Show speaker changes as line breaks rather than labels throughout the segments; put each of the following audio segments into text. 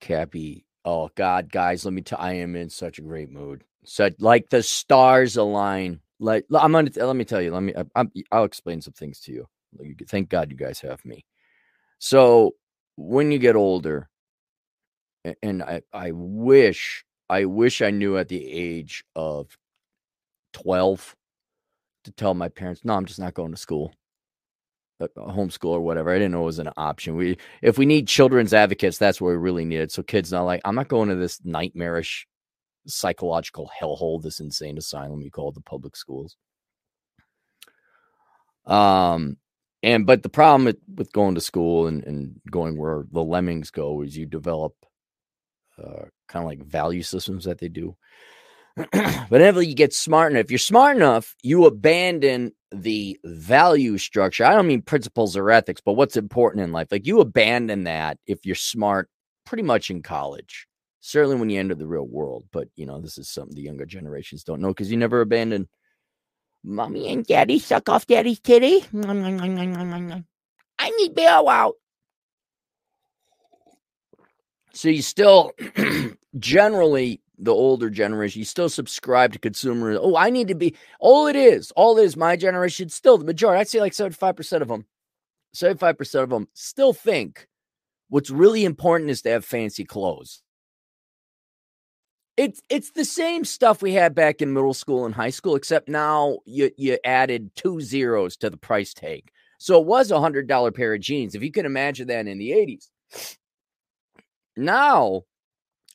Cappy. Oh God, guys, let me tell. I am in such a great mood. So like the stars align. Like I'm gonna let me tell you. Let me. Uh, I, I'll explain some things to you. Thank God you guys have me. So when you get older, and I, I wish, I wish I knew at the age of 12 to tell my parents, no, I'm just not going to school, homeschool or whatever. I didn't know it was an option. We, if we need children's advocates, that's what we really needed. So kids not like, I'm not going to this nightmarish psychological hellhole, this insane asylum you call the public schools. Um, and but the problem with, with going to school and, and going where the lemmings go is you develop uh, kind of like value systems that they do. whenever you get smart enough, if you're smart enough, you abandon the value structure. I don't mean principles or ethics, but what's important in life. Like you abandon that if you're smart pretty much in college. Certainly when you enter the real world. But you know, this is something the younger generations don't know because you never abandon mommy and daddy suck off daddy's titty. I need bail out. So you still generally the older generation, you still subscribe to consumerism. Oh, I need to be all it is, all it is my generation, still the majority, I'd say like 75% of them, 75% of them still think what's really important is to have fancy clothes. It's it's the same stuff we had back in middle school and high school, except now you you added two zeros to the price tag. So it was a hundred dollar pair of jeans. If you can imagine that in the 80s. Now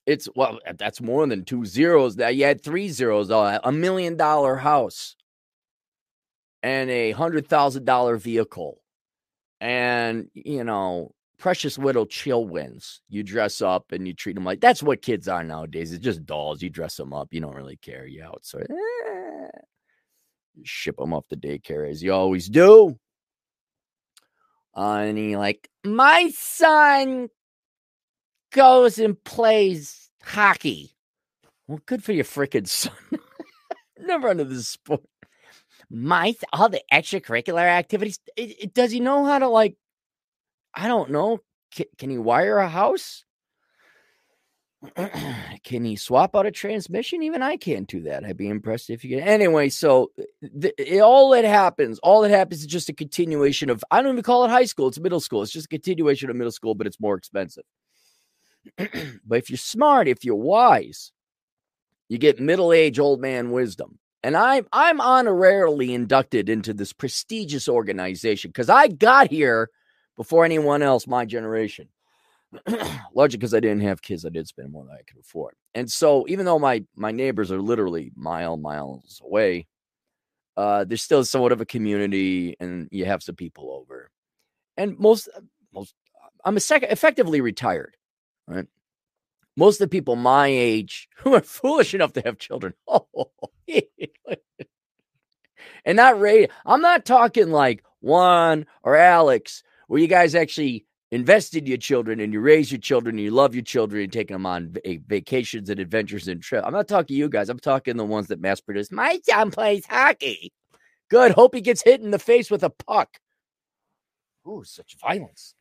it's well, that's more than two zeros. That you had three zeros. Uh, a million dollar house and a hundred thousand dollar vehicle, and you know, precious little chill wins. You dress up and you treat them like that's what kids are nowadays. It's just dolls. You dress them up. You don't really care. You out. So eh, ship them off the daycare as you always do. Uh, and he like my son goes and plays hockey. Well, good for your freaking son. Never under this sport. My all the extracurricular activities. It, it, does he know how to like? I don't know. Can, can he wire a house? can he swap out a transmission? Even I can't do that. I'd be impressed if you can. Anyway, so the, it, all that happens, all that happens is just a continuation of. I don't even call it high school. It's middle school. It's just a continuation of middle school, but it's more expensive. but if you're smart, if you're wise, you get middle age old man wisdom. And I'm I'm honorarily inducted into this prestigious organization because I got here before anyone else, my generation. Largely because I didn't have kids, I did spend more than I could afford. And so, even though my my neighbors are literally mile miles away, uh, there's still somewhat of a community, and you have some people over. And most most, I'm a second effectively retired right? Most of the people my age who are foolish enough to have children, oh, and not ready. I'm not talking like Juan or Alex, where you guys actually invested your children and you raise your children and you love your children and take them on vacations and adventures and trips. I'm not talking to you guys. I'm talking the ones that mass produce. My son plays hockey. Good. Hope he gets hit in the face with a puck. Ooh, such violence.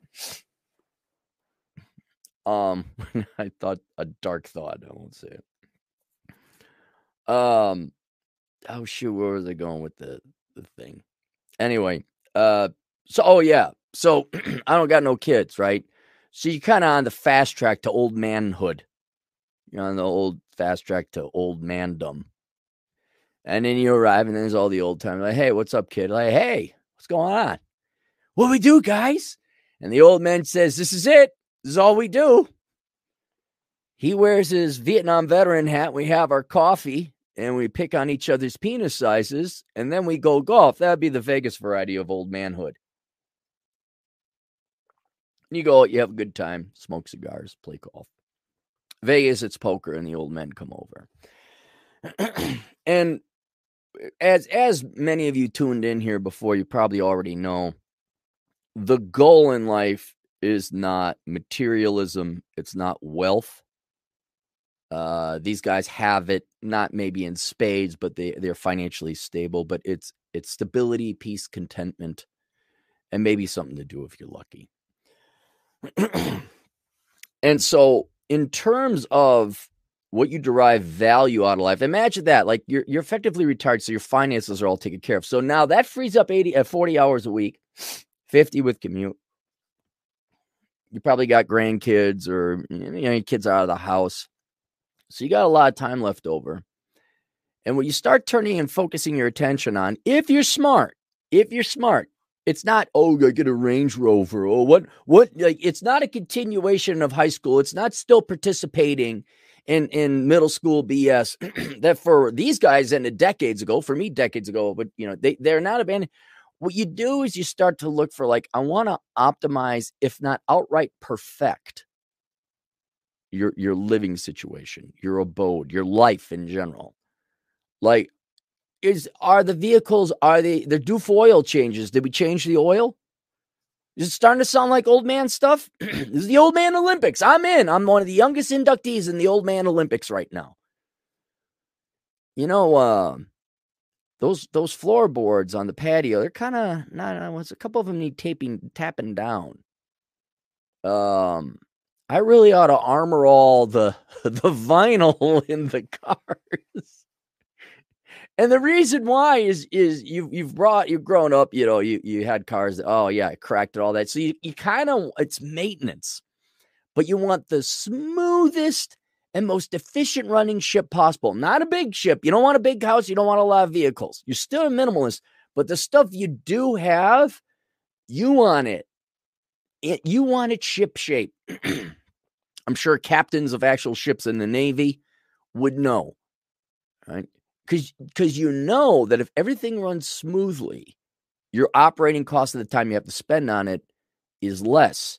Um, I thought a dark thought. I won't say it. Um, oh shoot, where was I going with the the thing? Anyway, uh, so oh yeah, so I don't got no kids, right? So you kind of on the fast track to old manhood. You're on the old fast track to old mandom. And then you arrive, and there's all the old time like, hey, what's up, kid? Like, hey, what's going on? What we do, guys? And the old man says, This is it. This is all we do. He wears his Vietnam veteran hat. We have our coffee and we pick on each other's penis sizes and then we go golf. That'd be the Vegas variety of old manhood. You go, you have a good time, smoke cigars, play golf. Vegas, it's poker, and the old men come over. and uh, as as many of you tuned in here before, you probably already know the goal in life is not materialism, it's not wealth. Uh, these guys have it not maybe in spades, but they they're financially stable. But it's it's stability, peace, contentment, and maybe something to do if you're lucky. and so in terms of what you derive value out of life, imagine that like you're you're effectively retired, so your finances are all taken care of. So now that frees up 80 uh, 40 hours a week, 50 with commute. You probably got grandkids or you know, kids out of the house. So you got a lot of time left over. And when you start turning and focusing your attention on, if you're smart, if you're smart, it's not, oh, I get a Range Rover. Oh, what, what, like, it's not a continuation of high school. It's not still participating in, in middle school BS that for these guys ended decades ago, for me, decades ago, but, you know, they, they're not abandoned. What you do is you start to look for, like, I want to optimize, if not outright perfect, your, your living situation, your abode, your life in general. Like, is are the vehicles are they they're due for oil changes? Did we change the oil? Is it starting to sound like old man stuff? this is the old man Olympics. I'm in. I'm one of the youngest inductees in the old man Olympics right now. You know, uh, those those floorboards on the patio, they're kind of not. A couple of them need taping, tapping down. Um, I really ought to armor all the the vinyl in the cars. And the reason why is is you you've brought you've grown up, you know, you you had cars that, oh yeah, I cracked it, all that. So you, you kind of it's maintenance, but you want the smoothest and most efficient running ship possible. Not a big ship. You don't want a big house, you don't want a lot of vehicles. You're still a minimalist, but the stuff you do have, you want it. it you want it ship shape. I'm sure captains of actual ships in the Navy would know. Right? because because you know that if everything runs smoothly, your operating cost of the time you have to spend on it is less.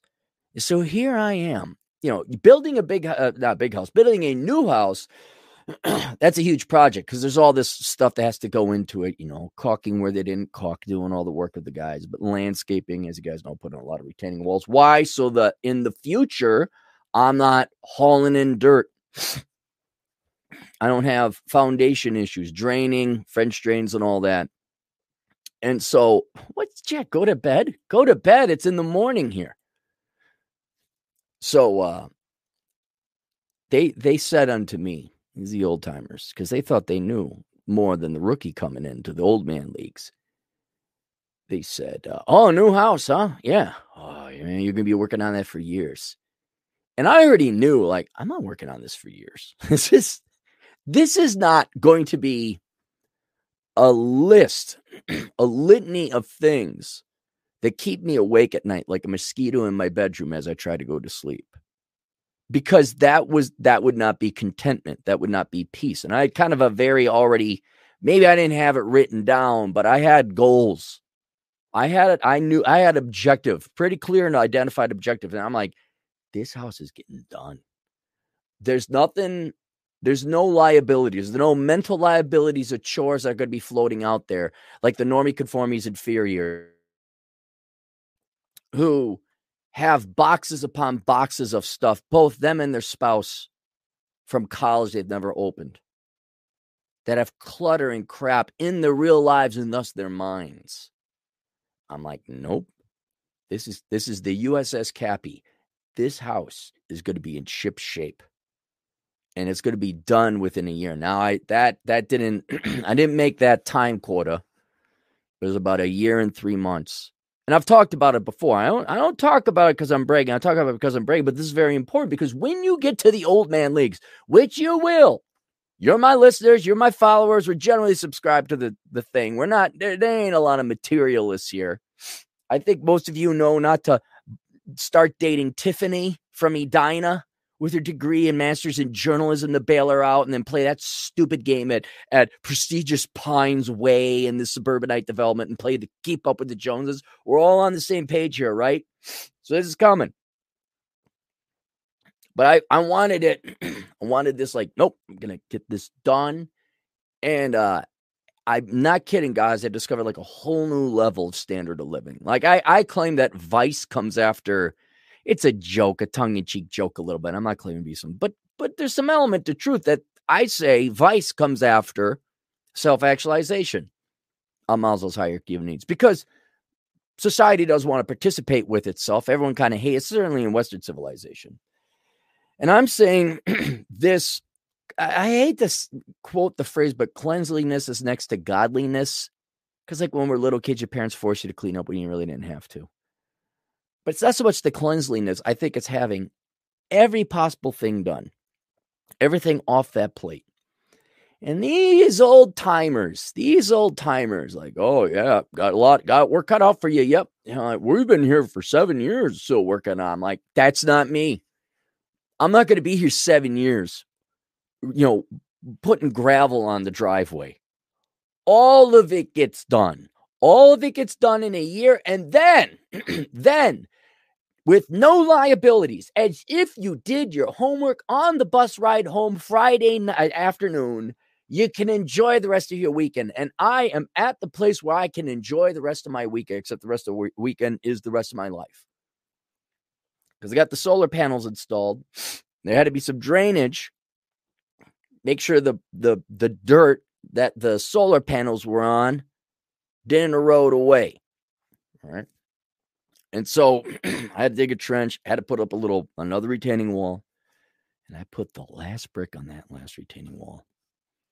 So here I am, you know, building a big, uh, not big house, building a new house. that's a huge project because there's all this stuff that has to go into it, you know, caulking where they didn't caulk, doing all the work of the guys, but landscaping, as you guys know, putting a lot of retaining walls. Why? So that in the future, I'm not hauling in dirt I don't have foundation issues, draining, French drains, and all that. And so, what's Jack? Go to bed. Go to bed. It's in the morning here. So, uh, they they said unto me, these the old timers, because they thought they knew more than the rookie coming into the old man leagues. They said, uh, "Oh, new house, huh? Yeah. Oh, man, you're gonna be working on that for years." And I already knew, like, I'm not working on this for years. this is this is not going to be a list, a litany of things that keep me awake at night like a mosquito in my bedroom as I try to go to sleep. Because that was that would not be contentment, that would not be peace. And I had kind of a very already maybe I didn't have it written down, but I had goals. I had it, I knew I had objective, pretty clear and identified objective. And I'm like, this house is getting done. There's nothing there's no liabilities. There's no mental liabilities or chores that are going to be floating out there, like the normie conformies inferior, who have boxes upon boxes of stuff, both them and their spouse, from college they've never opened, that have clutter and crap in their real lives and thus their minds. I'm like, nope. This is this is the USS Cappy. This house is going to be in ship shape and it's going to be done within a year. Now I that that didn't I didn't make that time quota. It was about a year and three months. And I've talked about it before. I don't I don't talk about it because I'm bragging. I talk about it because I'm bragging, but this is very important because when you get to the old man leagues, which you will, you're my listeners, you're my followers. We're generally subscribed to the, the thing. We're not there, there ain't a lot of materialists here. I think most of you know not to start dating Tiffany from Edina with her degree and master's in journalism to bail her out and then play that stupid game at, at prestigious Pines Way in the suburbanite development and play to keep up with the Joneses. We're all on the same page here, right? So this is coming. But I, I wanted it. I wanted this like, nope, I'm gonna get this done. And uh I'm not kidding, guys. I discovered like a whole new level of standard of living. Like I, I claim that Vice comes after it's a joke, a tongue in cheek joke, a little bit. I'm not claiming to be some, but but there's some element to truth that I say Vice comes after self actualization on Maslow's hierarchy of needs because society does want to participate with itself. Everyone kind of hates, certainly in Western civilization. And I'm saying this, I, hate to quote the phrase, but cleanliness is next to godliness. Because, like, when we're little kids, your parents force you to clean up when you really didn't have to. But it's not so much the cleanliness. I think it's having every possible thing done, everything off that plate. And these old timers, these old timers, like, oh yeah, got a lot, got work cut out for you. Yep, you know, we've been here for seven years, still working on. I'm like, that's not me. I'm not going to be here seven years. You know, putting gravel on the driveway. All of it gets done. All of it gets done in a year, and then, then with no liabilities, as if you did your homework on the bus ride home Friday night uh, afternoon. You can enjoy the rest of your weekend. And I am at the place where I can enjoy the rest of my weekend, except the rest of the weekend is the rest of my life. Because I got the solar panels installed. There had to be some drainage. Make sure the the the dirt that the solar panels were on didn't erode away. All right. And so I had to dig a trench, had to put up a little another retaining wall, and I put the last brick on that last retaining wall.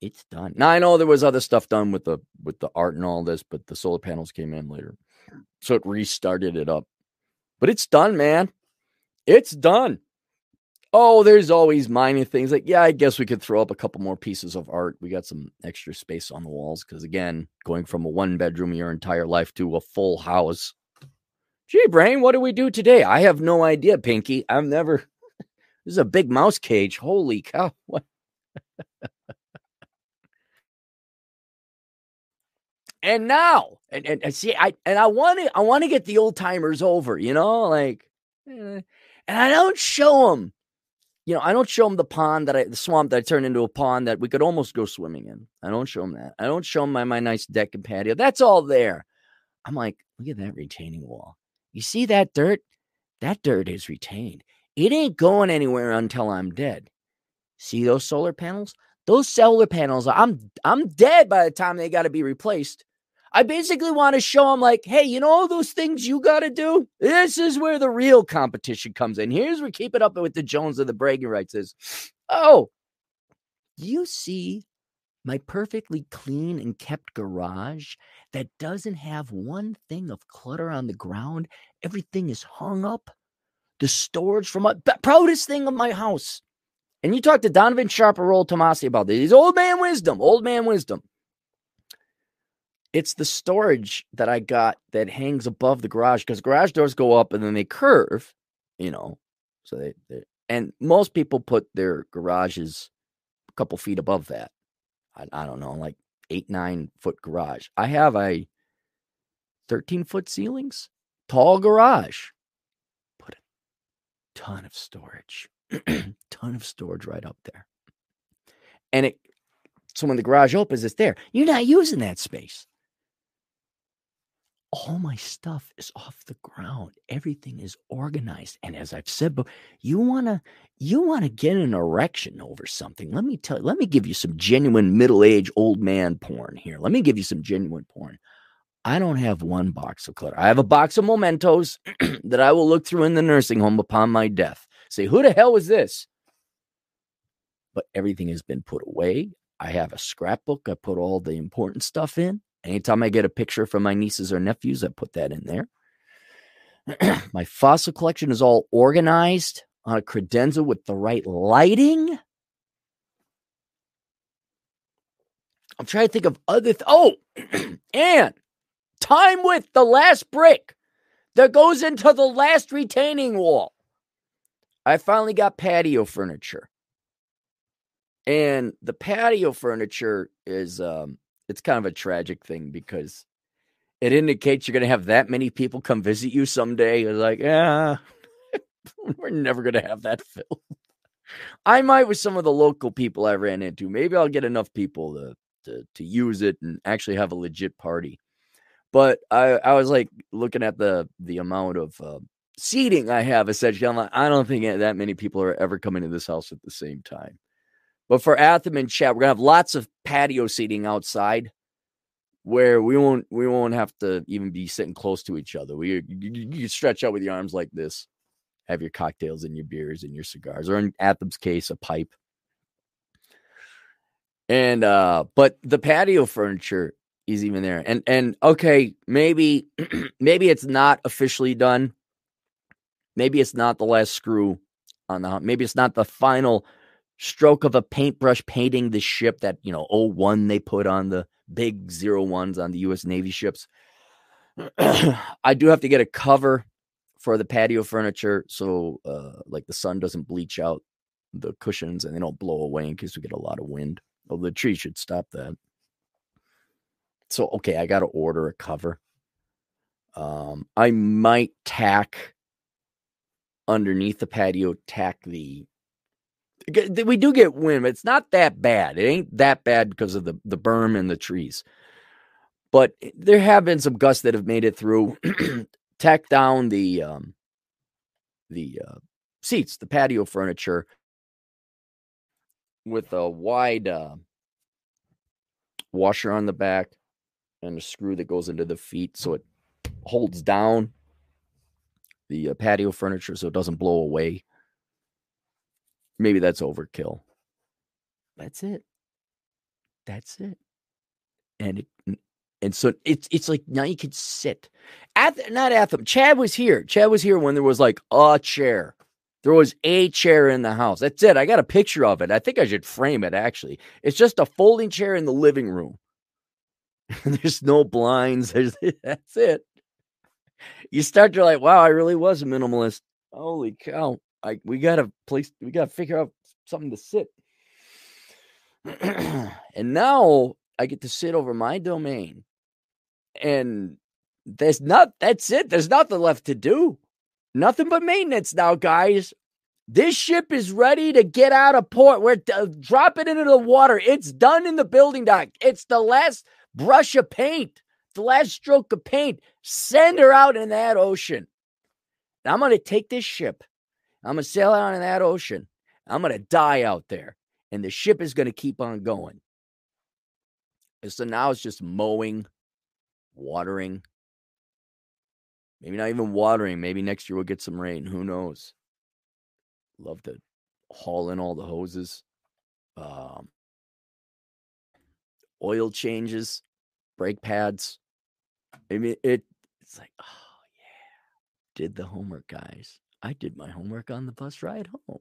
It's done. Now I know there was other stuff done with the with the art and all this, but the solar panels came in later. So it restarted it up. But it's done, man. It's done. Oh, there's always minor things like, yeah, I guess we could throw up a couple more pieces of art. We got some extra space on the walls because, again, going from a one bedroom your entire life to a full house Gee, Brain, what do we do today? I have no idea, Pinky. I've never. this is a big mouse cage. Holy cow. What? and now, and, and, see, I and I want to, I want to get the old timers over, you know, like, eh, and I don't show them, you know, I don't show them the pond that I, the swamp that I turned into a pond that we could almost go swimming in. I don't show them that. I don't show them my, my nice deck and patio. That's all there. I'm like, look at that retaining wall. You see that dirt? That dirt is retained. It ain't going anywhere until I'm dead. See those solar panels? Those solar panels, I'm I'm dead by the time they got to be replaced. I basically want to show them like, hey, you know all those things you got to do? This is where the real competition comes in. Here's where keep it up with the Jones of the bragging rights is. Oh, you see my perfectly clean and kept garage that doesn't have one thing of clutter on the ground. Everything is hung up. The storage from my proudest thing of my house. And you talk to Donovan Sharpe or Rollo Tomassi about this. He's old man wisdom, old man wisdom. It's the storage that I got that hangs above the garage because garage doors go up and then they curve, you know. So they, they and most people put their garages a couple feet above that. I, I don't know, like eight, nine foot garage. I have a 13 foot ceilings, tall garage. Put a ton of storage, ton of storage right up there. And it, so when the garage opens, it's there. You're not using that space all my stuff is off the ground. Everything is organized. And as i've said but you want to you want to get an erection over something. Let me tell you let me give you some genuine middle-aged old man porn here. Let me give you some genuine porn. I don't have one box of clutter i have a box of mementos that i will look through in the nursing home upon my death. Say who the hell was this? But everything has been put away. I have a scrapbook. I put all the important stuff in Anytime I get a picture from my nieces or nephews, I put that in there. my fossil collection is all organized on a credenza with the right lighting. I'm trying to think of other. Th- oh, and time with the last brick that goes into the last retaining wall. I finally got patio furniture. And the patio furniture is um, it's kind of a tragic thing because it indicates you're going to have that many people come visit you someday. It's like, yeah, we're never going to have that filled. I might with some of the local people I ran into. Maybe I'll get enough people to to, to use it and actually have a legit party. But I, I was like looking at the the amount of uh, seating I have. Essentially, I'm like, I don't think that many people are ever coming to this house at the same time. But for Atham and chat, we're gonna have lots of patio seating outside where we won't we won't have to even be sitting close to each other. We you, you stretch out with your arms like this. have your cocktails and your beers and your cigars, or in Athem's case, a pipe. And uh, but the patio furniture is even there. And and okay, maybe maybe it's not officially done. Maybe it's not the last screw on the maybe it's not the final stroke of a paintbrush painting the ship that you know 01 they put on the big zero ones on the US Navy ships. I do have to get a cover for the patio furniture so uh like the sun doesn't bleach out the cushions and they don't blow away in case we get a lot of wind. Well, the tree should stop that. So okay, I got to order a cover. Um, I might tack underneath the patio, tack the. We do get wind, but it's not that bad. It ain't that bad because of the the berm and the trees. But there have been some gusts that have made it through. tack down the um, the uh, seats, the patio furniture, with a wide uh, washer on the back and a screw that goes into the feet so it holds down the uh, patio furniture so it doesn't blow away. Maybe that's overkill. That's it. That's it. And it and so it's it's like now you could sit. At not at them. Chad was here. Chad was here when there was like a chair. There was a chair in the house. That's it. I got a picture of it. I think I should frame it actually. It's just a folding chair in the living room. There's no blinds. There's, that's it. You start to like, wow, I really was a minimalist. Holy cow. I we got a place we got to figure out something to sit. and now I get to sit over my domain. And there's not that's it. There's nothing left to do. Nothing but maintenance now, guys. This ship is ready to get out of port. We're uh, drop it into the water. It's done in the building dock. It's the last brush of paint, the last stroke of paint. Send her out in that ocean. I'm going to take this ship. I'm going to sail out in that ocean. I'm going to die out there. And the ship is going to keep on going. And so now it's just mowing, watering, Maybe not even watering. Maybe next year we'll get some rain. Who knows? Love to haul in all the hoses. Um, oil changes, brake pads. I mean, it. It's like, oh yeah, did the homework, guys. I did my homework on the bus ride home.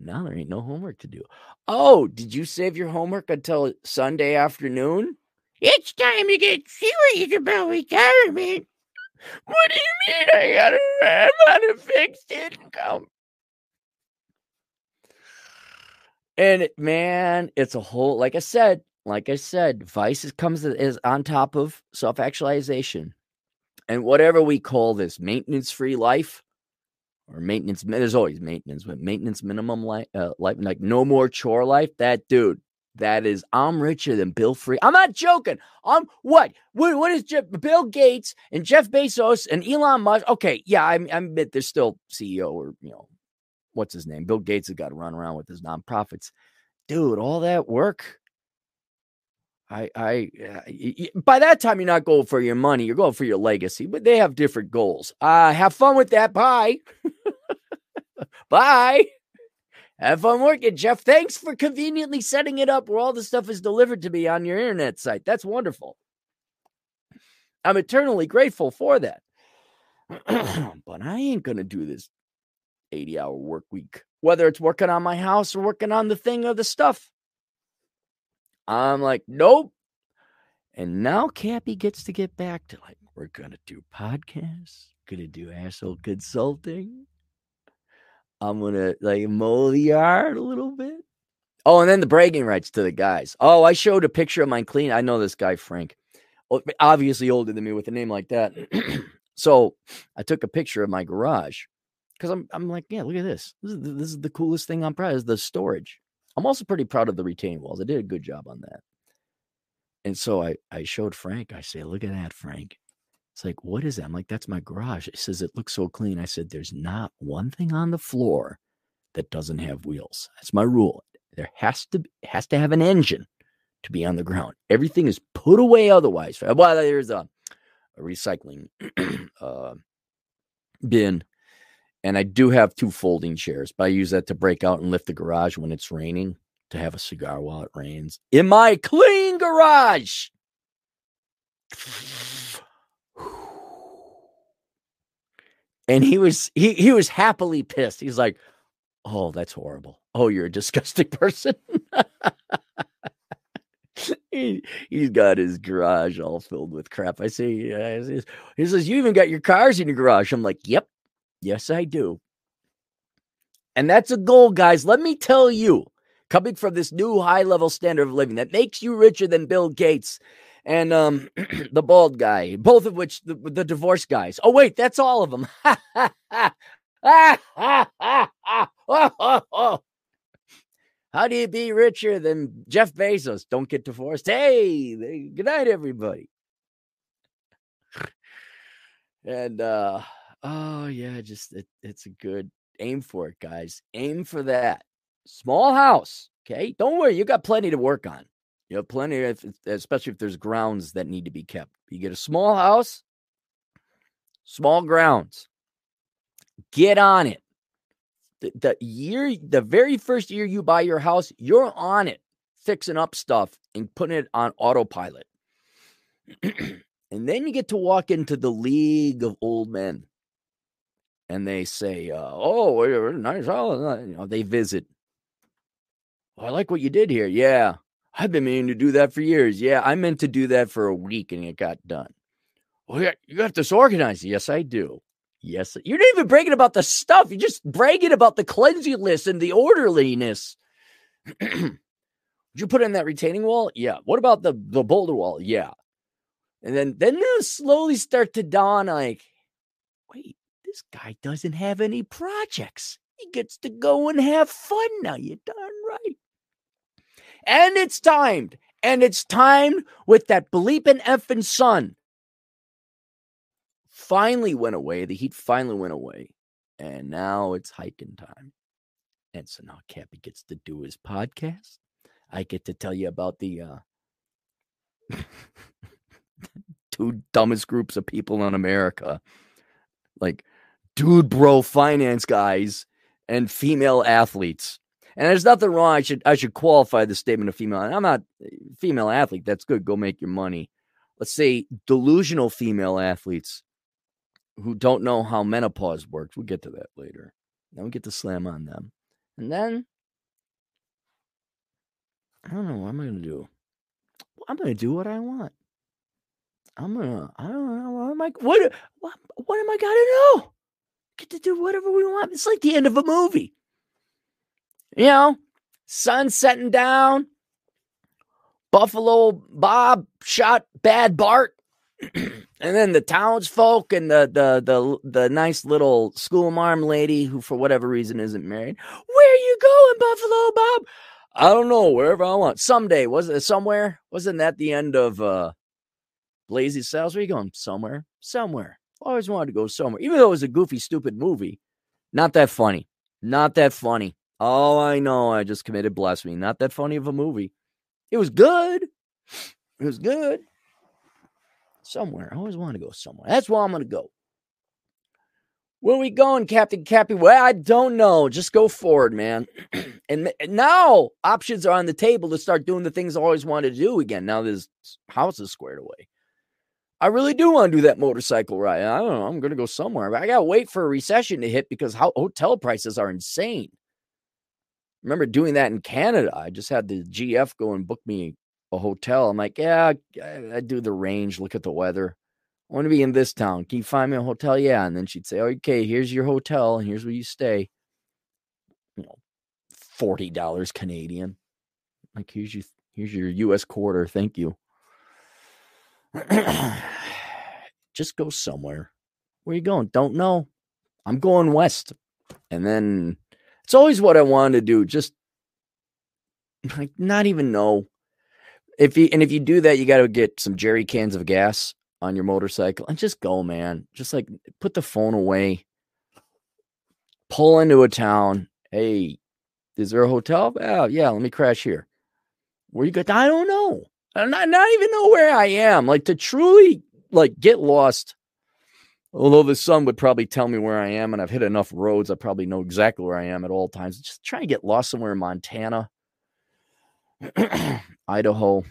Now there ain't no homework to do. Oh, did you save your homework until Sunday afternoon?
It's time to get serious about retirement. What do you mean I gotta have on a fixed income?
And man, it's a whole like I said, like I said, vice comes is on top of self-actualization. And whatever we call this, maintenance-free life or maintenance, there's always maintenance, but maintenance minimum life, uh, life, like no more chore life. That dude, that is, I'm richer than Bill Free. I'm not joking. I'm what? What, what is Jeff, Bill Gates and Jeff Bezos and Elon Musk? Okay, yeah, I, I admit there's still CEO or you know, what's his name? Bill Gates has got to run around with his nonprofits, dude. All that work. I, I, by that time, you're not going for your money. You're going for your legacy, but they have different goals. Uh, have fun with that. Bye. Bye. Have fun working, Jeff. Thanks for conveniently setting it up where all the stuff is delivered to me on your internet site. That's wonderful. I'm eternally grateful for that. but I ain't going to do this 80 hour work week, whether it's working on my house or working on the thing or the stuff. I'm like, nope. And now Cappy gets to get back to like, we're to do podcasts, to do asshole consulting I'm gonna like mow the yard a little bit. Oh, and then the bragging rights to the guys. Oh, I showed a picture of my clean. I know this guy Frank, oh, obviously older than me with a name like that. so I took a picture of my garage because I'm I'm like, yeah, look at this. This is, this is the coolest thing proud of is the storage. I'm also pretty proud of the retaining walls. I did a good job on that. And so I I showed Frank. I say, look at that, Frank. It's like, what is that? I'm like, that's my garage. It says it looks so clean. I said, there's not one thing on the floor that doesn't have wheels. That's my rule. There has to has to have an engine to be on the ground. Everything is put away otherwise. Well, there's a, a recycling uh, bin And I do have two folding chairs, but I use that to break out and lift the garage when it's raining to have a cigar while it rains in my clean garage. And he was he he was happily pissed. He's like, "Oh, that's horrible. Oh, you're a disgusting person." he, he's got his garage all filled with crap. I say, he says, "You even got your cars in your garage." I'm like, "Yep, yes, I do." And that's a goal, guys. Let me tell you, coming from this new high level standard of living that makes you richer than Bill Gates and um, the bald guy, both of which the, the divorce guys. Oh wait, that's all of them. How do you be richer than Jeff Bezos? Don't get divorced. Hey, good night, everybody. And uh oh yeah, just it, it's a good aim for it, guys. Aim for that. Small house. Okay. Don't worry, you got plenty to work on. You have plenty, especially if there's grounds that need to be kept. You get a small house, small grounds. Get on it. The, the year, the very first year you buy your house, you're on it, fixing up stuff and putting it on autopilot. and then you get to walk into the league of old men and they say, uh, "Oh, nice house." You know, they visit. Oh, I like what you did here. Yeah, I've been meaning to do that for years. Yeah, I meant to do that for a week and it got done. Well, yeah, you have this organized. Yes, I do. Yes, you're not even bragging about the stuff. You're just bragging about the cleanliness and the orderliness. Would you put in that retaining wall? Yeah. What about the the boulder wall? Yeah. And then then they'll slowly start to dawn like, this guy doesn't have any projects. He gets to go and have fun now. You're darn right. And it's timed. And it's timed with that bleeping effing sun. Finally went away. The heat finally went away. And now it's hiking time. And so now Cappy gets to do his podcast. I get to tell you about the uh, two dumbest groups of people in America. Like dude bro finance guys and female athletes. And there's nothing wrong. I should I should qualify the statement of female. I'm not female athlete. That's good. Go make your money. Let's say delusional female athletes who don't know how menopause works. We'll get to that later. Then we get to slam on them. And then I don't know what I'm gonna do. I'm gonna do what I want. I'm gonna I don't know what am I what what, what am I gonna do? Get to do whatever we want. It's like the end of a movie. You know, sun setting down. Buffalo Bob shot Bad Bart. and then the townsfolk and the, the the the nice little school marm lady who for whatever reason isn't married. Where are you going, Buffalo Bob? I don't know, wherever I want. Someday, was it somewhere? Wasn't that the end of uh Blazing Saddles? Where you going? Somewhere. Somewhere. Always wanted to go somewhere. Even though it was a goofy, stupid movie. Not that funny. Not that funny. Oh, I know. I just committed blasphemy. Not that funny of a movie. It was good. It was good. Somewhere. I always want to go somewhere. That's where I'm going to go. Where we going, Captain Cappy? Well, I don't know. Just go forward, man. and now options are on the table to start doing the things I always wanted to do again. Now this house is squared away. I really do want to do that motorcycle ride. I don't know. I'm going to go somewhere. But I got to wait for a recession to hit because how, hotel prices are insane remember doing that in Canada. I just had the GF go and book me a hotel. I'm like, yeah, I, do the range, look at the weather. I want to be in this town. Can you find me a hotel? Yeah. And then she'd say, okay, here's your hotel and here's where you stay. You know, forty dollars Canadian. Like here's your here's your US quarter. Thank you. Just go somewhere. Where you going? Don't know. I'm going west. And then it's always what I wanted to do. Just like not even know if you and if you do that, you got to get some jerry cans of gas on your motorcycle and just go, man. Just like put the phone away, pull into a town. Hey, is there a hotel? Oh, yeah, let me crash here. Where you go? I don't know. I not, not even know where I am. Like to truly like get lost Although the sun would probably tell me where I am, and I've hit enough roads, I probably know exactly where I am at all times. Just try to get lost somewhere in Montana, Idaho.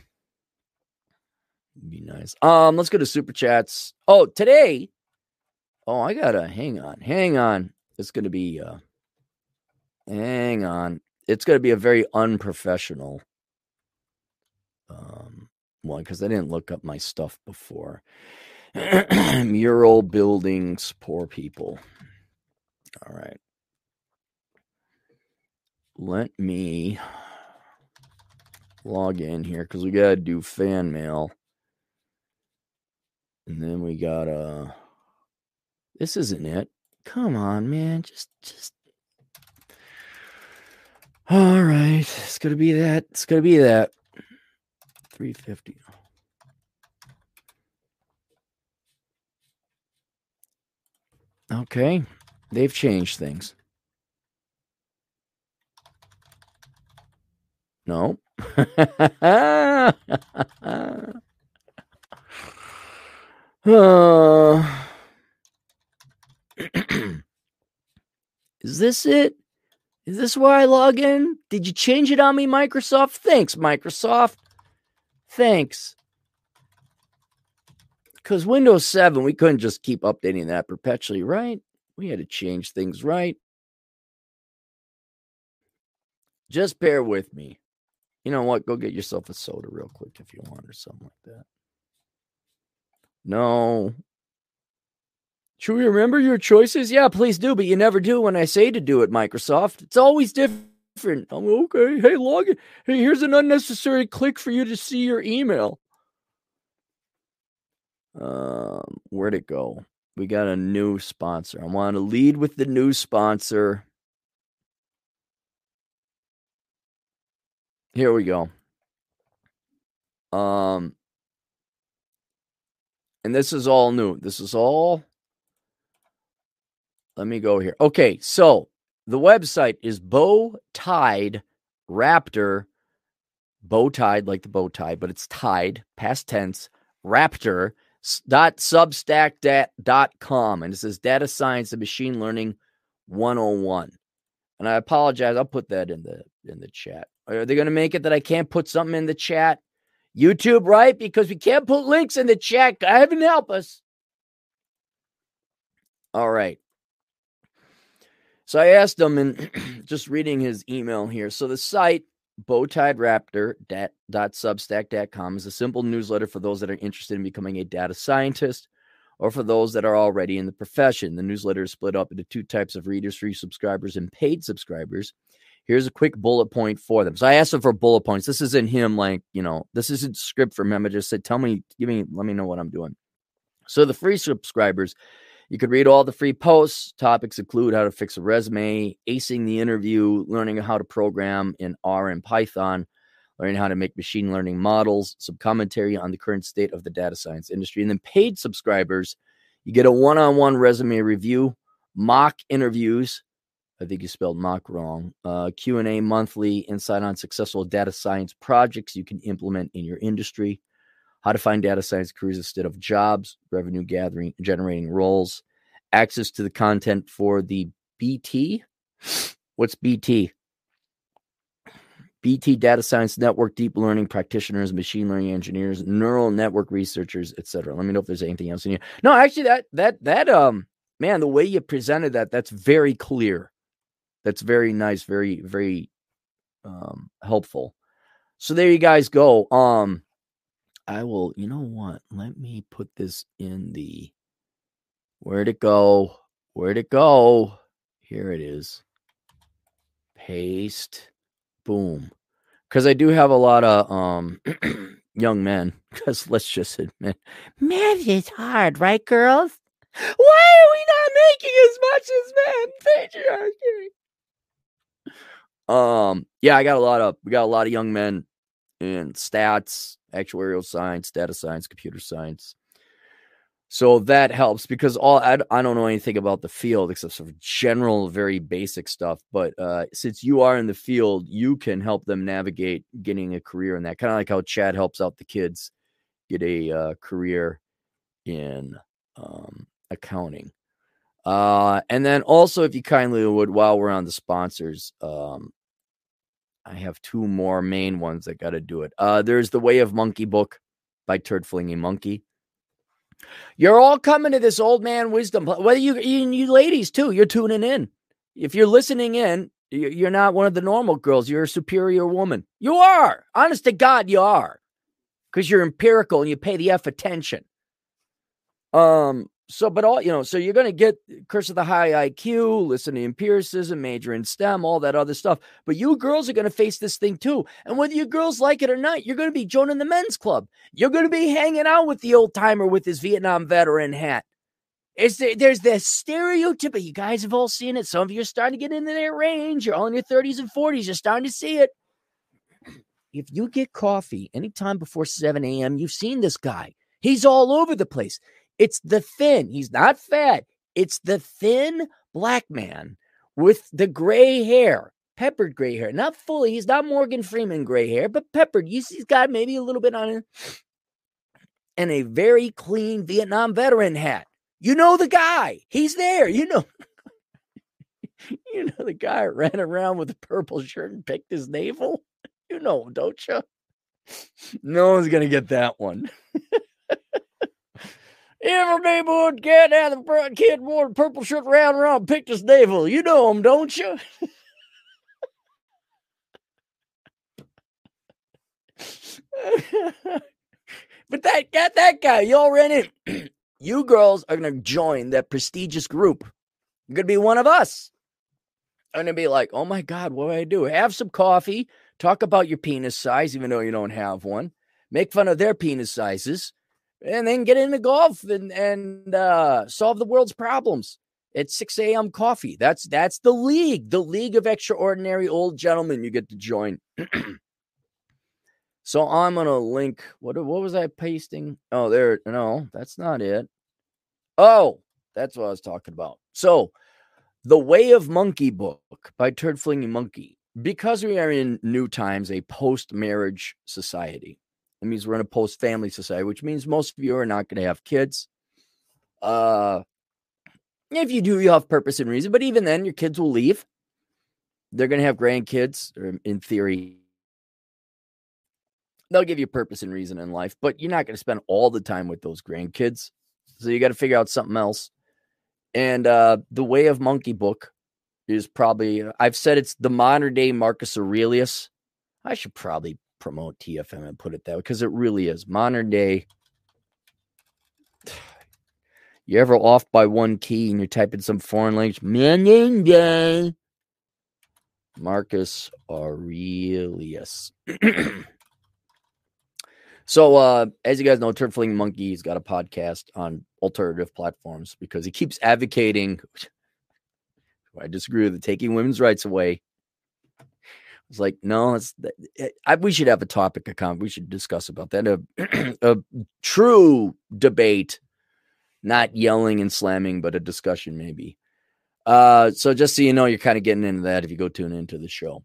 Be nice. Um, let's go to super chats. Oh, today. Oh, I gotta hang on, hang on. It's gonna be uh hang on. It's gonna be a very unprofessional um one because I didn't look up my stuff before. Mural buildings, poor people. All right. Let me log in here because we got to do fan mail. And then we got uh this isn't it. Come on, man. Just just all right. It's gonna be that. It's gonna be that. 350. Okay. They've changed things. No. uh, is this it? Is this where I log in? Did you change it on me, Microsoft? Thanks, Microsoft. Thanks. Because Windows 7, we couldn't just keep updating that perpetually, right? We had to change things, right? Just bear with me. You know what? Go get yourself a soda real quick if you want, or something like that. No, should we remember your choices? Yeah, please do, but you never do when I say to do it, Microsoft. It's always different. I'm okay. Hey, log in. Hey, here's an unnecessary click for you to see your email. Um, where'd it go? We got a new sponsor. I want to lead with the new sponsor. Here we go. Um, and this is all new. This is all let me go here. Okay, so the website is bow tied raptor bow tied like the bow tie but it's tied past tense raptor dot substack dot com and it says data science and machine learning 101 and i apologize i'll put that in the in the chat. Are they going to make it that i can't put something in the chat? Youtube right? Because we can't put links in the chat heaven help us. All right so I asked him, and just reading his email here. So the site bowtiedraptor.substack.com is a simple newsletter for those that are interested in becoming a data scientist or for those that are already in the profession. The newsletter is split up into two types of readers free subscribers and paid subscribers. Here's a quick bullet point for them. So I asked him for bullet points. This isn't him, like, you know, this isn't script from him. I just said, tell me, give me, let me know what I'm doing. So the free subscribers, you could read all the free posts. Topics include how to fix a resume, acing the interview, learning how to program in R and Python, learning how to make machine learning models, some commentary on the current state of the data science industry. And then paid subscribers, you get a one on one resume review, mock interviews. I think you spelled mock wrong. Uh, Q&A monthly, insight on successful data science projects you can implement in your industry how to find data science careers instead of jobs, revenue gathering, generating roles, access to the content for the BT. What's BT? BT Data Science Network, deep learning practitioners, machine learning engineers, neural network researchers, etc. Let me know if there's anything else in here. No, actually, that that that um man, the way you presented that, that's very clear. That's very nice, very very um helpful. So there you guys go. Um I will, you know what? Let me put this in the where'd it go? Where'd it go? Here it is. Paste. Boom. Because I do have a lot of um young men. Because let's just admit,
math is hard, right, girls?
Why are we not making as much as men? Patriarchy. Um, yeah, I got a lot of we got a lot of young men in stats, actuarial science, data science, computer science. So that helps because all I, I don't know anything about the field except sort of general, very basic stuff. But uh, since you are in the field, you can help them navigate getting a career in that. Kind of like how Chad helps out the kids get a uh, career in um, accounting. Uh, and then also, if you kindly would, while we're on the sponsors, um, I have two more main ones that got to do it. Uh, there's the Way of Monkey book by Turd Flinging Monkey. You're all coming to this old man wisdom. Whether you, you, you ladies too, you're tuning in. If you're listening in, you're not one of the normal girls. You're a superior woman. You are. Honest to God, you are. Because you're empirical and you pay the F attention. Um, so, but all you know, so you're going to get Curse of the High IQ, listen to empiricism, major in STEM, all that other stuff. But you girls are going to face this thing too. And whether you girls like it or not, you're going to be joining the men's club. You're going to be hanging out with the old timer with his Vietnam veteran hat. Is there, there's this stereotype. You guys have all seen it. Some of you are starting to get into that range. You're all in your 30s and 40s. You're starting to see it. If you get coffee anytime before 7 a.m., you've seen this guy. He's all over the place. It's the thin, he's not fat. It's the thin black man with the gray hair, peppered gray hair. Not fully, he's not Morgan Freeman gray hair, but peppered. You see, he's got maybe a little bit on it. And a very clean Vietnam veteran hat. You know the guy. He's there. You know. you know the guy ran around with a purple shirt and picked his navel. You know don't you? No one's gonna get that one. Every neighborhood cat had the front kid wore a purple shirt round around picked his navel. You know him, don't you? but that got that guy. Y'all ran in. you girls are gonna join that prestigious group. You're gonna be one of us. I'm gonna be like, oh my God, what do I do? Have some coffee, talk about your penis size, even though you don't have one. Make fun of their penis sizes and then get into golf and and uh, solve the world's problems at 6 a.m. coffee. That's that's the league, the league of extraordinary old gentlemen you get to join. so I'm gonna link. What what was I pasting? Oh, there. No, that's not it. Oh, that's what I was talking about. So, the Way of Monkey book by Turd Flinging Monkey. Because we are in new times, a post marriage society. It means we're in a post family society, which means most of you are not going to have kids. Uh, if you do, you have purpose and reason, but even then, your kids will leave. They're going to have grandkids, or in theory, they'll give you purpose and reason in life, but you're not going to spend all the time with those grandkids. So you got to figure out something else. And uh, the Way of Monkey book is probably, I've said it's the modern day Marcus Aurelius. I should probably promote TFM and put it that way because it really is modern day. You ever off by one key and you're typing some foreign language? Marcus Aurelius. so, uh, as you guys know, Turd Flinging Monkey's got a podcast on alternative platforms because he keeps advocating. I disagree with it, taking women's rights away was like, no, it's eh, I, we should have a topic of account. We should discuss about that. A, a true debate, not yelling and slamming, but a discussion maybe. Uh, so just so you know, you're kind of getting into that if you go tune into the show.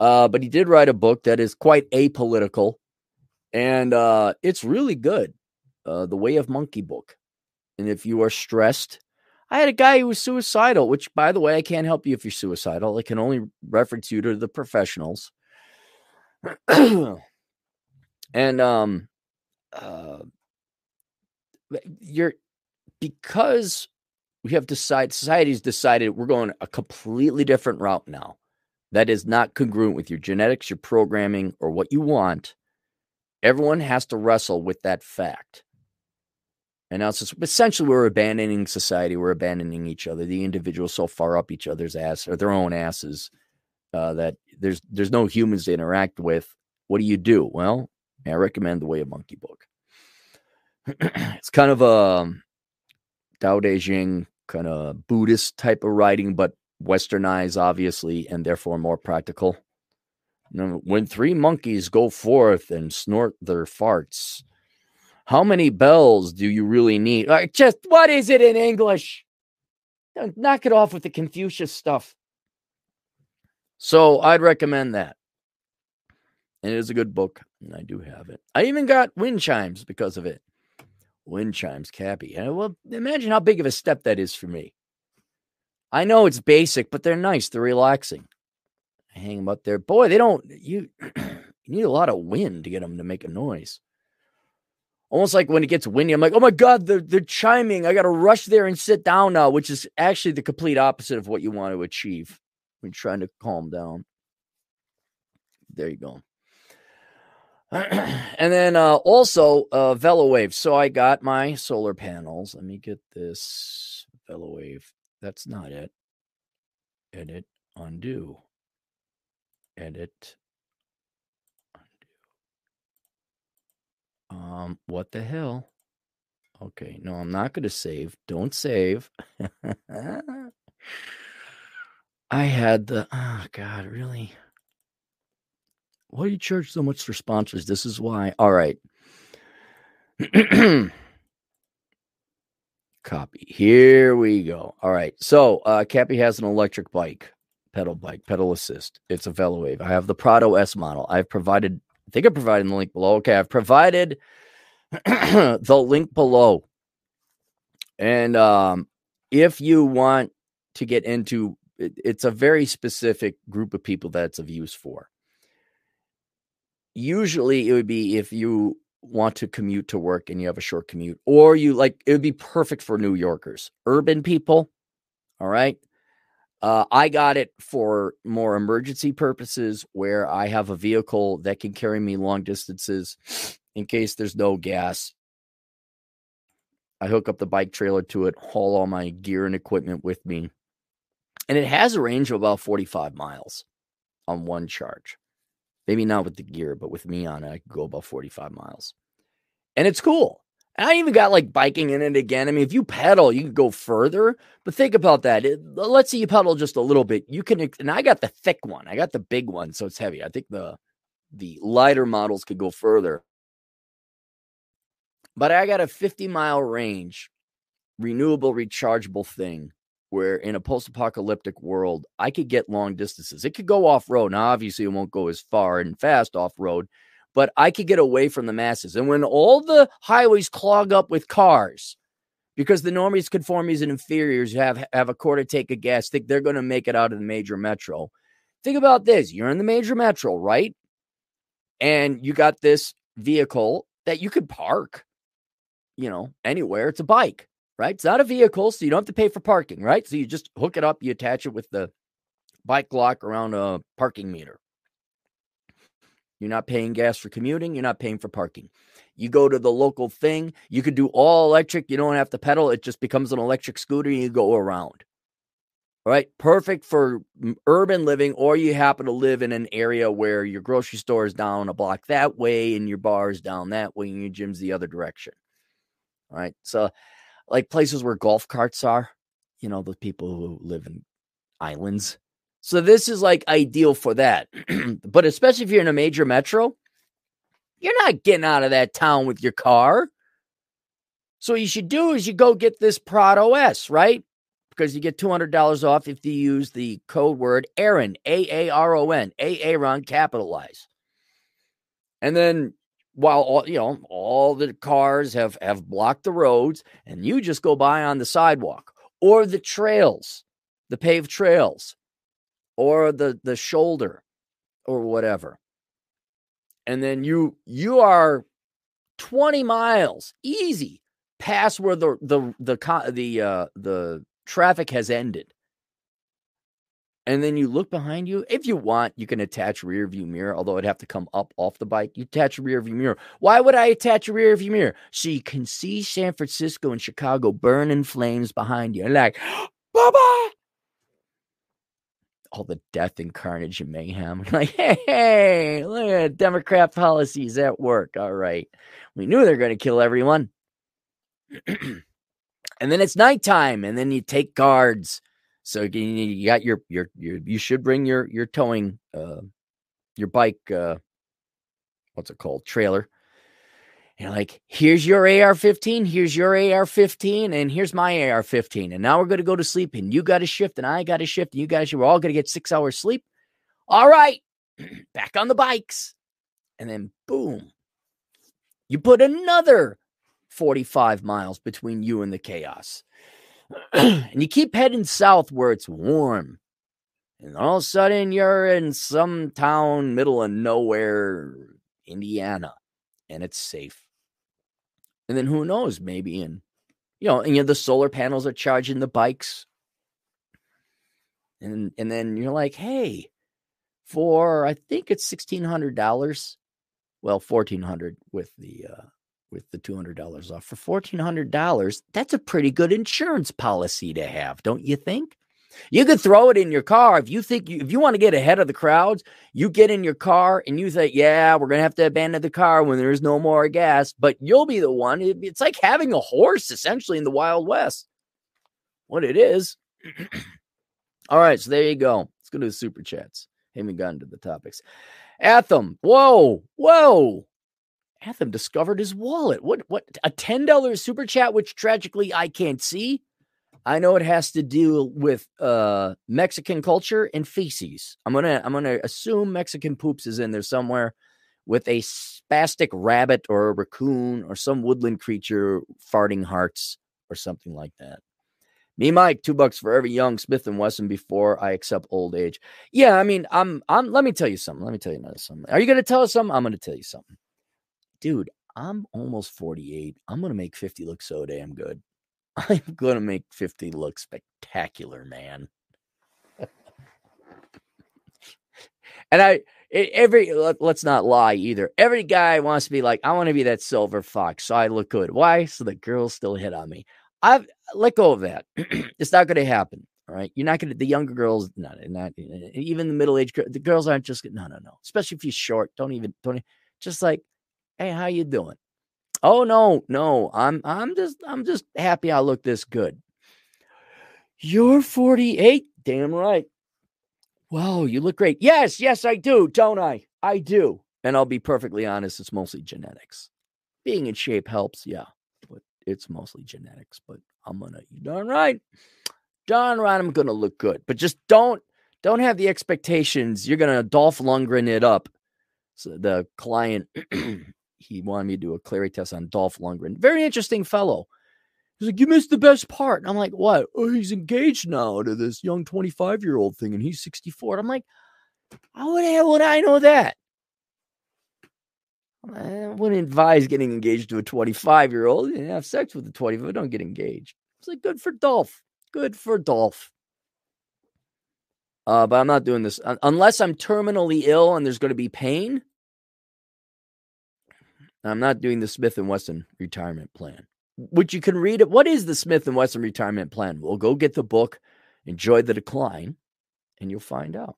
Uh, but he did write a book that is quite apolitical, and uh, it's really good. Uh, the Way of Monkey book. And if you are stressed, I had a guy who was suicidal, which, by the way, I can't help you if you're suicidal. I can only reference you to the professionals. and um, uh, you're because we have decided society's decided we're going a completely different route now. That is not congruent with your genetics, your programming, or what you want. Everyone has to wrestle with that fact. And now it's essentially we're abandoning society. We're abandoning each other. The individuals so far up each other's ass or their own asses uh, that there's there's no humans to interact with. What do you do? Well, I recommend the Way of Monkey book. it's kind of a Tao Te Ching kind of Buddhist type of writing, but westernized, obviously, and therefore more practical. When three monkeys go forth and snort their farts, how many bells do you really need? Like, just what is it in English? Knock it off with the Confucius stuff. So I'd recommend that. And it is a good book, and I do have it. I even got wind chimes because of it. Wind chimes, Cappy. Well, imagine how big of a step that is for me. I know it's basic, but they're nice. They're relaxing. I hang them up there. Boy, they don't. You you need a lot of wind to get them to make a noise. Almost like when it gets windy, I'm like, oh my god, they're they're chiming. I got to rush there and sit down now, which is actually the complete opposite of what you want to achieve when trying to calm down. There you go. and then uh, also uh, VeloWave. So I got my solar panels. Let me get this VeloWave. That's not it. Edit, undo. Edit, Um, what the hell? Okay, no, I'm not going to save. Don't save. I had the, oh God, really? Why do you charge so much for sponsors? This is why. All right. Copy. Here we go. All right. So uh Cappy has an electric bike, pedal bike, pedal assist. It's a VeloWave. I have the Prado S model. I've provided, I think I'm providing the link below. Okay, I've provided the link below. And um if you want to get into it, it's a very specific group of people that's of use for. Usually it would be if you want to commute to work and you have a short commute, or you like it would be perfect for New Yorkers, urban people. All right. Uh, I got it for more emergency purposes where I have a vehicle that can carry me long distances in case there's no gas. I hook up the bike trailer to it, haul all my gear and equipment with me. And it has a range of about 45 miles on one charge. Maybe not with the gear, but with me on it, I could go about 45 miles. And it's cool. And I even got like biking in it again. I mean, if you pedal, you can go further. But think about that. It, let's say you pedal just a little bit. You can, and I got the thick one. I got the big one, so it's heavy. I think the the lighter models could go further. But I got a 50 mile range, renewable, rechargeable thing where in a post-apocalyptic world i could get long distances it could go off-road now obviously it won't go as far and fast off-road but i could get away from the masses and when all the highways clog up with cars because the normies conformies and inferiors have have a quarter take of gas think they're going to make it out of the major metro think about this you're in the major metro right and you got this vehicle that you could park you know anywhere it's a bike right? It's not a vehicle, so you don't have to pay for parking, right? So you just hook it up, you attach it with the bike lock around a parking meter. You're not paying gas for commuting, you're not paying for parking. You go to the local thing, you could do all electric, you don't have to pedal, it just becomes an electric scooter and you go around. All right, perfect for urban living, or you happen to live in an area where your grocery store is down a block that way and your bar is down that way and your gym's the other direction. All right, so like places where golf carts are, you know, the people who live in islands. So this is like ideal for that. but especially if you're in a major metro, you're not getting out of that town with your car. So what you should do is you go get this Prado S, right? Because you get $200 off if you use the code word Aaron, A A R O N, A Aaron capitalize. And then while all you know all the cars have have blocked the roads and you just go by on the sidewalk or the trails the paved trails or the the shoulder or whatever and then you you are 20 miles easy past where the the the the uh the traffic has ended and then you look behind you. If you want, you can attach rear view mirror, although it'd have to come up off the bike. You attach a rear view mirror. Why would I attach a rear view mirror? So you can see San Francisco and Chicago burn in flames behind you. And like, Baba! All the death and carnage and mayhem. Like, hey, hey, look at Democrat policies at work. All right. We knew they're going to kill everyone. and then it's nighttime, and then you take guards so you got your your your you should bring your your towing uh your bike uh what's it called trailer. And like, here's your AR-15, here's your AR-15, and here's my AR-15. And now we're going to go to sleep, and you got a shift, and I got a shift, and you guys, you're all going to get six hours sleep. All right, back on the bikes. And then boom, you put another 45 miles between you and the chaos. and you keep heading south where it's warm. And all of a sudden, you're in some town, middle of nowhere, Indiana, and it's safe. And then who knows, maybe in, you know, and you know, the solar panels are charging the bikes. And, and then you're like, hey, for I think it's sixteen hundred dollars. Well, fourteen hundred with the uh, with the two hundred dollars off. For fourteen hundred dollars, that's a pretty good insurance policy to have, don't you think? You could throw it in your car if you think you, if you want to get ahead of the crowds. You get in your car and you say, "Yeah, we're gonna have to abandon the car when there's no more gas." But you'll be the one. It's like having a horse essentially in the Wild West. What it is. All right, so there you go. Let's go to the super chats. Haven't gotten to the topics. Atham, whoa, whoa. Atham discovered his wallet. What what a $10 super chat, which tragically I can't see. I know it has to do with uh Mexican culture and feces. I'm gonna I'm gonna assume Mexican poops is in there somewhere with a spastic rabbit or a raccoon or some woodland creature farting hearts or something like that. Me, Mike, two bucks for every young Smith and Wesson before I accept old age. Yeah, I mean, I'm, I'm. Let me tell you something. Let me tell you another something. Are you to tell us something? I'm to tell you something, dude. I'm almost 48. I'm to make 50 look so damn good. I'm going to make 50 look spectacular, man. and I, every let, us not lie either. Every guy wants to be like, I want to be that silver fox, so I look good. Why? So the girls still hit on me. I've let go of that. it's not going to happen. All right. You're not going to, the younger girls, not, not even the middle aged the girls aren't just, no, no, no. Especially if you're short. Don't even, don't, just like, hey, how you doing? Oh, no, no. I'm, I'm just, I'm just happy I look this good. You're 48. Damn right. Whoa, you look great. Yes, yes, I do, don't I? I do. And I'll be perfectly honest, it's mostly genetics. Being in shape helps, yeah but it's mostly genetics, but I'm gonna you darn right. Darn right, I'm gonna look good. But just don't don't have the expectations you're gonna Dolph Lundgren it up. So the client he wanted me to do a clarity test on Dolph Lundgren. Very interesting fellow. He's like, you missed the best part. And I'm like, what? Oh, he's engaged now to this young 25 year old thing, and he's 64. And I'm like, how the hell would I know that? I wouldn't advise getting engaged to a 25 year old. You have sex with a 25, don't get engaged. It's like good for Dolph. Good for Dolph. Uh, but I'm not doing this unless I'm terminally ill and there's going to be pain. I'm not doing the Smith and Wesson retirement plan, which you can read it. What is the Smith and Wesson retirement plan? We'll go get the book, enjoy the decline, and you'll find out.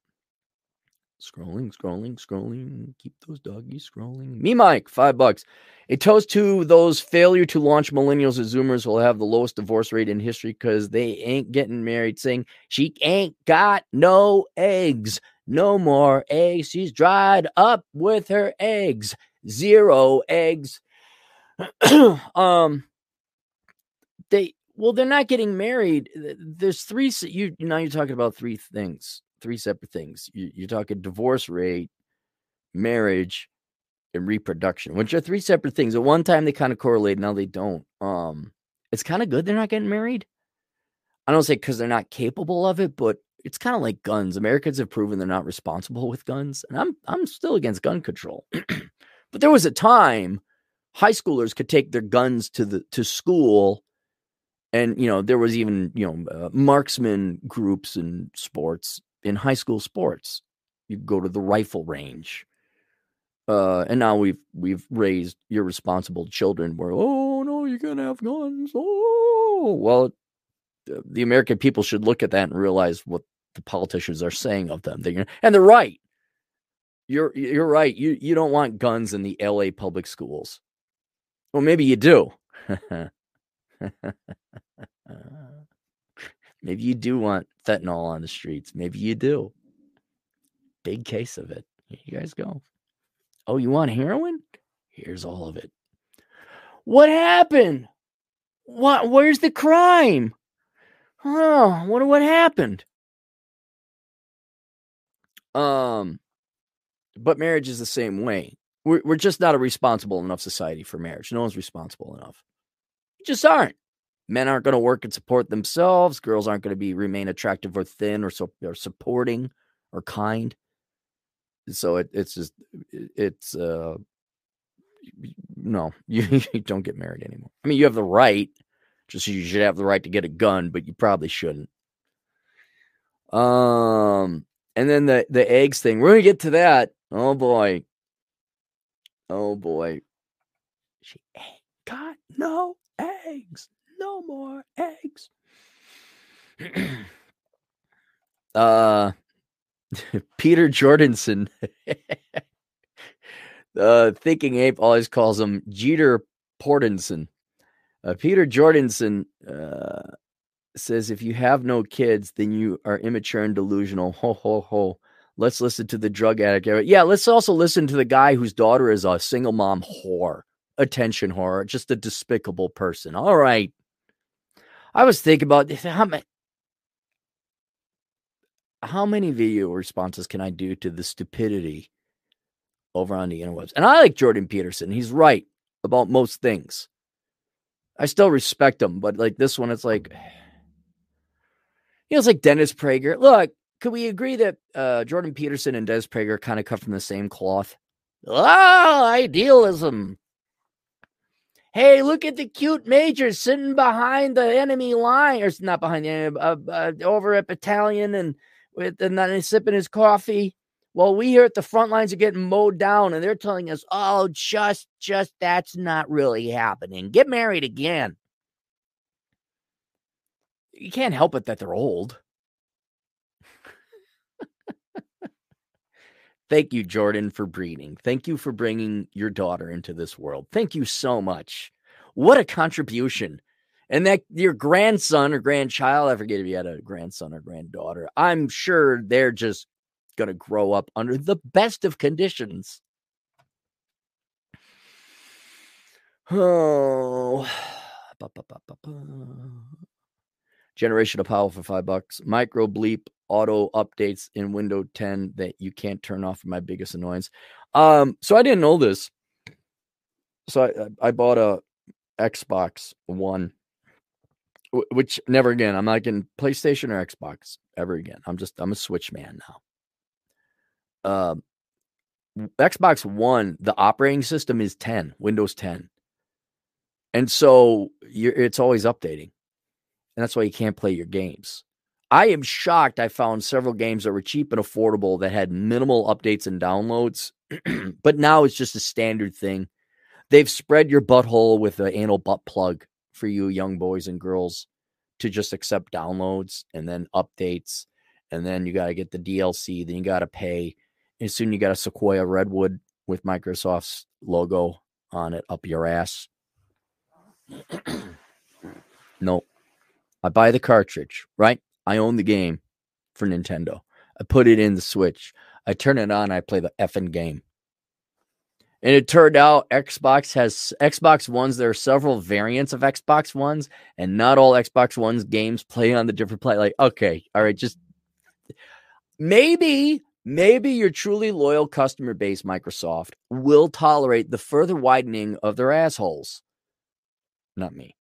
Scrolling, scrolling, scrolling. Keep those doggies scrolling. Me, Mike, five bucks. A toast to those failure to launch millennials and Zoomers will have the lowest divorce rate in history because they ain't getting married. Saying she ain't got no eggs, no more eggs. She's dried up with her eggs. Zero eggs. um, they well, they're not getting married. There's three. You now you're talking about three things three separate things. You, you're talking divorce rate, marriage, and reproduction, which are three separate things. At one time they kind of correlate, now they don't. Um, it's kind of good they're not getting married. I don't say because they're not capable of it, but it's kind of like guns. Americans have proven they're not responsible with guns, and I'm I'm still against gun control. but there was a time high schoolers could take their guns to the to school and you know there was even you know uh, marksman groups and sports in high school sports. You go to the rifle range. Uh, and now we've we've raised irresponsible children where oh no you can't have guns oh well the American people should look at that and realize what the politicians are saying of them they and they're right you're you're right you you don't want guns in the LA public schools well maybe you do Maybe you do want fentanyl on the streets. Maybe you do. Big case of it. Here you guys go. Oh, you want heroin? Here's all of it. What happened? What? Where's the crime? Oh, what? What happened? Um, but marriage is the same way. We're we're just not a responsible enough society for marriage. No one's responsible enough. We Just aren't. Men aren't going to work and support themselves. Girls aren't going to be remain attractive or thin or so or supporting or kind. So it, it's just it's uh no, you, you don't get married anymore. I mean, you have the right, just you should have the right to get a gun, but you probably shouldn't. Um, and then the the eggs thing. We're gonna get to that. Oh boy. Oh boy. She ain't got no eggs. No more eggs. uh Peter Jordanson. uh thinking ape always calls him Jeter Portenson. Uh, Peter Jordanson uh, says if you have no kids, then you are immature and delusional. Ho ho ho. Let's listen to the drug addict. Yeah, let's also listen to the guy whose daughter is a single mom whore, attention whore, just a despicable person. All right. I was thinking about how many how many video responses can I do to the stupidity over on the interwebs? And I like Jordan Peterson. He's right about most things. I still respect him, but like this one, it's like you know, it's like Dennis Prager. Look, could we agree that uh, Jordan Peterson and Dennis Prager kind of cut from the same cloth? Ah, idealism. Hey, look at the cute major sitting behind the enemy line, or not behind the enemy, uh, uh, over at battalion, and with and then sipping his coffee. Well, we here at the front lines are getting mowed down, and they're telling us, "Oh, just, just that's not really happening. Get married again." you can't help it that they're old. Thank you, Jordan, for breeding. Thank you for bringing your daughter into this world. Thank you so much. What a contribution. And that your grandson or grandchild, I forget if you had a grandson or granddaughter, I'm sure they're just going to grow up under the best of conditions. Oh. Generation of Power for five bucks. Micro bleep auto updates in Windows 10 that you can't turn off. My biggest annoyance. Um, so I didn't know this. So I, I bought a Xbox One, which never again. I'm not getting PlayStation or Xbox ever again. I'm just I'm a Switch man now. Uh, Xbox One, the operating system is 10, Windows 10, and so it's always updating and that's why you can't play your games. I am shocked. I found several games that were cheap and affordable that had minimal updates and downloads, but now it's just a standard thing. They've spread your butthole with an anal butt plug for you young boys and girls to just accept downloads and then updates. And then you got to get the DLC, then you got to pay. And soon you got a Sequoia Redwood with Microsoft's logo on it up your ass. nope. I buy the cartridge, right? I own the game for Nintendo. I put it in the Switch. I turn it on. I play the effing game. And it turned out Xbox has Xbox Ones. There are several variants of Xbox Ones, and not all Xbox Ones games play on the different play. Like, okay, all right, just maybe, maybe your truly loyal customer base, Microsoft, will tolerate the further widening of their assholes. Not me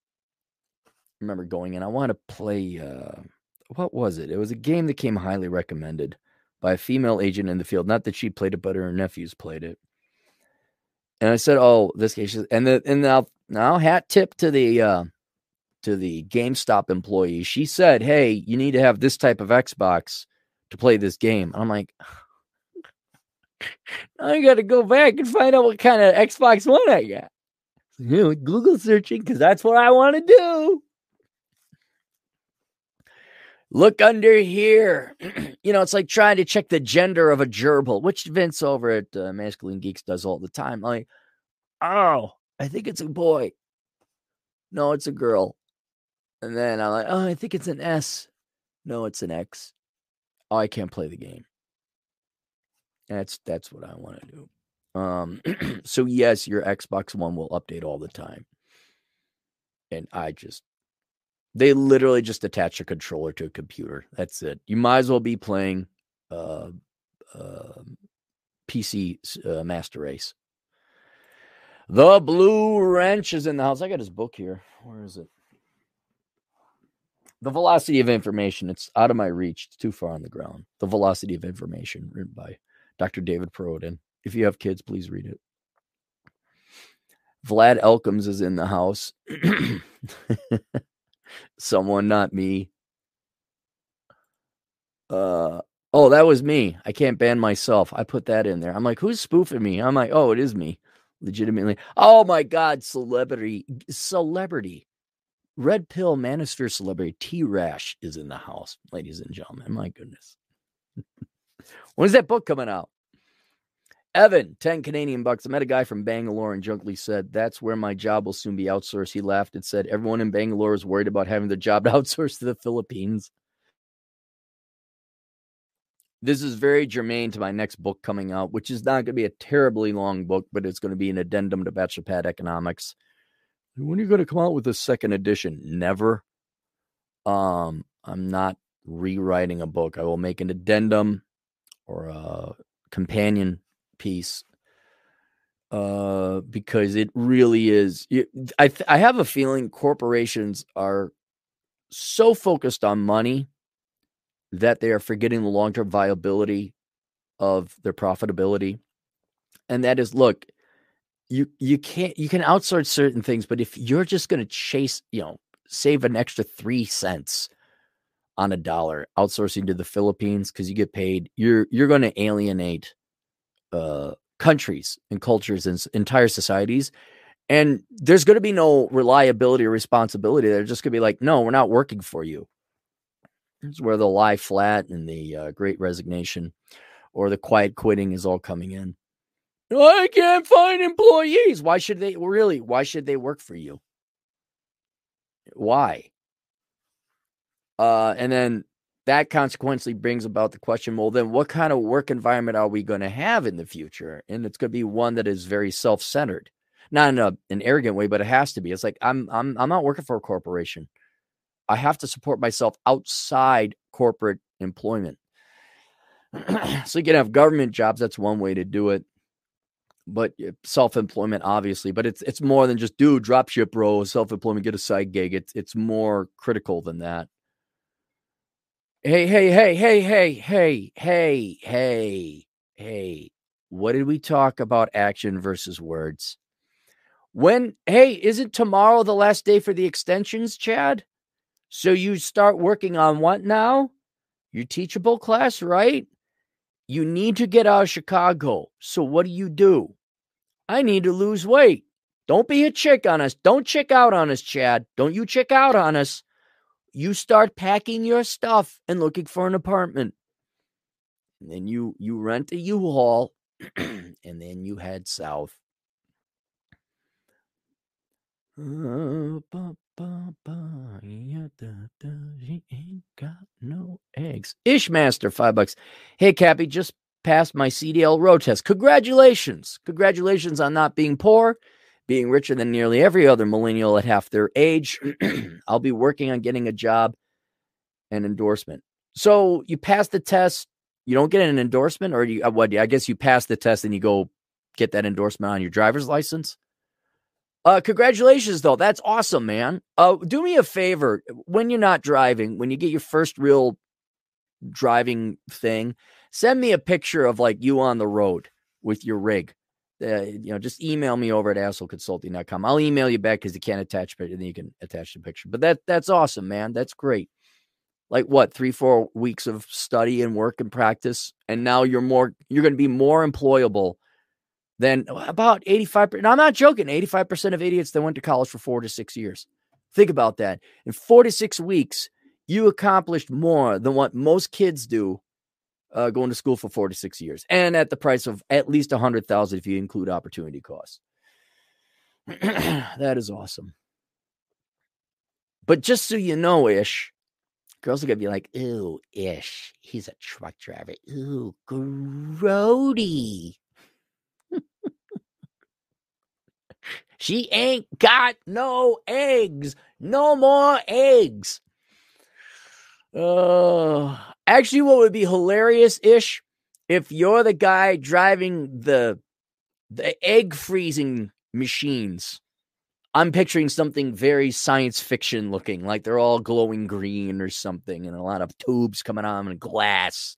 remember going in. I want to play. Uh, what was it? It was a game that came highly recommended by a female agent in the field. Not that she played it, but her nephews played it. And I said, "Oh, this case." And the and now now hat tip to the uh, to the GameStop employee. She said, "Hey, you need to have this type of Xbox to play this game." And I'm like. I got to go back and find out what kind of Xbox One I got. You know, Google searching because that's what I want to do. Look under here. you know, it's like trying to check the gender of a gerbil, which Vince over at uh, Masculine Geeks does all the time. Like, oh, I think it's a boy. No, it's a girl. And then I'm like, oh, I think it's an S. No, it's an X. Oh, I can't play the game. That's that's what I want to do. Um, so yes, your Xbox One will update all the time, and I just they literally just attach a controller to a computer. That's it. You might as well be playing uh, uh, PC uh, Master Race. The Blue Wrench is in the house. I got his book here. Where is it? The Velocity of Information. It's out of my reach. It's too far on the ground. The Velocity of Information, written by Dr. David Perrodin. If you have kids, please read it. Vlad Elkins is in the house. Someone, not me. Uh oh, that was me. I can't ban myself. I put that in there. I'm like, who's spoofing me? I'm like, oh, it is me. Legitimately. Oh my god, celebrity, celebrity. Red pill manosphere celebrity T Rash is in the house, ladies and gentlemen. My goodness. When's that book coming out? Evan, 10 Canadian bucks. I met a guy from Bangalore and jokingly said, That's where my job will soon be outsourced. He laughed and said, Everyone in Bangalore is worried about having their job outsourced to the Philippines. This is very germane to my next book coming out, which is not going to be a terribly long book, but it's going to be an addendum to Bachelor Pad Economics. When are you going to come out with a second edition? Never. Um, I'm not rewriting a book. I will make an addendum or a companion piece uh because it really is i th- i have a feeling corporations are so focused on money that they are forgetting the long-term viability of their profitability and that is look you you can't you can outsource certain things but if you're just going to chase you know save an extra 3 cents on a dollar outsourcing to the Philippines cuz you get paid you're you're going to alienate uh countries and cultures and entire societies and there's going to be no reliability or responsibility they're just going to be like no we're not working for you it's where the lie flat and the uh, great resignation or the quiet quitting is all coming in. I can't find employees. Why should they really? Why should they work for you? Why? Uh, and then that consequently brings about the question well, then what kind of work environment are we going to have in the future? And it's going to be one that is very self centered, not in a, an arrogant way, but it has to be. It's like, I'm, I'm, I'm not working for a corporation. I have to support myself outside corporate employment. so you can have government jobs. That's one way to do it. But eh, self-employment, obviously, but it's it's more than just do drop ship bro, self-employment, get a side gig. It's it's more critical than that. Hey, hey, hey, hey, hey, hey, hey, hey, hey. What did we talk about action versus words? When hey, isn't tomorrow the last day for the extensions, Chad? So you start working on what now? Your teachable class, right? You need to get out of Chicago. So what do you do? I need to lose weight. Don't be a chick on us. Don't chick out on us, Chad. Don't you chick out on us. You start packing your stuff and looking for an apartment. And then you you rent a U-Haul and then you head south. Uh, Ba, ba, yeah, da, da, she ain't got no eggs. Ishmaster, five bucks. Hey, Cappy, just passed my CDL road test. Congratulations. Congratulations on not being poor, being richer than nearly every other millennial at half their age. I'll be working on getting a job and endorsement. So you pass the test, you don't get an endorsement, or you, uh, what? I guess you pass the test and you go get that endorsement on your driver's license. Uh, congratulations, though. That's awesome, man. Uh, do me a favor when you're not driving, when you get your first real driving thing, send me a picture of like you on the road with your rig. Uh, you know, just email me over at assholeconsulting.com. I'll email you back because you can't attach, but then you can attach the picture. But that that's awesome, man. That's great. Like what, three, four weeks of study and work and practice, and now you're more, you're going to be more employable than about eighty five. percent. I'm not joking 85% of idiots that went to college for 4 to 6 years think about that in 4 to 6 weeks you accomplished more than what most kids do uh, going to school for 4 to 6 years and at the price of at least a 100,000 if you include opportunity costs that is awesome but just so you know ish girls are gonna be like, ooh, ish, he's a truck driver. Ooh, grody. She ain't got no eggs. No more eggs. Uh, actually, what would be hilarious ish if you're the guy driving the the egg freezing machines. I'm picturing something very science fiction looking, like they're all glowing green or something, and a lot of tubes coming on and glass,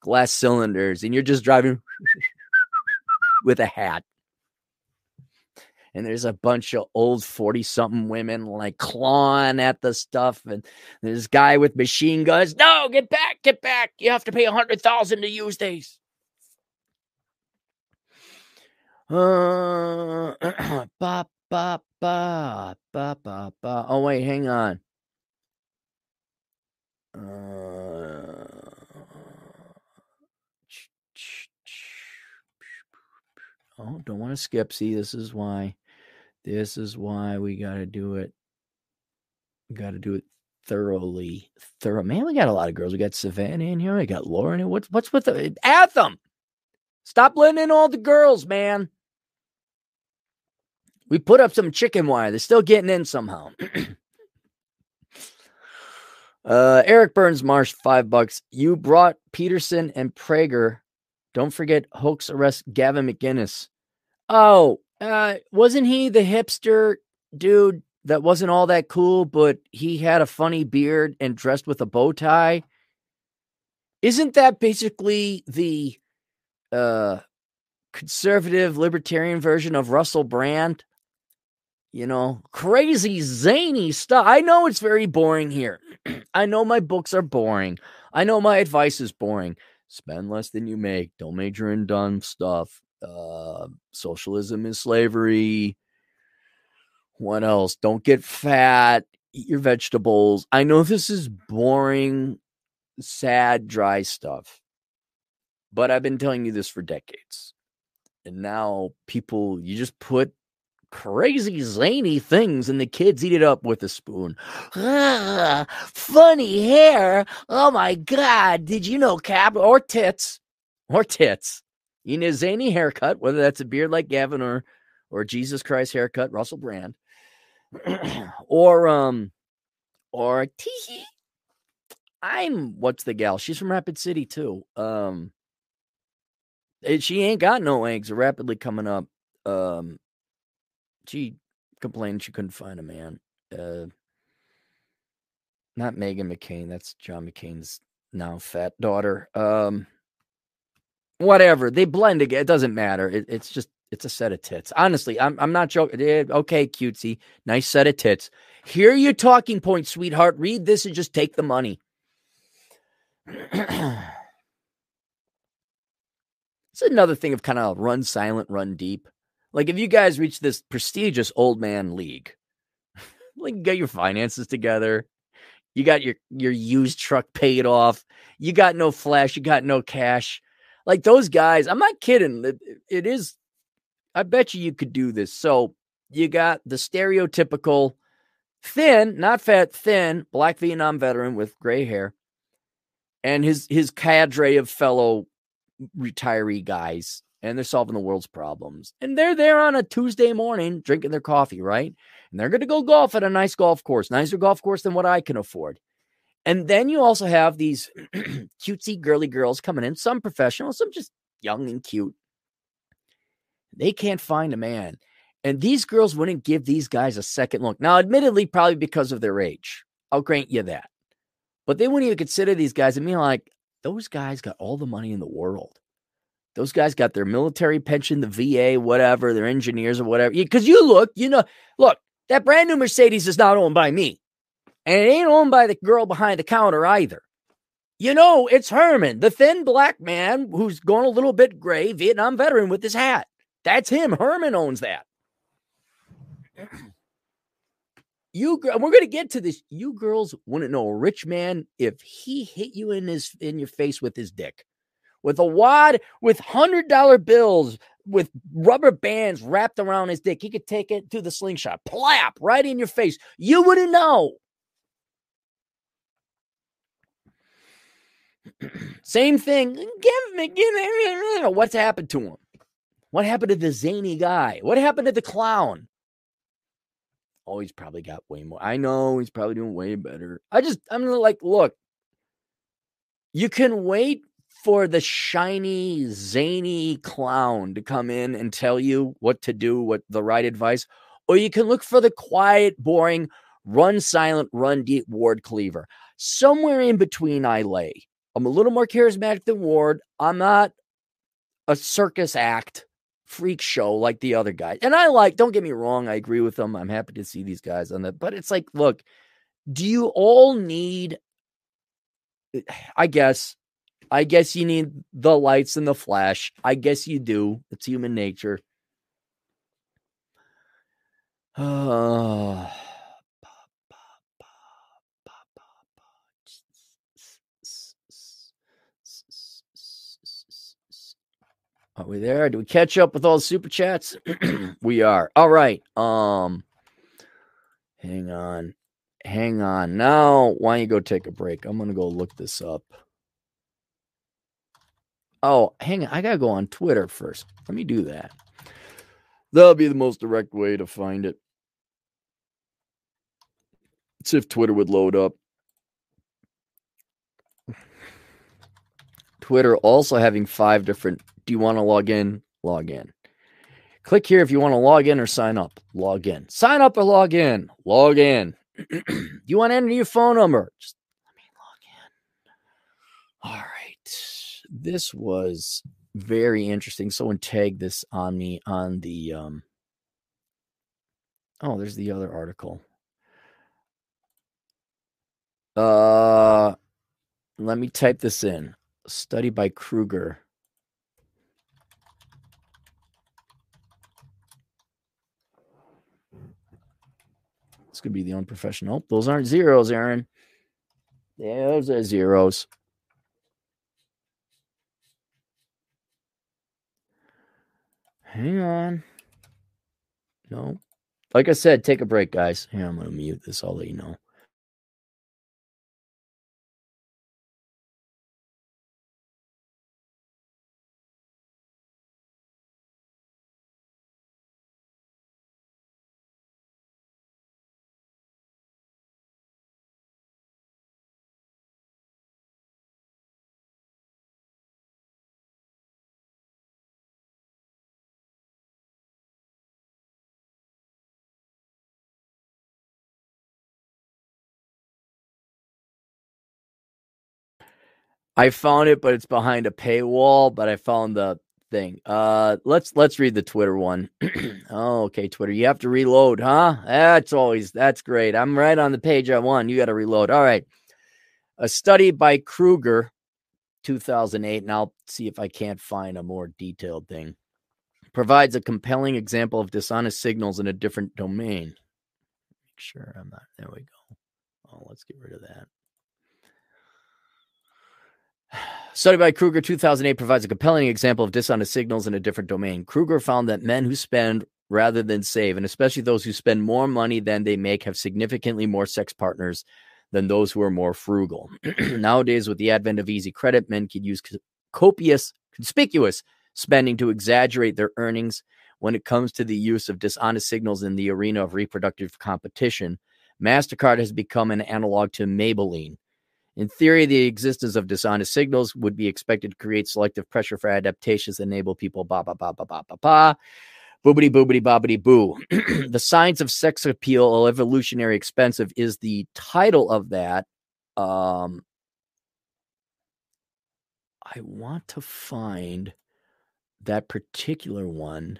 glass cylinders, and you're just driving with a hat. And there's a bunch of old 40 something women like clawing at the stuff. And there's guy with machine guns. No, get back, get back. You have to pay a hundred thousand to use these. Uh, ba, ba, ba, ba, ba, ba. Oh, wait, hang on. Uh, oh, don't want to skip. See, this is why. This is why we got to do it. We got to do it thoroughly. Thorough. Man, we got a lot of girls. We got Savannah in here. We got Lauren. What's what's with the Atham? Stop letting in all the girls, man. We put up some chicken wire. They're still getting in somehow. uh, Eric Burns Marsh, five bucks. You brought Peterson and Prager. Don't forget Hoax arrest Gavin McInnes. Oh, uh, wasn't he the hipster dude that wasn't all that cool, but he had a funny beard and dressed with a bow tie? Isn't that basically the uh conservative libertarian version of Russell Brand? You know, crazy, zany stuff. I know it's very boring here. I know my books are boring. I know my advice is boring. Spend less than you make. Don't major in dumb stuff. Uh, socialism is slavery. What else? Don't get fat. Eat your vegetables. I know this is boring, sad, dry stuff, but I've been telling you this for decades. And now people, you just put crazy zany things and the kids eat it up with a spoon. Ah, funny hair. Oh my God. Did you know cap or tits or tits? You a zany haircut, whether that's a beard like Gavin or or Jesus Christ haircut, Russell Brand, or um or tee I'm what's the gal? She's from Rapid City too. Um it, she ain't got no eggs. rapidly coming up. Um she complained she couldn't find a man. Uh, not Meghan McCain. That's John McCain's now fat daughter. Um, whatever. They blend together. It doesn't matter. It, it's just it's a set of tits. Honestly, I'm I'm not joking. Eh, okay, cutesy, nice set of tits. Hear your talking point, sweetheart. Read this and just take the money. it's another thing of kind of run silent, run deep. Like if you guys reach this prestigious old man league, like you got your finances together, you got your your used truck paid off, you got no flash, you got no cash. Like those guys, I'm not kidding. it, it is I bet you you could do this. So you got the stereotypical thin, not fat, thin black Vietnam veteran with gray hair and his his cadre of fellow retiree guys and they're solving the world's problems. And they're there on a Tuesday morning drinking their coffee, right? And they're going to go golf at a nice golf course, nicer golf course than what I can afford. And then you also have these cutesy girly girls coming in, some professional, some just young and cute. They can't find a man. And these girls wouldn't give these guys a second look. Now, admittedly, probably because of their age. I'll grant you that. But they wouldn't even consider these guys. I mean, like, those guys got all the money in the world. Those guys got their military pension, the VA, whatever, their engineers or whatever. Because you look, you know, look, that brand new Mercedes is not owned by me. And it ain't owned by the girl behind the counter either. You know, it's Herman, the thin black man who's gone a little bit gray, Vietnam veteran with his hat. That's him. Herman owns that. You, we're going to get to this. You girls wouldn't know a rich man if he hit you in his in your face with his dick with a wad with hundred dollar bills with rubber bands wrapped around his dick. He could take it to the slingshot, plap right in your face. You wouldn't know. Same thing. Give me, give me. What's happened to him? What happened to the zany guy? What happened to the clown? Oh, he's probably got way more. I know he's probably doing way better. I just, I'm like, look, you can wait for the shiny, zany clown to come in and tell you what to do, what the right advice, or you can look for the quiet, boring, run silent, run deep Ward Cleaver. Somewhere in between, I lay. I'm a little more charismatic than Ward. I'm not a circus act freak show like the other guys. And I like, don't get me wrong, I agree with them. I'm happy to see these guys on that. But it's like, look, do you all need I guess I guess you need the lights and the flash. I guess you do. It's human nature. Uh, Are we there? Do we catch up with all the super chats? we are. All right. Um hang on. Hang on. Now, why don't you go take a break? I'm gonna go look this up. Oh, hang on. I gotta go on Twitter first. Let me do that. That'll be the most direct way to find it. Let's see if Twitter would load up. Twitter also having five different. Do you want to log in? Log in. Click here if you want to log in or sign up. Log in. Sign up or log in. Log in. you want to enter your phone number? Just let me log in. All right. This was very interesting. Someone tagged this on me on the um Oh, there's the other article. Uh let me type this in. Study by Kruger. Could be the unprofessional. Those aren't zeros, Aaron. Yeah, those are zeros. Hang on. No. Like I said, take a break, guys. Here, I'm going to mute this. I'll let you know. I found it, but it's behind a paywall. But I found the thing. Uh, let's let's read the Twitter one. oh, okay, Twitter. You have to reload, huh? That's always that's great. I'm right on the page I want. You got to reload. All right. A study by Kruger, 2008, and I'll see if I can't find a more detailed thing. Provides a compelling example of dishonest signals in a different domain. Make sure I'm not. There we go. Oh, let's get rid of that. Study by Kruger 2008 provides a compelling example of dishonest signals in a different domain. Kruger found that men who spend rather than save, and especially those who spend more money than they make, have significantly more sex partners than those who are more frugal. Nowadays, with the advent of easy credit, men can use copious, conspicuous spending to exaggerate their earnings. When it comes to the use of dishonest signals in the arena of reproductive competition, MasterCard has become an analog to Maybelline in theory, the existence of dishonest signals would be expected to create selective pressure for adaptations that enable people ba ba ba ba ba ba ba. Boobity boobity bobbity boo. the science of sex appeal, evolutionary expensive, is the title of that. Um, I want to find that particular one.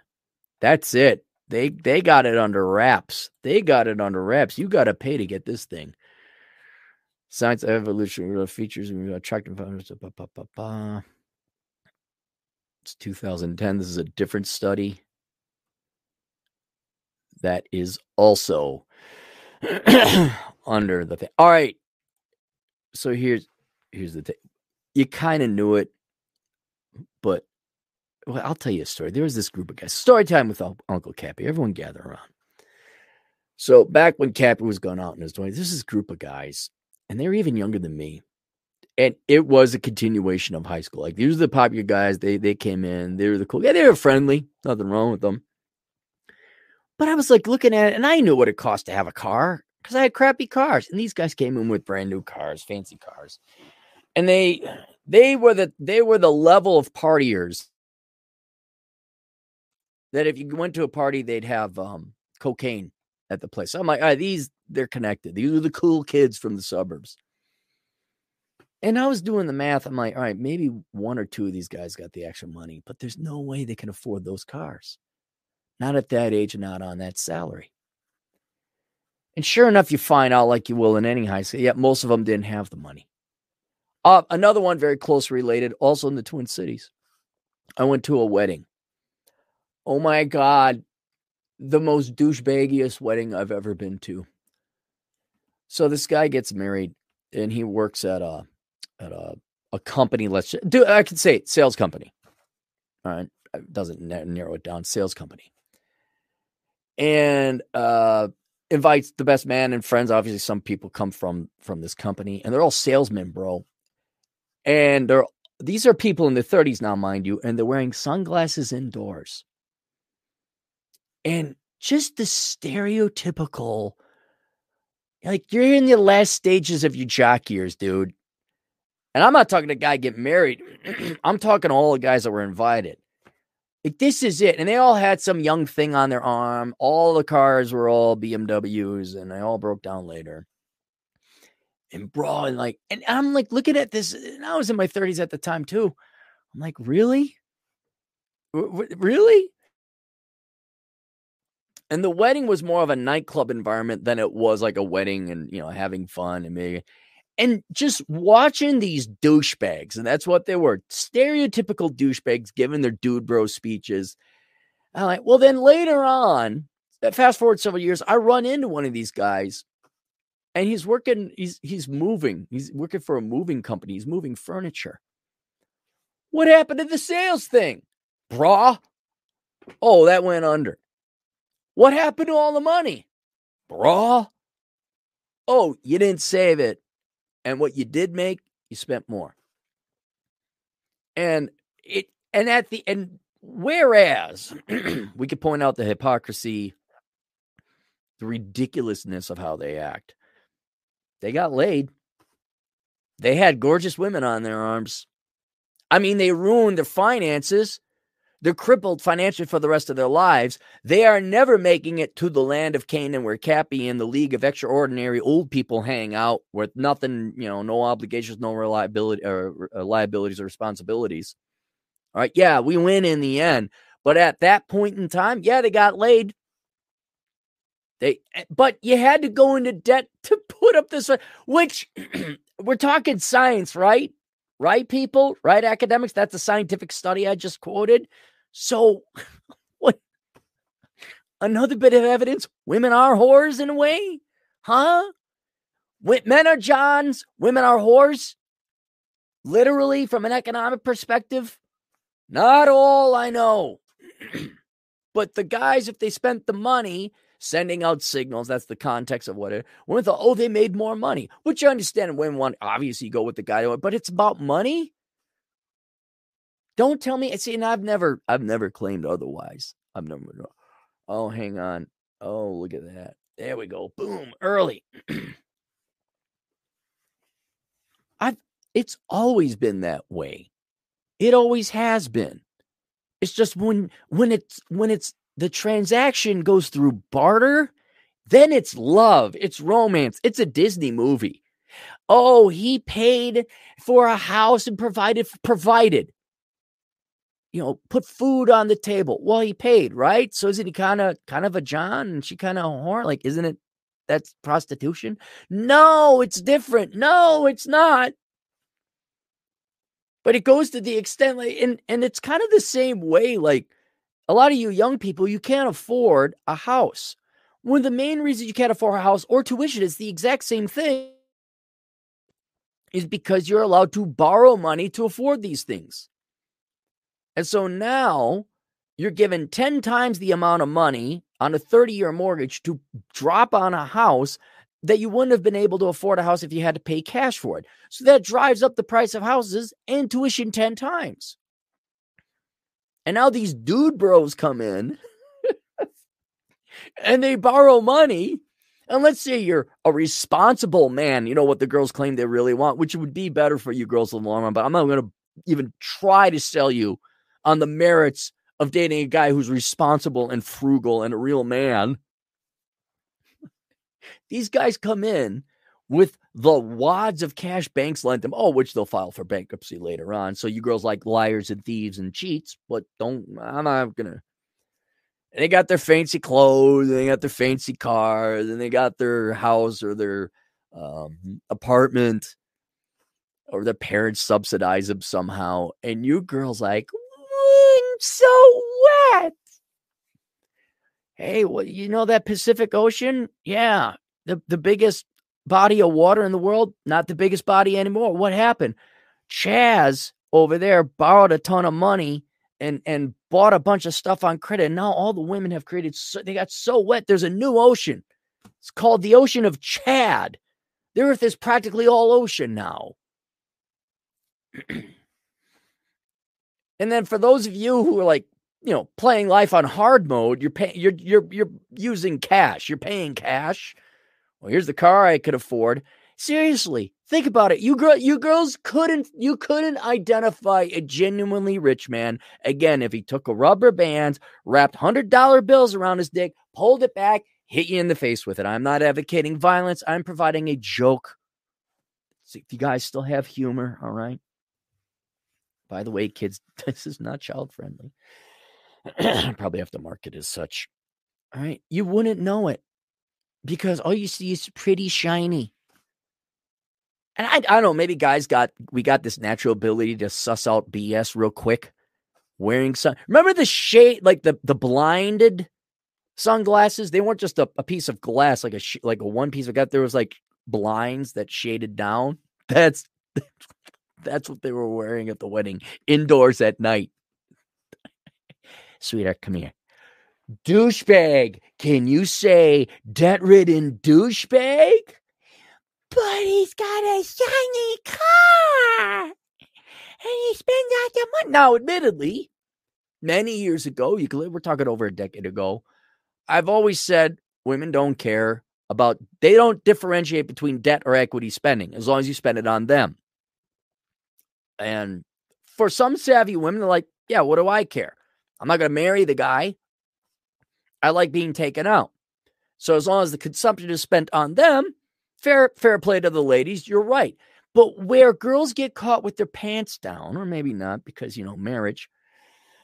That's it. They they got it under wraps. They got it under wraps. You got to pay to get this thing. Science evolution features and attractive. It's 2010. This is a different study that is also under the thing. All right. So here's here's the thing. You kind of knew it, but well, I'll tell you a story. There was this group of guys. Story time with Uncle Cappy. Everyone gather around. So back when Cappy was going out in his 20s, this is group of guys and they're even younger than me. And it was a continuation of high school. Like these are the popular guys. They they came in. They were the cool. Yeah, they were friendly. Nothing wrong with them. But I was like looking at it, and I knew what it cost to have a car because I had crappy cars. And these guys came in with brand new cars, fancy cars, and they They were the they were the level of partiers that if you went to a party, they'd have um, cocaine at the place. I'm like, these they're connected. These are the cool kids from the suburbs. And I was doing the math. I'm like, all right, maybe one or two of these guys got the extra money, but there's no way they can afford those cars. Not at that age and not on that salary. And sure enough, you find out, like you will in any high school, yeah, most of them didn't have the money. Uh, another one very close related, also in the Twin Cities. I went to a wedding. Oh my God, the most douchebaggiest wedding I've ever been to. So this guy gets married and he works at a at a, a company. Let's just, do I can say it, sales company. All right, it doesn't narrow it down. Sales company, and uh, invites the best man and friends. Obviously, some people come from from this company, and they're all salesmen, bro. And they're these are people in their 30s now, mind you, and they're wearing sunglasses indoors. And just the stereotypical, like you're in the last stages of your jock years, dude. And I'm not talking to a guy get married. I'm talking to all the guys that were invited. Like this is it. And they all had some young thing on their arm. All the cars were all BMWs and they all broke down later. And bro, and like, and I'm like looking at this, and I was in my 30s at the time too. I'm like, really? Really? And the wedding was more of a nightclub environment than it was like a wedding and you know having fun and maybe and just watching these douchebags, and that's what they were stereotypical douchebags giving their dude bro speeches. I'm like, well, then later on, uh, fast forward several years, I run into one of these guys and he's working, he's he's moving, he's working for a moving company, he's moving furniture. What happened to the sales thing? Brah. Oh, that went under. What happened to all the money? Brah. Oh, you didn't save it. And what you did make, you spent more. And it and at the and whereas we could point out the hypocrisy, the ridiculousness of how they act. They got laid. They had gorgeous women on their arms. I mean, they ruined their finances. They're crippled financially for the rest of their lives. They are never making it to the land of Canaan where Cappy and the League of Extraordinary Old People hang out with nothing, you know, no obligations, no reliability or uh, liabilities or responsibilities. All right. Yeah, we win in the end. But at that point in time, yeah, they got laid. They, eh, but you had to go into debt to put up this, which we're talking science, right? Right, people? Right, academics? That's a scientific study I just quoted. So, what? Another bit of evidence women are whores in a way? Huh? Men are Johns, women are whores? Literally, from an economic perspective? Not all, I know. but the guys, if they spent the money sending out signals, that's the context of what it women thought, oh, they made more money. Which you understand women want obviously go with the guy, but it's about money. Don't tell me. See, and I've never, I've never claimed otherwise. I've never. Oh, hang on. Oh, look at that. There we go. Boom. Early. I've. It's always been that way. It always has been. It's just when when it's when it's the transaction goes through barter, then it's love, it's romance, it's a Disney movie. Oh, he paid for a house and provided provided you know, put food on the table. Well, he paid, right? So isn't he kind of kind of a John and she kind of a whore? Like, isn't it that's prostitution? No, it's different. No, it's not. But it goes to the extent like and and it's kind of the same way, like a lot of you young people, you can't afford a house. One of the main reasons you can't afford a house or tuition is the exact same thing is because you're allowed to borrow money to afford these things. And so now you're given 10 times the amount of money on a 30 year mortgage to drop on a house that you wouldn't have been able to afford a house if you had to pay cash for it. So that drives up the price of houses and tuition 10 times. And now these dude bros come in and they borrow money And let's say you're a responsible man, you know what the girls claim they really want, which would be better for you girls in the long run. But I'm not going to even try to sell you on the merits of dating a guy who's responsible and frugal and a real man. These guys come in with the wads of cash banks lent them, oh, which they'll file for bankruptcy later on. So you girls like liars and thieves and cheats, but don't, I'm not gonna. And they got their fancy clothes, and they got their fancy cars, and they got their house or their um, apartment, or their parents subsidize them somehow. And you girls like, so wet. Hey, well, you know that Pacific Ocean? Yeah, the, the biggest body of water in the world, not the biggest body anymore. What happened? Chaz over there borrowed a ton of money and and bought a bunch of stuff on credit. Now all the women have created so, they got so wet. There's a new ocean. It's called the Ocean of Chad. The earth is practically all ocean now. and then for those of you who are like, you know, playing life on hard mode, you're paying you're you're you're using cash. You're paying cash well, here's the car I could afford. Seriously, think about it. You girl, you girls couldn't you couldn't identify a genuinely rich man again if he took a rubber band, wrapped hundred dollar bills around his dick, pulled it back, hit you in the face with it. I'm not advocating violence. I'm providing a joke. See if you guys still have humor, all right. By the way, kids, this is not child friendly. Probably have to mark it as such. All right, you wouldn't know it because all you see is pretty shiny. And I, I don't know, maybe guys got we got this natural ability to suss out BS real quick. Wearing sun. Remember the shade, like the the blinded sunglasses? They weren't just a, a piece of glass, like a sh- like a one piece of glass. There was like blinds that shaded down. That's that's what they were wearing at the wedding, indoors at night. Sweetheart, come here douchebag. Can you say debt ridden douchebag?
But he's got a shiny car and he spends all the money.
Now, admittedly, many years ago, you could, we're talking over a decade ago, I've always said women don't care about, they don't differentiate between debt or equity spending as long as you spend it on them. And for some savvy women, they're like, yeah, what do I care? I'm not going to marry the guy I like being taken out. So as long as the consumption is spent on them, fair fair play to the ladies, you're right. But where girls get caught with their pants down, or maybe not because you know marriage,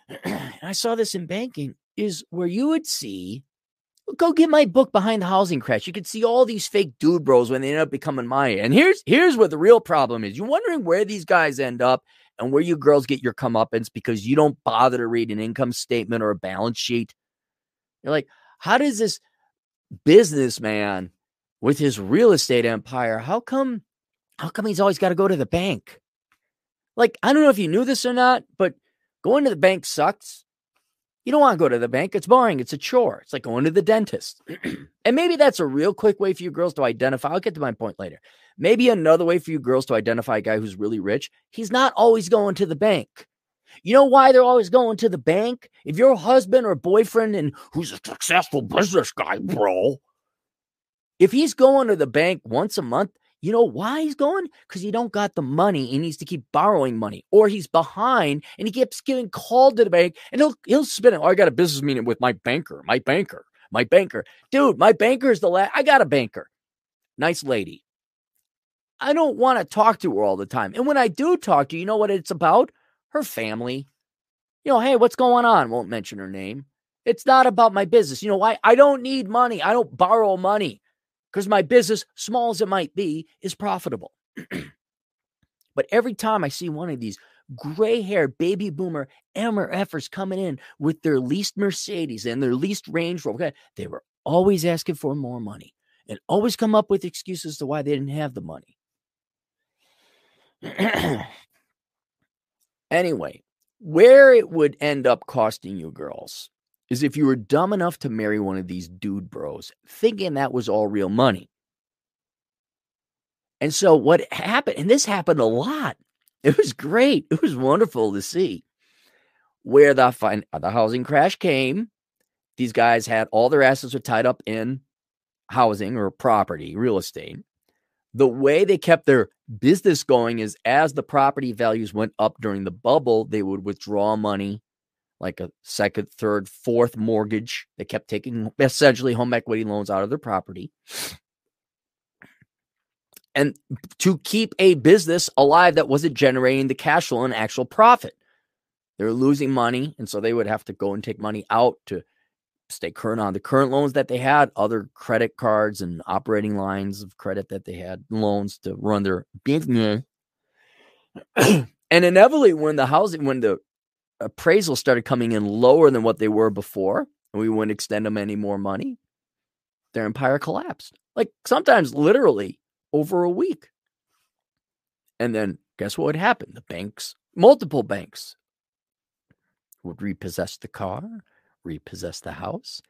I saw this in banking, is where you would see go get my book behind the housing crash. You could see all these fake dude bros when they end up becoming my. And here's here's where the real problem is. You're wondering where these guys end up and where you girls get your comeuppance because you don't bother to read an income statement or a balance sheet. You're like, how does this businessman with his real estate empire, how come how come he's always got to go to the bank? Like, I don't know if you knew this or not, but going to the bank sucks. You don't want to go to the bank. It's boring. It's a chore. It's like going to the dentist. and maybe that's a real quick way for you girls to identify. I'll get to my point later. Maybe another way for you girls to identify a guy who's really rich. He's not always going to the bank. You know why they're always going to the bank? If your husband or boyfriend and who's a successful business guy, bro, if he's going to the bank once a month, you know why he's going? Because he don't got the money. He needs to keep borrowing money, or he's behind and he keeps getting called to the bank, and he'll he'll spin it. Oh, I got a business meeting with my banker, my banker, my banker, dude. My banker is the last. I got a banker, nice lady. I don't want to talk to her all the time, and when I do talk to you, you know what it's about? her family. You know, hey, what's going on? Won't mention her name. It's not about my business. You know why? I don't need money. I don't borrow money because my business, small as it might be, is profitable. but every time I see one of these gray haired baby boomer MRFers coming in with their leased Mercedes and their leased Range Rover, they were always asking for more money and always come up with excuses to why they didn't have the money. Anyway, where it would end up costing you girls is if you were dumb enough to marry one of these dude bros, thinking that was all real money. And so what happened, and this happened a lot. It was great. It was wonderful to see where the fin- uh, the housing crash came. These guys had all their assets were tied up in housing or property, real estate, the way they kept their business going is as the property values went up during the bubble, they would withdraw money like a second, third, fourth mortgage. They kept taking essentially home equity loans out of their property. And to keep a business alive that wasn't generating the cash flow and actual profit, they're losing money. And so they would have to go and take money out to stay current on the current loans that they had, other credit cards and operating lines of credit that they had, loans to run their business. and inevitably, when the housing, when the appraisal started coming in lower than what they were before, and we wouldn't extend them any more money, their empire collapsed. Like sometimes literally over a week. And then guess what would happen? The banks, multiple banks, would repossess the car, repossess the house.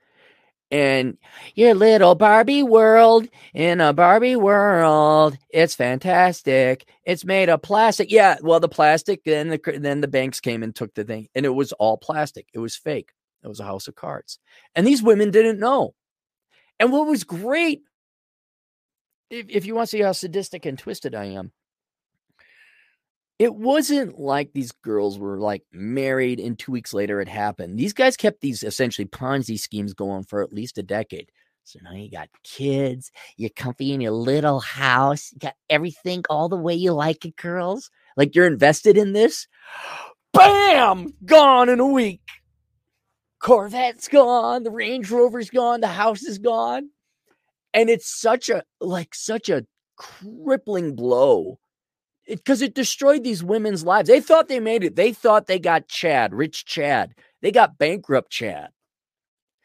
And your little Barbie world in a Barbie world, it's fantastic. It's made of plastic. Yeah, well, the plastic. Then the then the banks came and took the thing, and it was all plastic. It was fake. It was a house of cards, and these women didn't know. And what was great, if, if you want to see how sadistic and twisted I am, it wasn't like these girls were like married and two weeks later it happened. These guys kept these essentially Ponzi schemes going for at least a decade. So now you got kids, you're comfy in your little house, you got everything all the way you like it, girls. Like you're invested in this. Bam! Gone in a week. Corvette's gone, the Range Rover's gone, the house is gone. And it's such a like such a crippling blow because it, it, destroyed these women's lives. They thought they made it. They thought they got Chad, rich Chad. They got bankrupt Chad.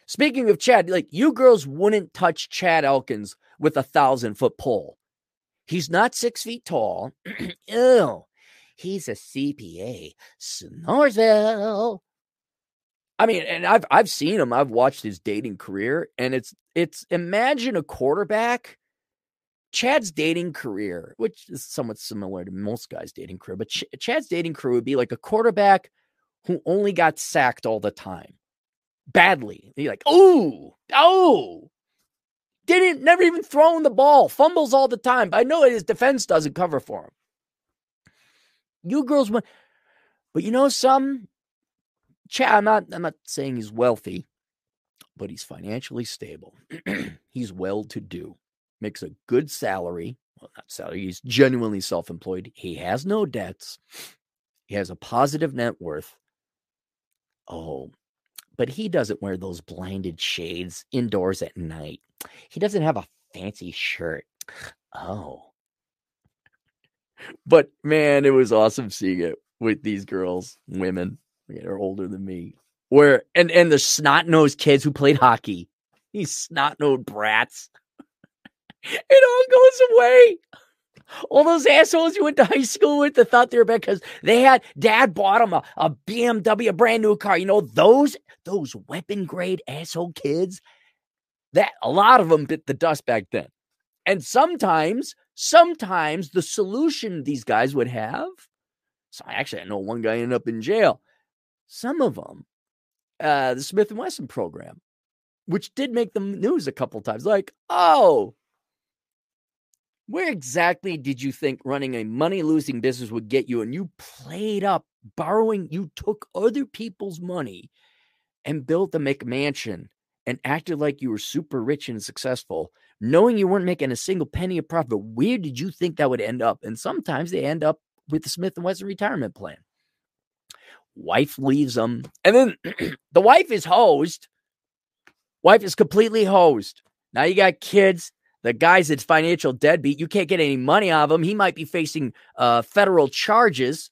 Speaking of Chad, like you girls wouldn't touch Chad Elkins with a thousand foot pole. He's not six feet tall. Ew. He's a CPA. Snoresville. I mean, and I've I've seen him. I've watched his dating career, and it's it's imagine a quarterback Chad's dating career, which is somewhat similar to most guys' dating career, but Ch- Chad's dating career would be like a quarterback who only got sacked all the time, badly. He like, oh, oh, didn't never even thrown the ball, fumbles all the time. But I know his defense doesn't cover for him. You girls went, but you know some. Chad, I'm not. I'm not saying he's wealthy, but he's financially stable. he's well to do makes a good salary. Well, not salary, he's genuinely self employed. He has no debts, he has a positive net worth. Oh, but he doesn't wear those blinded shades indoors at night. He doesn't have a fancy shirt. Oh. But man, it was awesome seeing it with these girls, women. They're older than me. Where and and the snot nosed kids who played hockey. These snot nosed brats. It all goes away. All those assholes you went to high school with that thought they were bad because they had dad bought them a, a BMW, a brand new car. You know, those those weapon grade asshole kids, that a lot of them bit the dust back then. And sometimes, sometimes the solution these guys would have. So I actually, I know one guy ended up in jail. Some of them, uh, the Smith and Wesson program, which did make the news a couple times. Like, oh, where exactly did you think running a money losing business would get you? And you played up borrowing, you took other people's money and built a McMansion and acted like you were super rich and successful, knowing you weren't making a single penny of profit. Where did you think that would end up? And sometimes they end up with the Smith and Wesson retirement plan. Wife leaves them, and then the wife is hosed. Wife is completely hosed. Now you got kids. The guy's a financial deadbeat. You can't get any money out of him. He might be facing uh, federal charges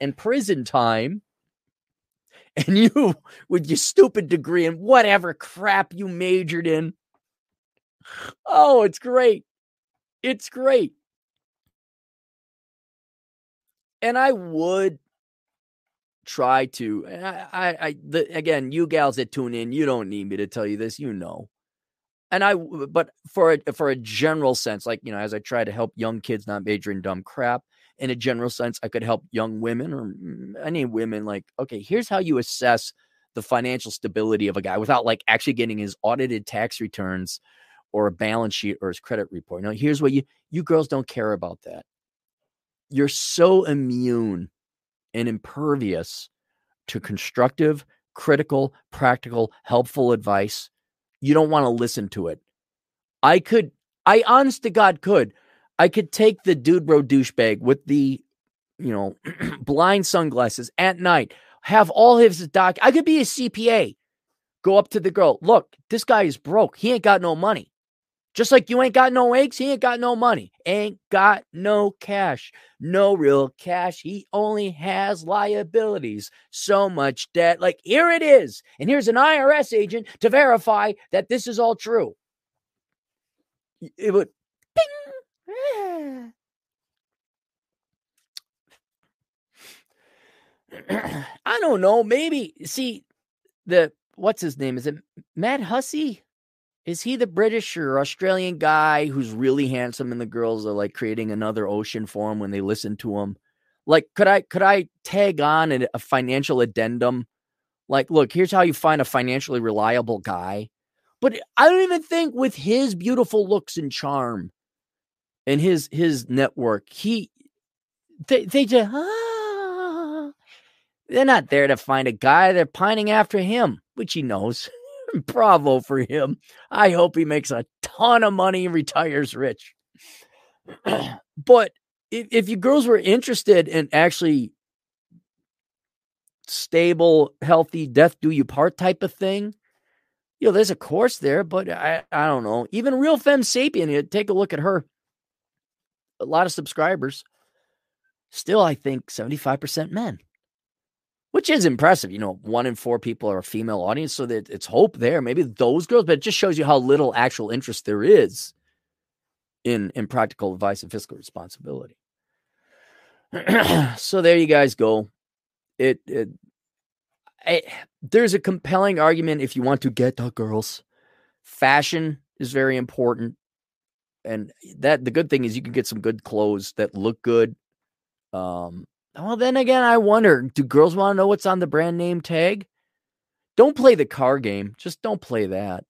and prison time. And you, with your stupid degree and whatever crap you majored in, oh, it's great. It's great. And I would try to. I, I, I the, again, you gals that tune in, you don't need me to tell you this. You know, and I, but for a, for a general sense, like you know, as I try to help young kids not major in dumb crap, in a general sense, I could help young women or mm, any women. Like, okay, here's how you assess the financial stability of a guy without like actually getting his audited tax returns or a balance sheet or his credit report. Now, here's what you you girls don't care about that. You're so immune and impervious to constructive, critical, practical, helpful advice. You don't want to listen to it. I could, I honest to God could. I could take the dude bro douchebag with the, you know, blind sunglasses at night, have all his doc. I could be a CPA. Go up to the girl. Look, this guy is broke. He ain't got no money. Just like you ain't got no eggs, he ain't got no money. Ain't got no cash. No real cash. He only has liabilities. So much debt. Like, here it is. And here's an IRS agent to verify that this is all true. It would bing. I don't know. Maybe see the what's his name? Is it Matt Hussey? Is he the British or Australian guy who's really handsome and the girls are like creating another ocean for him when they listen to him? Like, could I could I tag on a, financial addendum? Like, look, here's how you find a financially reliable guy. But I don't even think with his beautiful looks and charm and his his network, he they they just ah, they're not there to find a guy. They're pining after him, which he knows. Bravo for him. I hope he makes a ton of money and retires rich. but if, if you girls were interested in actually stable, healthy, death do you part type of thing, you know, there's a course there, but I, I don't know. Even Real Femme Sapien, take a look at her. A lot of subscribers. Still, I think 75% men which is impressive. You know, one in four people are a female audience, so that it's hope there. Maybe those girls, but it just shows you how little actual interest there is in in practical advice and fiscal responsibility. so there you guys go. It, it, it there's a compelling argument if you want to get the girls. Fashion is very important, and that the good thing is you can get some good clothes that look good. Um, well, then again, I wonder do girls want to know what's on the brand name tag? Don't play the car game. Just don't play that.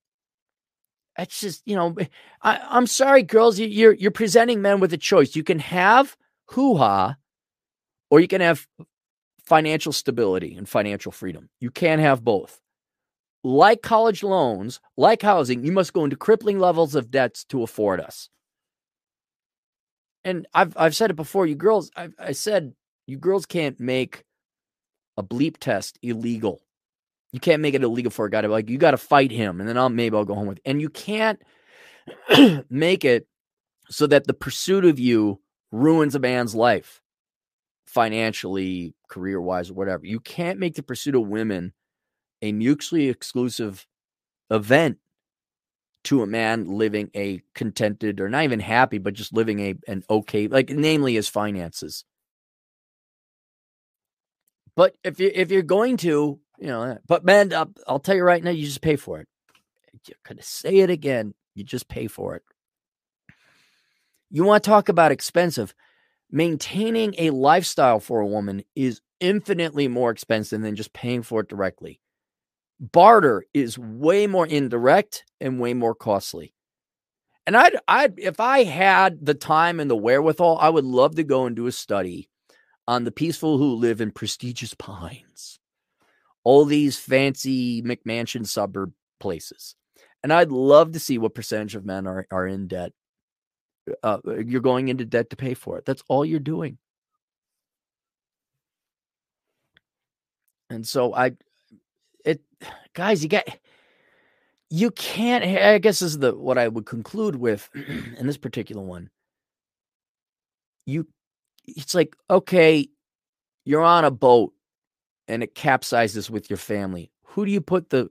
That's just, you know, I, I'm sorry, girls. You're you're presenting men with a choice. You can have hoo ha, or you can have financial stability and financial freedom. You can't have both. Like college loans, like housing, you must go into crippling levels of debts to afford us. And I've I've said it before. You girls, I've, I said you girls can't make a bleep test illegal. You can't make it illegal for a guy to like, you got to fight him, and then I'll maybe I'll go home with. And you can't make it so that the pursuit of you ruins a man's life financially, career wise, or whatever. You can't make the pursuit of women a mutually exclusive event to a man living a contented or not even happy, but just living a an okay, like namely his finances. But if you if you're going to, you know, but man, I'll, I'll tell you right now, you just pay for it. You're gonna say it again. You just pay for it. You want to talk about expensive? Maintaining a lifestyle for a woman is infinitely more expensive than just paying for it directly. Barter is way more indirect and way more costly. And I'd, I'd, if I had the time and the wherewithal, I would love to go and do a study on the peaceful who live in prestigious pines, all these fancy McMansion suburb places. And I'd love to see what percentage of men are, are in debt. Uh, you're going into debt to pay for it. That's all you're doing. And so I, it, guys, you get, you can't. I guess this is the what I would conclude with in this particular one. You it's like, okay, you're on a boat and it capsizes with your family. Who do you put the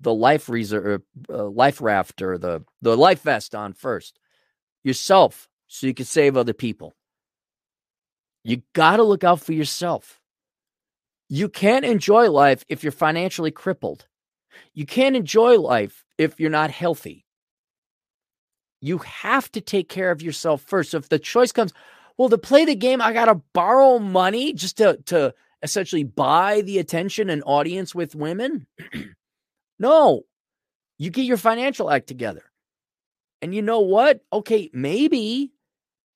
the life reserve, uh, life raft, or the the life vest on first? Yourself, so you can save other people. You got to look out for yourself. You can't enjoy life if you're financially crippled. You can't enjoy life if you're not healthy. You have to take care of yourself first. So if the choice comes, well, to play the game, I gotta borrow money just to to essentially buy the attention and audience with women? no. You get your financial act together. And you know what? Okay, maybe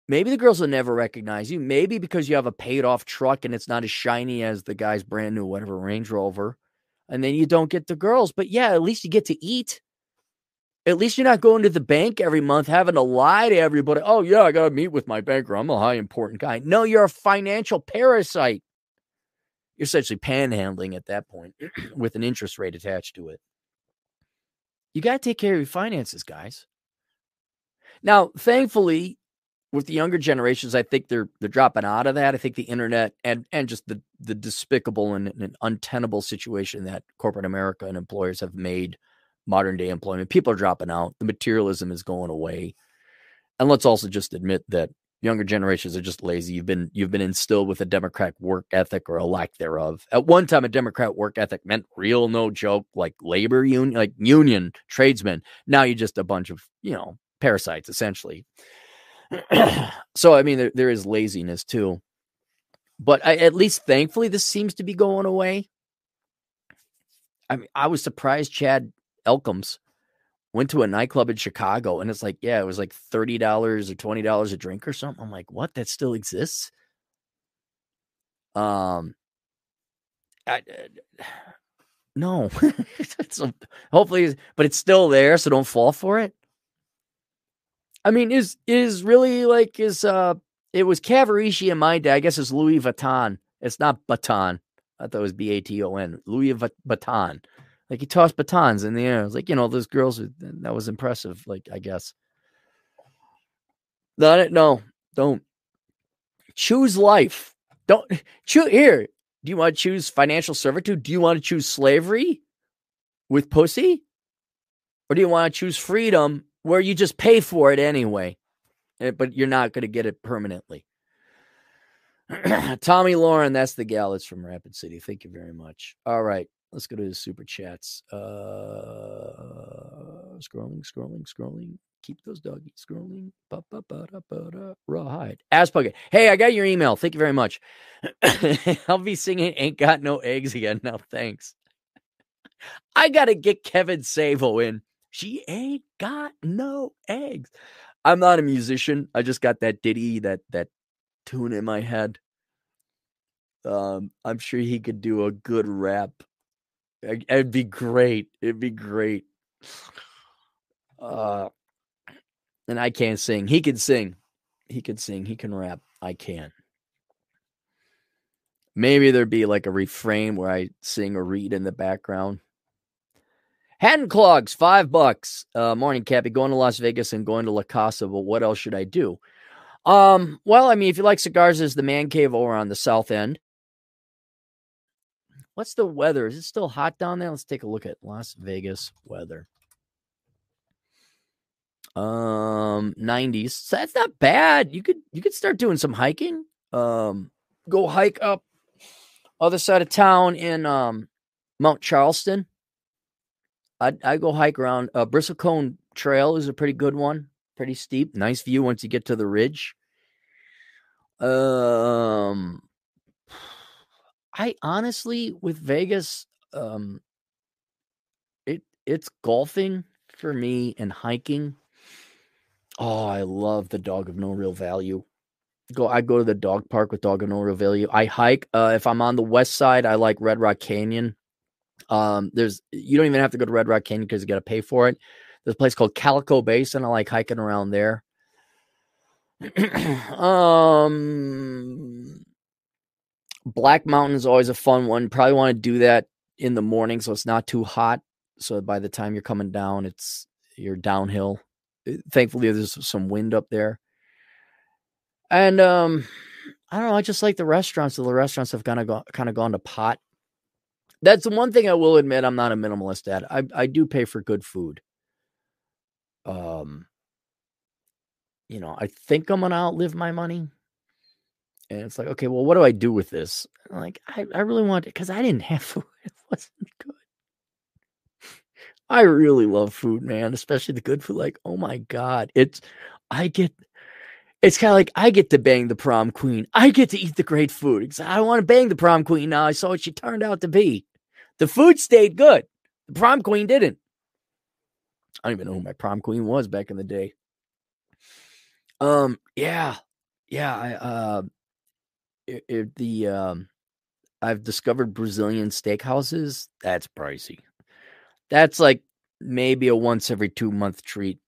maybe the girls will never recognize you. Maybe because you have a paid off truck and it's not as shiny as the guy's brand new whatever Range Rover. And then you don't get the girls. But yeah, at least you get to eat. At least you're not going to the bank every month having to lie to everybody. Oh, yeah, I got to meet with my banker. I'm a high important guy. No, you're a financial parasite. You're essentially panhandling at that point with an interest rate attached to it. You got to take care of your finances, guys. Now, thankfully, with the younger generations, I think they're they're dropping out of that. I think the internet and and just the the despicable and, and untenable situation that corporate America and employers have made modern day employment. People are dropping out. The materialism is going away. And let's also just admit that younger generations are just lazy. You've been you've been instilled with a Democrat work ethic or a lack thereof. At one time, a Democrat work ethic meant real, no joke, like labor union, like union tradesmen. Now you're just a bunch of you know parasites, essentially. so I mean, there, there is laziness too, but I, at least thankfully this seems to be going away. I mean, I was surprised Chad Elkins went to a nightclub in Chicago and it's like, yeah, it was like $30 or $20 a drink or something. I'm like, what? That still exists? Um, I, uh, no, so hopefully, but it's still there. So don't fall for it. I mean, is, is really like, is, uh, it was Cavaricci in my day. I guess it's Louis Vuitton. It's not Baton. I thought it was B A T O N. Louis Vuitton. Like he tossed batons in the air. Was like, you know, those girls, that was impressive. Like, I guess. Not it. No, don't choose life. Don't choose here. Do you want to choose financial servitude? Do you want to choose slavery with pussy? Or do you want to choose freedom where you just pay for it anyway, eh, but you're not going to get it permanently? Tommy Lauren, that's the gal that's from Rapid City. Thank you very much. All right. Let's go to the super chats. Uh, scrolling, scrolling, scrolling. Keep those doggies scrolling. Ba, ba, ba, da, da. Rawhide. Aspucket. Hey, I got your email. Thank you very much. I'll be singing Ain't Got No Eggs again now. Thanks. I got to get Kevin Savo in. She ain't got no eggs. I'm not a musician. I just got that ditty, that that tune in my head. Um, I'm sure he could do a good rap It'd be great. It'd be great. Uh, and I can't sing. He can sing. He can sing. He can rap. I can. Maybe there'd be like a refrain where I sing or read in the background. Hand clogs, five bucks. Uh, morning, Cappy. Going to Las Vegas and going to La Casa. But what else should I do? Um, well, I mean, if you like cigars, there's the man cave over on the south end. What's the weather? Is it still hot down there? Let's take a look at Las Vegas weather. Um, 90s. So that's not bad. You could you could start doing some hiking. Um, go hike up other side of town in um Mount Charleston. I I go hike around uh, Bristlecone Trail is a pretty good one. Pretty steep, nice view once you get to the ridge. Um, I honestly, with Vegas, um, it it's golfing for me and hiking. Oh, I love the dog of no real value. Go, I go to the dog park with dog of no real value. I hike. Uh, if I'm on the west side, I like Red Rock Canyon. Um, there's you don't even have to go to Red Rock Canyon because you got to pay for it. There's a place called Calico Basin. I like hiking around there. um, Black Mountain is always a fun one. Probably want to do that in the morning so it's not too hot. So by the time you're coming down, it's you're downhill. Uh, thankfully, there's some wind up there. And um, I don't know. I just like the restaurants. So The restaurants have kind of gone kind of gone to pot. That's the one thing I will admit. I'm not a minimalist at. I I do pay for good food. Um, you know, I think I'm gonna outlive my money. And it's like, okay, well, what do I do with this? I'm like, I, I really want it because I didn't have food. It wasn't good. I really love food, man, especially the good food. Like, oh my God. It's I get it's kind of like I get to bang the prom queen. I get to eat the great food. I want to bang the prom queen now. I saw what she turned out to be. The food stayed good. The prom queen didn't. I don't even know who my prom queen was back in the day. Um, yeah, yeah. I uh, it, the um, I've discovered Brazilian steakhouses. That's pricey. That's like maybe a once every two month treat.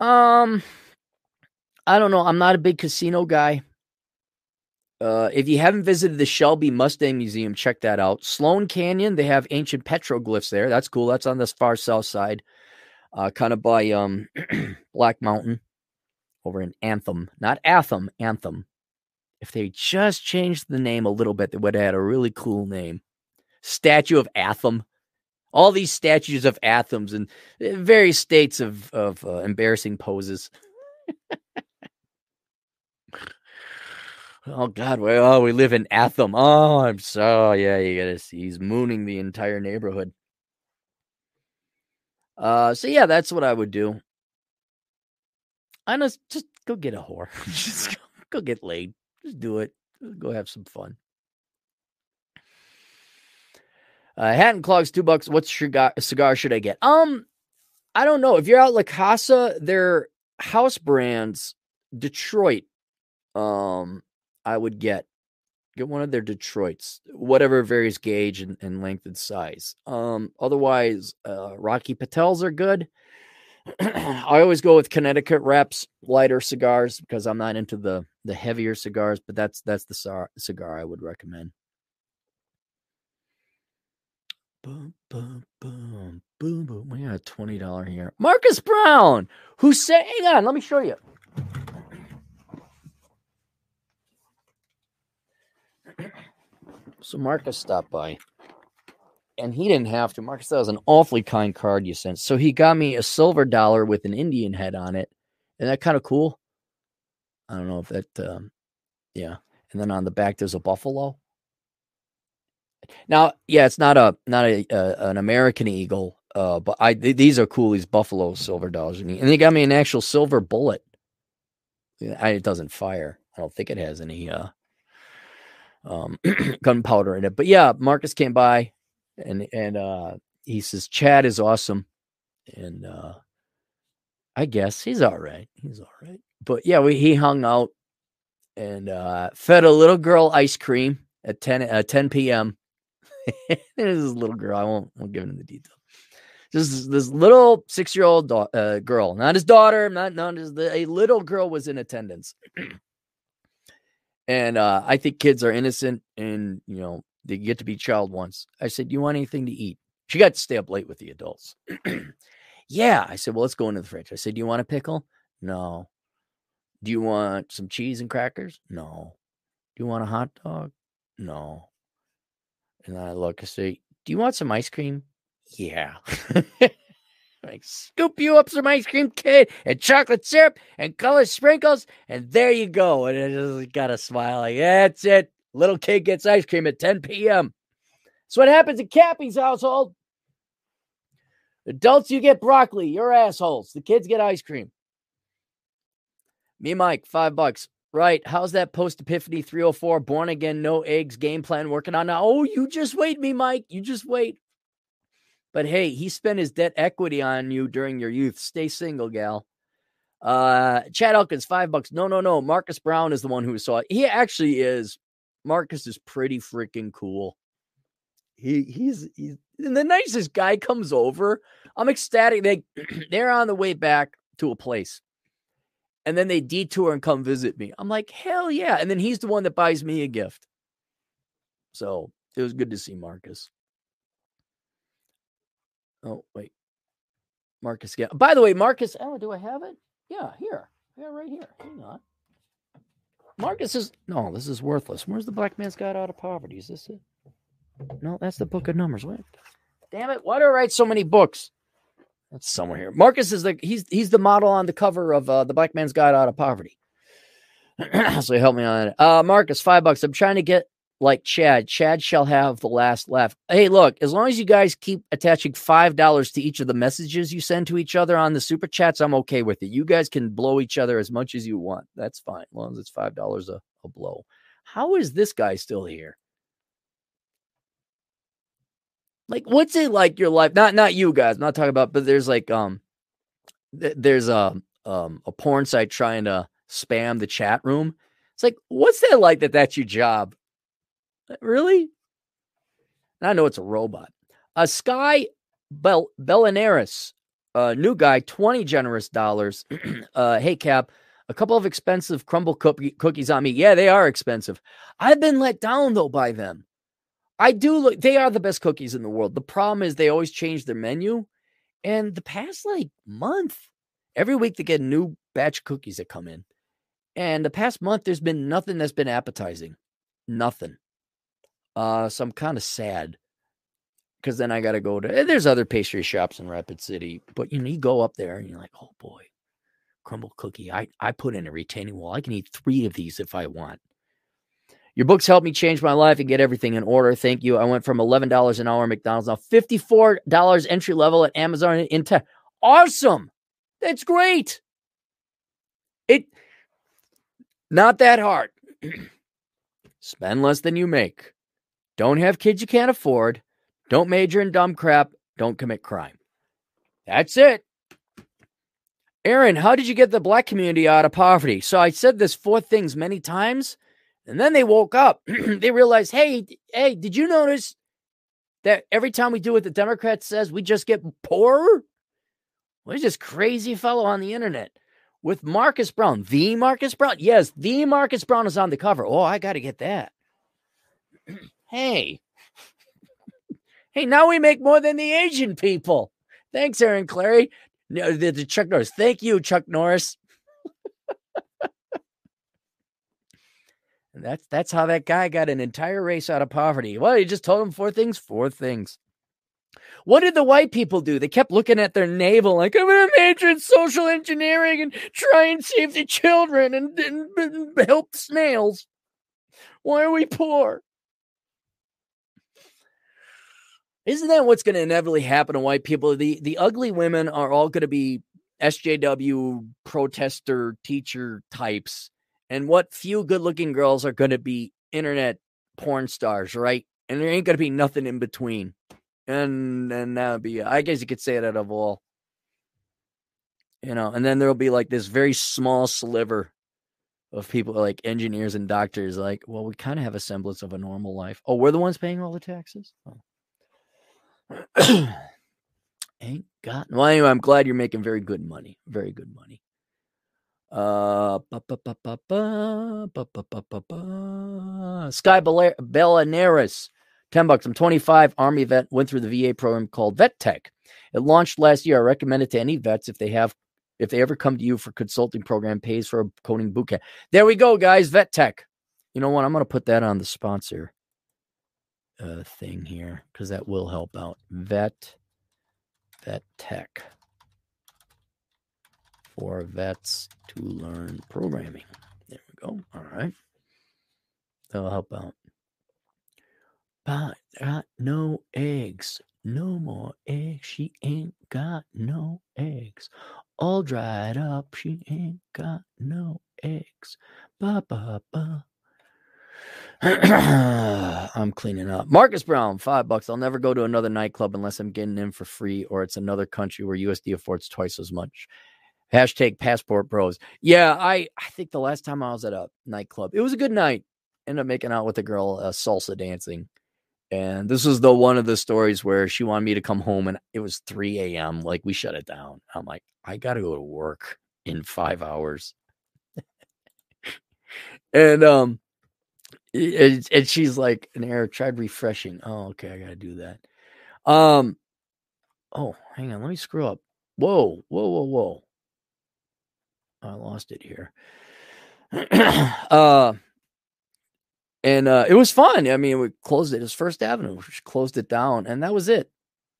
Um, I don't know. I'm not a big casino guy. Uh, if you haven't visited the Shelby Mustang Museum, check that out. Sloan Canyon, they have ancient petroglyphs there. That's cool. That's on the far south side, uh, kind of by um, Black Mountain over in Anthem. Not Atham, Anthem. If they just changed the name a little bit, they would have had a really cool name. Statue of Atham. All these statues of Athams in uh, various states of, of uh, embarrassing poses. Oh God, we oh, we live in Atham. Oh, I'm so yeah, you gotta see he's mooning the entire neighborhood. Uh so yeah, that's what I would do. I know just go get a whore. just go, go get laid. Just do it. Go have some fun. Uh, hat and clogs, two bucks. What cigar, cigar should I get? Um, I don't know. If you're out La Casa, their house brands, Detroit, um, I would get get one of their Detroits, whatever varies gauge and, and length and size. Um, otherwise, uh, Rocky Patels are good. I always go with Connecticut wraps lighter cigars because I'm not into the the heavier cigars, but that's that's the cigar, cigar I would recommend. Boom, boom, boom, boom, boom. We got a twenty dollar here. Marcus Brown, who said, "Hang on, let me show you." So Marcus stopped by and he didn't have to. Marcus, that was an awfully kind card you sent. So he got me a silver dollar with an Indian head on it. Isn't that kind of cool? I don't know if that, um, yeah. And then on the back, there's a buffalo. Now, yeah, it's not a not a, uh, an American eagle, uh, but I th- these are cool. These buffalo silver dollars, and they got me an actual silver bullet. I, it doesn't fire. I don't think it has any uh, um, gunpowder in it. But yeah, Marcus came by and and uh, he says Chad is awesome, and uh, I guess he's all right. He's all right. But yeah, we he hung out and uh, fed a little girl ice cream at 10 uh, 10 p.m. this little girl. I won't won't give him the detail. Just this little six year old uh, girl, not his daughter, not not his the, a little girl was in attendance. And uh, I think kids are innocent and, you know, they get to be child once. I said, Do you want anything to eat? She got to stay up late with the adults. yeah. I said, Well, let's go into the fridge. I said, Do you want a pickle? No. Do you want some cheese and crackers? No. Do you want a hot dog? No. And I look, I say, Do you want some ice cream? Yeah. like scoop you up some ice cream kid and chocolate syrup and color sprinkles and there you go and it just got a smile like that's it little kid gets ice cream at 10 p.m that's what happens in cappy's household adults you get broccoli you're assholes the kids get ice cream me mike five bucks right how's that post epiphany 304 born again no eggs game plan working on now oh you just wait me mike you just wait but hey, he spent his debt equity on you during your youth. Stay single, gal. Uh, Chad Elkins, five bucks. No, no, no. Marcus Brown is the one who saw it. He actually is. Marcus is pretty freaking cool. He he's he's the nicest guy comes over. I'm ecstatic. They they're on the way back to a place. And then they detour and come visit me. I'm like, hell yeah. And then he's the one that buys me a gift. So it was good to see Marcus. Oh, wait. Marcus. Yeah. By the way, Marcus. Oh, do I have it? Yeah, here. Yeah, right here. Hang on. Marcus is no, this is worthless. Where's the black man's guide out of poverty? Is this it? No, that's the book of numbers. Wait. Damn it. Why do I write so many books? That's somewhere here. Marcus is the he's he's the model on the cover of uh, the black man's guide out of poverty. so help me on it. Uh Marcus, five bucks. I'm trying to get like Chad. Chad shall have the last laugh. Hey, look, as long as you guys keep attaching five dollars to each of the messages you send to each other on the super chats, I'm okay with it. You guys can blow each other as much as you want. That's fine, as long as it's five dollars a, a blow. How is this guy still here? Like, what's it like your life? Not not you guys, I'm not talking about, but there's like um th- there's a um a porn site trying to spam the chat room. It's like, what's that like that that's your job? Really? I know it's a robot. A Sky Bel- Bellinaris, uh, new guy, 20 generous dollars. uh, hey, Cap, a couple of expensive Crumbl cookie- cookies on me. Yeah, they are expensive. I've been let down, though, by them. I do look, they are the best cookies in the world. The problem is they always change their menu. And the past like month, every week they get a new batch of cookies that come in. And the past month, there's been nothing that's been appetizing. Nothing. Uh, so I'm kind of sad because then I got to go to. Eh, there's other pastry shops in Rapid City, but you know, you go up there and you're like, oh boy, Crumbl cookie. I I put in a retaining wall. I can eat three of these if I want. Your books helped me change my life and get everything in order. Thank you. I went from eleven dollars an hour at McDonald's now fifty four dollars entry level at Amazon in ten. Awesome. That's great. It not that hard. Spend less than you make. Don't have kids you can't afford. Don't major in dumb crap. Don't commit crime. That's it. Aaron, how did you get the black community out of poverty? So I said this four things many times, and then they woke up. they realized, hey, hey, did you notice that every time we do what the Democrat says, we just get poorer? Well, this crazy fellow on the internet with Marcus Brown. The Marcus Brown. Yes, the Marcus Brown is on the cover. Oh, I got to get that. hey. hey, now we make more than the Asian people. Thanks, Aaron Clarey. No, the, the Chuck Norris. Thank you, Chuck Norris. and that's that's how that guy got an entire race out of poverty. Well, he just told him four things. Four things. What did the white people do? They kept looking at their navel like, I'm going to major in social engineering and try and save the children and, and, and help snails. Why are we poor? Isn't that what's going to inevitably happen to white people? The the ugly women are all going to be SJW protester teacher types, and what few good looking girls are going to be internet porn stars, right? And there ain't going to be nothing in between and and that would be I guess you could say that of all. You know, and then there'll be like this very small sliver of people like engineers and doctors, like, well, we kind of have a semblance of a normal life. Oh, we're the ones paying all the taxes. Oh. Ain't got well anyway, I'm glad you're making very good money. Very good money. Uh, Sky Bellanaris 10 bucks. I'm 25, Army vet, went through the VA program called Vet Tech. It launched last year. I recommend it to any vets if they have if they ever come to you for consulting program, pays for a coding bootcamp. There we go, guys. Vet Tech. You know what? I'm going to put that on the sponsor uh, thing here because that will help out. Vet Vet Tech for vets to learn programming. There we go. All right. That'll help out. But got no eggs. No more eggs. She ain't got no eggs. All dried up. She ain't got no eggs. Ba ba ba. I'm cleaning up. Marcus Brown, five bucks. I'll never go to another nightclub unless I'm getting in for free or it's another country where USD affords twice as much. Hashtag passport bros. Yeah, I, I think the last time I was at a nightclub, it was a good night. Ended up making out with a girl uh, salsa dancing. And this was the one of the stories where she wanted me to come home and it was 3 a.m. Like we shut it down. I'm like, I got to go to work in five hours. and, um, and, and she's like, an error tried refreshing. Oh, okay. I got to do that. Um, oh, hang on. Let me screw up. Whoa, whoa, whoa, whoa. I lost it here. uh, and uh, it was fun. I mean, we closed it. It was First Avenue. We closed it down, and that was it.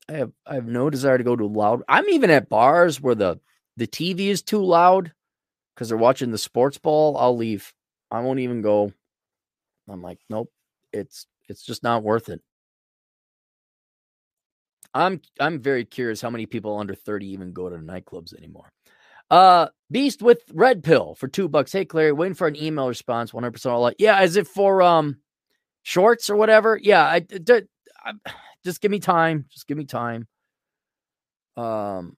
I have I have no desire to go to loud. I'm even at bars where the the TV is too loud because they're watching the sports ball. I'll leave. I won't even go. I'm like, nope. it's it's just not worth it. I'm I'm very curious how many people under 30 even go to nightclubs anymore. Uh Beast with Red Pill for two bucks. Hey Clarey, waiting for an email response. 100% all like, yeah, is it for um shorts or whatever? Yeah, I, I, I just give me time. Just give me time. Um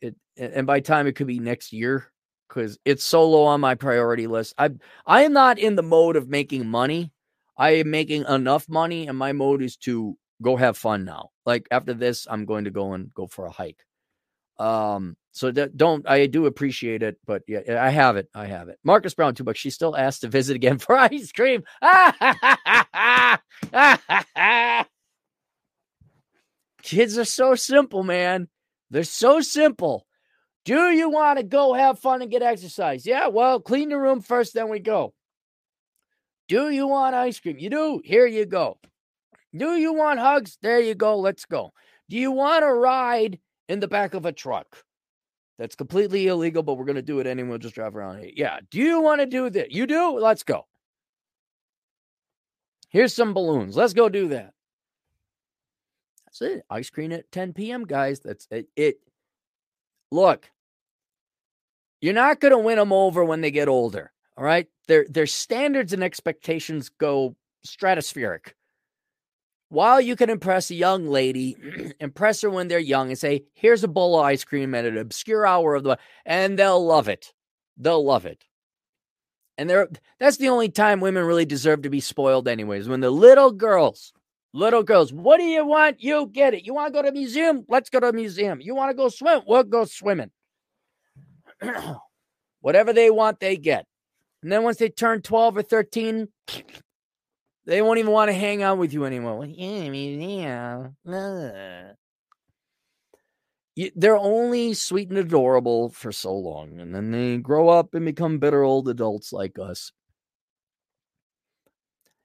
it and by time it could be next year because it's so low on my priority list. I I am not in the mode of making money. I am making enough money, and my mode is to go have fun now. Like after this, I'm going to go and go for a hike. Um, so that don't I do appreciate it, but yeah, I have it. I have it. Marcus Brown, two bucks. She still asked to visit again for ice cream. Kids are so simple, man. They're so simple. Do you want to go have fun and get exercise? Yeah, well, clean the room first, then we go. Do you want ice cream? You do. Here you go. Do you want hugs? There you go. Let's go. Do you want to ride in the back of a truck? That's completely illegal, but we're going to do it anyway. We'll just drive around. here. Yeah. Do you want to do that? You do? Let's go. Here's some balloons. Let's go do that. That's it. Ice cream at 10 p.m., guys. That's it. it. Look, you're not going to win them over when they get older. All right. Their their standards and expectations go stratospheric. While you can impress a young lady, impress her when they're young and say, here's a bowl of ice cream at an obscure hour of the and they'll love it. They'll love it. And they're that's the only time women really deserve to be spoiled, anyways. When the little girls, little girls, what do you want? You get it. You want to go to a museum? Let's go to a museum. You want to go swim? We'll go swimming. Whatever they want, they get. And then once they turn 12 or 13, they won't even want to hang out with you anymore. yeah, yeah. They're only sweet and adorable for so long, and then they grow up and become bitter old adults like us.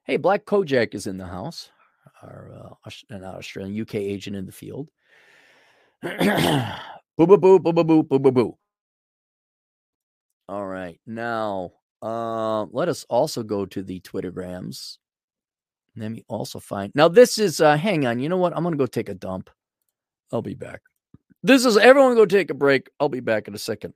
Hey, Black Kojak is in the house, our uh, an Australian UK agent in the field. boo boo boo boo boo boo boo boo boo. All right, now uh, let us also go to the Twittergrams. Let me also find. Now, this is, uh, hang on. You know what? I'm going to go take a dump. I'll be back. This is everyone go take a break. I'll be back in a second.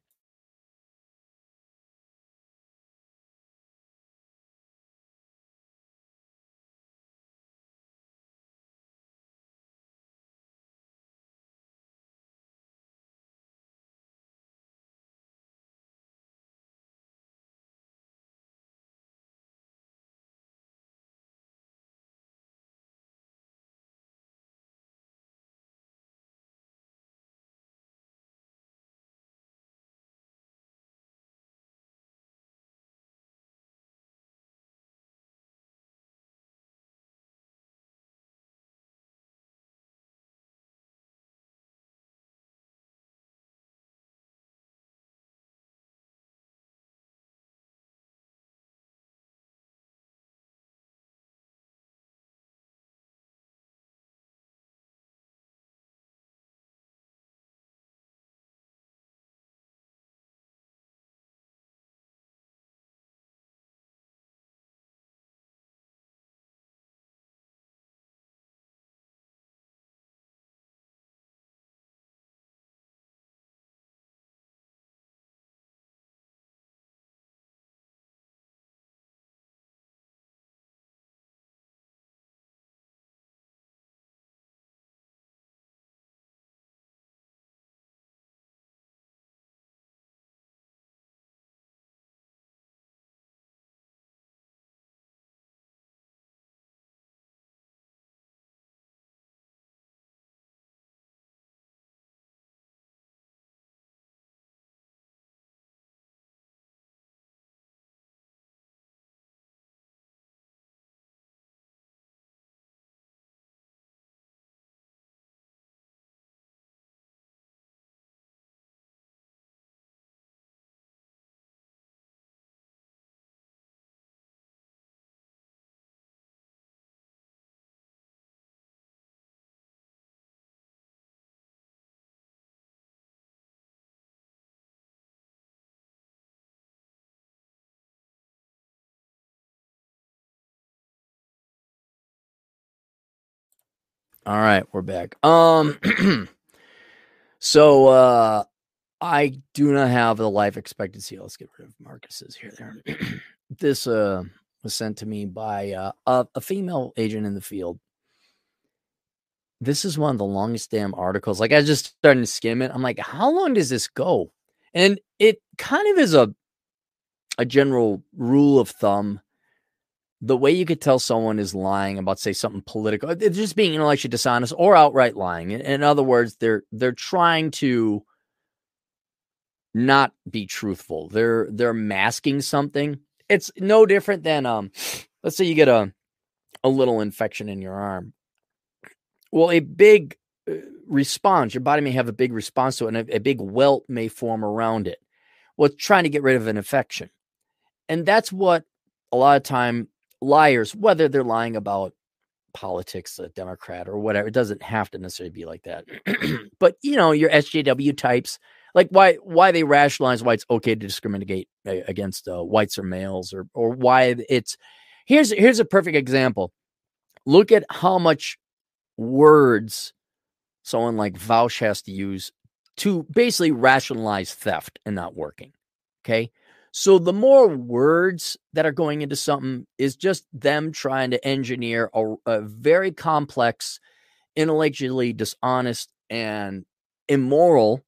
All right, we're back. Um, so uh, I do not have the life expectancy. Let's get rid of Marcus's here. There, this uh was sent to me by uh, a, a female agent in the field. This is one of the longest damn articles. Like I was just started to skim it. I'm like, how long does this go? And it kind of is a a general rule of thumb the way you could tell someone is lying about say something political they're just being intellectually dishonest or outright lying. In other words they're they're trying to not be truthful. They're they're masking something. It's no different than um let's say you get a a little infection in your arm. Well a big uh, response your body may have a big response to it and a, a big welt may form around it. Well it's trying to get rid of an infection. And that's what a lot of time liars, whether they're lying about politics, a Democrat or whatever, it doesn't have to necessarily be like that. but you know, your SJW types, like why why they rationalize why it's okay to discriminate against uh, whites or males, or or why it's here's here's a perfect example. Look at how much words someone like Vaush has to use to basically rationalize theft and not working. Okay. So the more words that are going into something is just them trying to engineer a, a very complex, intellectually dishonest and immoral,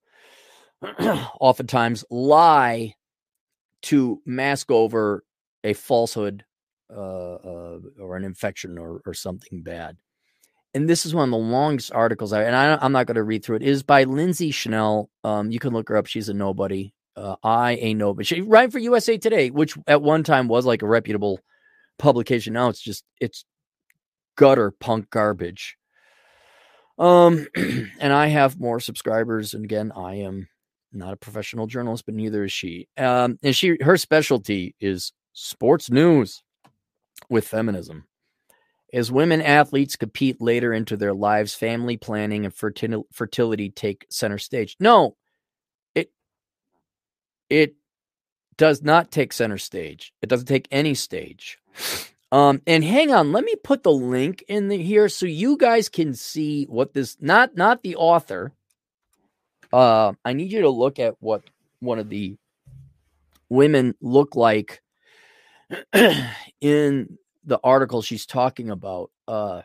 oftentimes lie to mask over a falsehood uh, uh, or an infection or, or something bad. And this is one of the longest articles, I, and I, am not going to read through it. it. Is by Lindsay Schnell. Um, you can look her up. She's a nobody. Uh, I a she writing for USA Today, which at one time was like a reputable publication. Now it's just it's gutter punk garbage. Um, and I have more subscribers, and again, I am not a professional journalist, but neither is she. Um, and she her specialty is sports news with feminism. As women athletes compete later into their lives, family planning and fertil- fertility take center stage. No, it does not take center stage. It doesn't take any stage. Um, and hang on, let me put the link in the, here so you guys can see what this not not the author. Uh, I need you to look at what one of the women look like in the article she's talking about. Uh,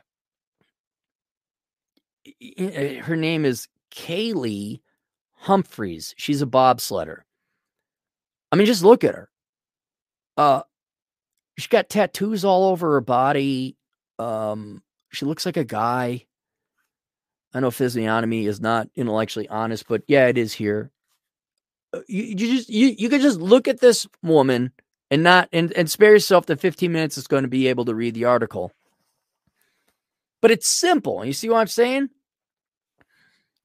her name is Kaillie Humphries. She's a bobsledder. I mean, just look at her. Uh, she's got tattoos all over her body. Um, she looks like a guy. I know physiognomy is not intellectually honest, but yeah, it is here. Uh, you, you just you you could just look at this woman and not and, and spare yourself the 15 minutes it's going to be able to read the article. But it's simple. You see what I'm saying?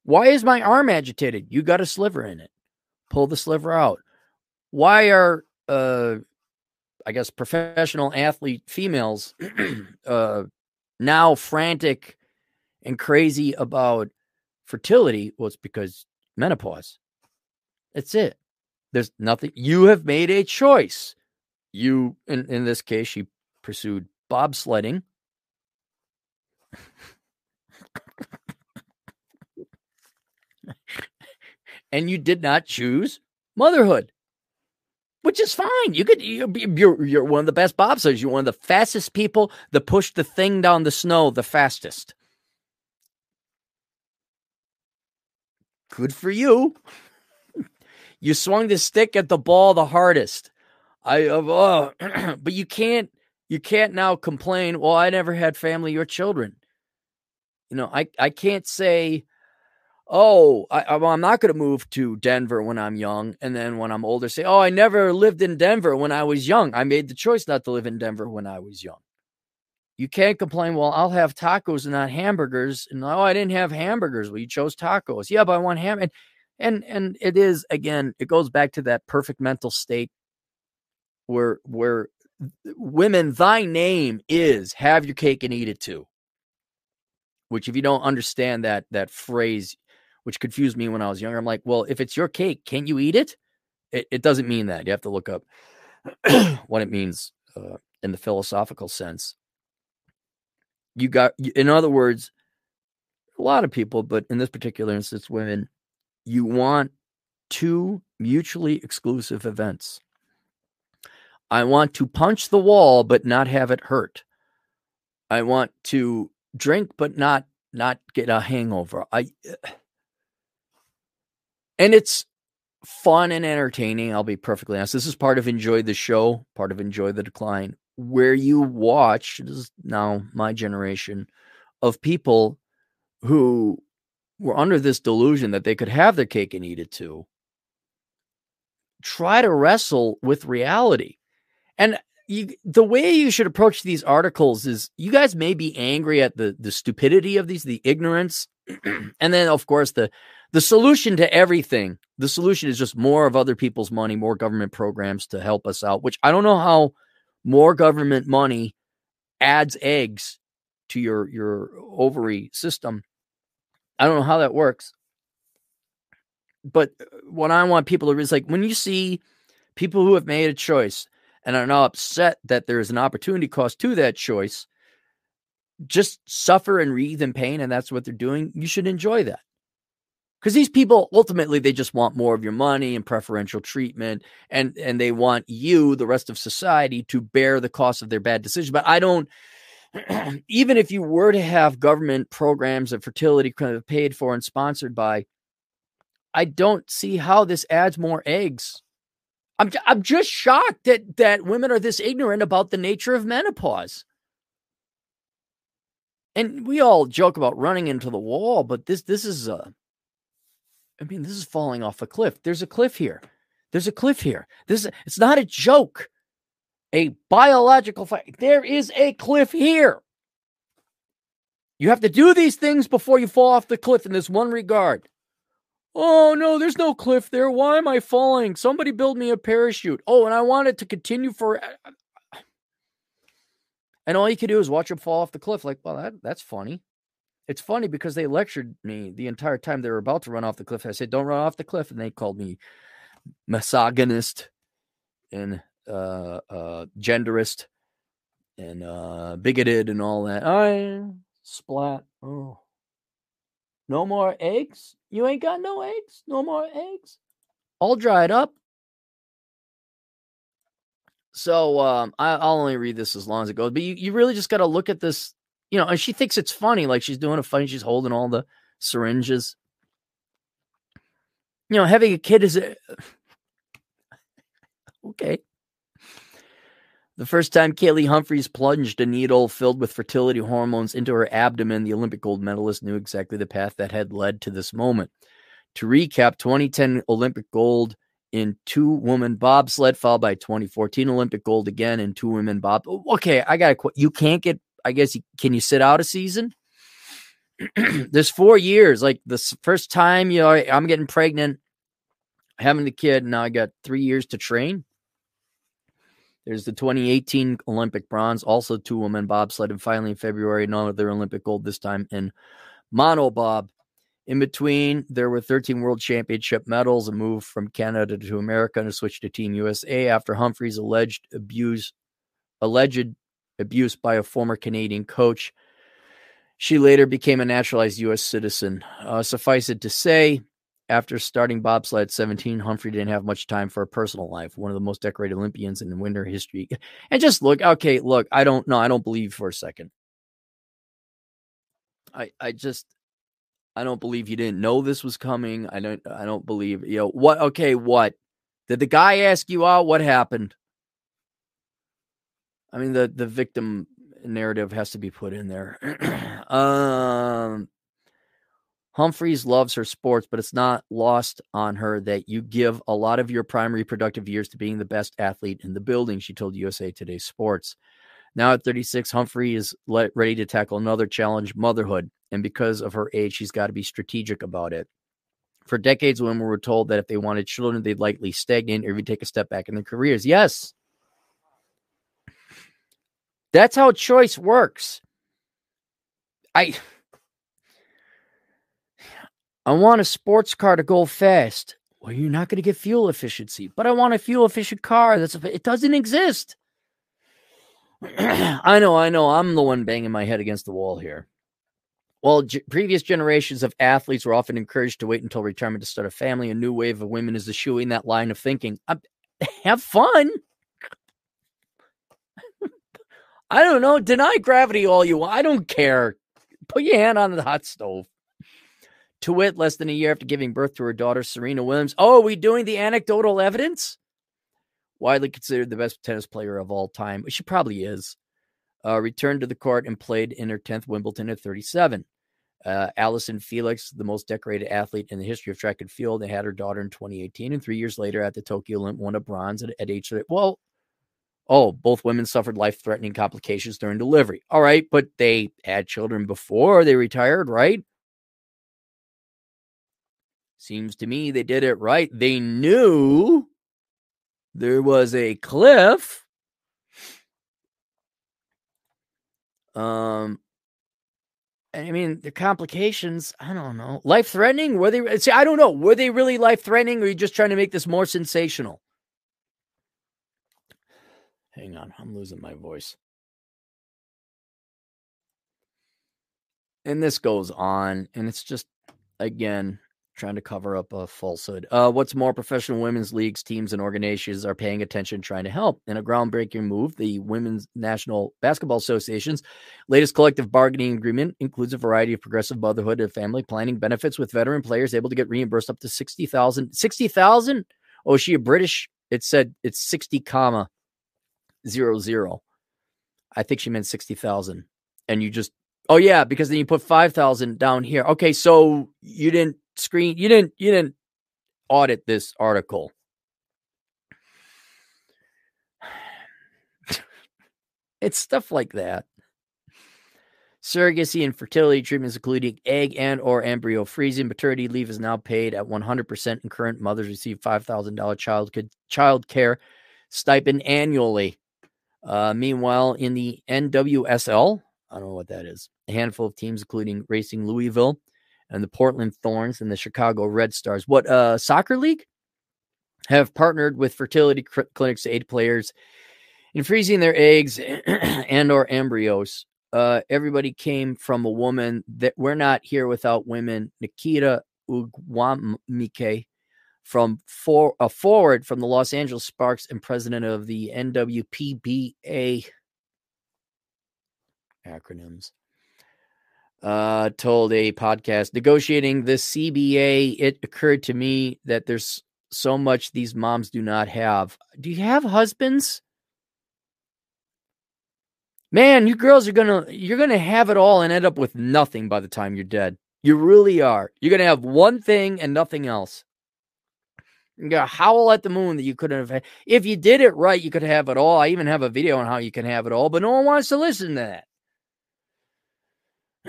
Why is my arm agitated? You got a sliver in it. Pull the sliver out why are uh I guess professional athlete females uh now frantic and crazy about fertility? Well, it's because menopause. That's it. There's nothing you have made a choice. You in, in this case, she pursued bobsledding. and you did not choose motherhood which is fine. You could you're you're one of the best bobsledders. You're one of the fastest people that push the thing down the snow the fastest. Good for you. you swung the stick at the ball the hardest. I uh, but you can't you can't now complain. Well, I never had family or children. You know, I I can't say oh, I, am not going to move to Denver when I'm young. And then when I'm older, say, oh, I never lived in Denver when I was young. I made the choice not to live in Denver when I was young. You can't complain, well, I'll have tacos and not hamburgers. And oh, I didn't have hamburgers. Well, you chose tacos. Yeah, but I want ham. And, and, and it is, again, it goes back to that perfect mental state where, where women, thy name is have your cake and eat it too which if you don't understand that that phrase which confused me when I was younger. I'm like, well, if it's your cake, can't you eat it? It, it doesn't mean that. You have to look up what it means uh, in the philosophical sense. You got, in other words, a lot of people, but in this particular instance, women, you want two mutually exclusive events. I want to punch the wall but not have it hurt. I want to drink but not not get a hangover. I and it's fun and entertaining. I'll be perfectly honest. This is part of enjoy the show, part of enjoy the decline, where you watch. This is now my generation of people who were under this delusion that they could have their cake and eat it too. Try to wrestle with reality. And you, the way you should approach these articles is you guys may be angry at the the stupidity of these, the ignorance, and then of course the the solution to everything. The solution is just more of other people's money, more government programs to help us out. Which I don't know how more government money adds eggs to your your ovary system. I don't know how that works. But uh, what I want people to is like when you see people who have made a choice and are now upset that there is an opportunity cost to that choice, just suffer and wreathe in pain, and that's what they're doing. You should enjoy that. Because these people ultimately they just want more of your money and preferential treatment, and and they want you, the rest of society, to bear the cost of their bad decisions. But I don't. even if you were to have government programs of fertility kind of paid for and sponsored by, I don't see how this adds more eggs I'm I'm just shocked that that women are this ignorant about the nature of menopause. And we all joke about running into the wall, but this this is a uh, I mean, this is falling off a cliff. There's a cliff here. There's a cliff here. This it's not a joke. A biological fight. There is a cliff here. You have to do these things before you fall off the cliff in this one regard. Oh no, there's no cliff there. Why am I falling? Somebody build me a parachute. Oh, and I want it to continue for. And all you can do is watch him fall off the cliff. Like, well, that, that's funny. It's funny because they lectured me the entire time they were about to run off the cliff. I said, "Don't run off the cliff," and they called me misogynist and uh, uh, genderist and uh, bigoted and all that. I splat. Oh, no more eggs. You ain't got no eggs? No more eggs? All dried up. So um, I, will only read this as long as it goes. But you, you really just got to look at this, you know, and she thinks it's funny. Like she's doing a funny, she's holding all the syringes. You know, having a kid is a, okay. The first time Kaillie Humphries plunged a needle filled with fertility hormones into her abdomen, the Olympic gold medalist knew exactly the path that had led to this moment. To recap, 2010 Olympic gold in two woman bobsled, followed by 2014 Olympic gold again in two women bob. Okay, I got to. You can't get, I guess, can you sit out a season? There's four years. Like the first time, you know, I'm getting pregnant, having the kid, now I got three years to train. There's the 2018 Olympic bronze, also two women bobsled, and finally in February, another Olympic gold, this time in monobob. In between, there were 13 World Championship medals, a move from Canada to America, and a switch to Team USA after Humphrey's alleged abuse, alleged abuse by a former Canadian coach. She later became a naturalized U.S. citizen. Uh, suffice it to say, after starting bobsled at 17, Humphrey didn't have much time for a personal life. One of the most decorated Olympians in winter history. And just look, okay, look, I don't know. I don't believe for a second. I I just I don't believe you didn't know this was coming. I don't I don't believe, you know, what okay, what? Did the guy ask you out? What happened? I mean the the victim narrative has to be put in there. um Humphries loves her sports, but it's not lost on her that you give a lot of your primary productive years to being the best athlete in the building, she told USA Today Sports. Now at 36, Humphrey is ready to tackle another challenge motherhood. And because of her age, she's got to be strategic about it. For decades, women were told that if they wanted children, they'd likely stagnate or even take a step back in their careers. Yes. That's how choice works. I I want a sports car to go fast. Well, you're not going to get fuel efficiency, but I want a fuel efficient car. That's it doesn't exist. I know, I know. I'm the one banging my head against the wall here. While g- previous generations of athletes were often encouraged to wait until retirement to start a family, a new wave of women is eschewing that line of thinking. I'm, um, have fun. I don't know. Deny gravity all you want. I don't care. Put your hand on the hot stove. To wit, less than a year after giving birth to her daughter, Serena Williams. Oh, are we doing the anecdotal evidence? Widely considered the best tennis player of all time. She probably is. Uh, returned to the court and played in her 10th Wimbledon at 37. Uh, Allyson Felix, the most decorated athlete in the history of track and field, and had her daughter in 2018. And three years later at the Tokyo Olympics, won a bronze at, at age 30. Well, oh, both women suffered life threatening complications during delivery. All right, but they had children before they retired, right? Seems to me they did it right. They knew there was a cliff. Um, I mean, the complications, I don't know. Life threatening? Were they, see, I don't know. Were they really life threatening or are you just trying to make this more sensational? Hang on, I'm losing my voice. And this goes on, and it's just, again, trying to cover up a falsehood. Uh, what's more, professional women's leagues, teams, and organizations are paying attention, trying to help. In a groundbreaking move, the Women's National Basketball Association's latest collective bargaining agreement includes a variety of progressive motherhood and family planning benefits, with veteran players able to get reimbursed up to sixty thousand. Sixty thousand? Oh, is she a British? It said it's sixty comma zero zero. I think she meant sixty thousand, and you just oh yeah, because then you put five thousand down here. Okay, so you didn't screen you didn't you didn't audit this article. It's stuff like that. Surrogacy and fertility treatments including egg and or embryo freezing. Maternity leave is now paid at 100% and current mothers receive $5000 child child care stipend annually. Uh, meanwhile in the nwsl i don't know what that is a handful of teams including racing louisville and the Portland Thorns and the Chicago Red Stars. What uh soccer league have partnered with fertility cl- clinics to aid players in freezing their eggs and or embryos. Uh, everybody came from a woman that we're not here without women. Nikita Ogwumike from for a forward from the Los Angeles Sparks and president of the NWPBA acronyms uh, told a podcast negotiating the CBA. It occurred to me that there's so much these moms do not have. Do you have husbands? Man, you girls are gonna you're gonna have it all and end up with nothing by the time you're dead. You really are. You're gonna have one thing and nothing else. You're gonna howl at the moon that you couldn't have had. If you did it right, you could have it all. I even have a video on how you can have it all, but no one wants to listen to that.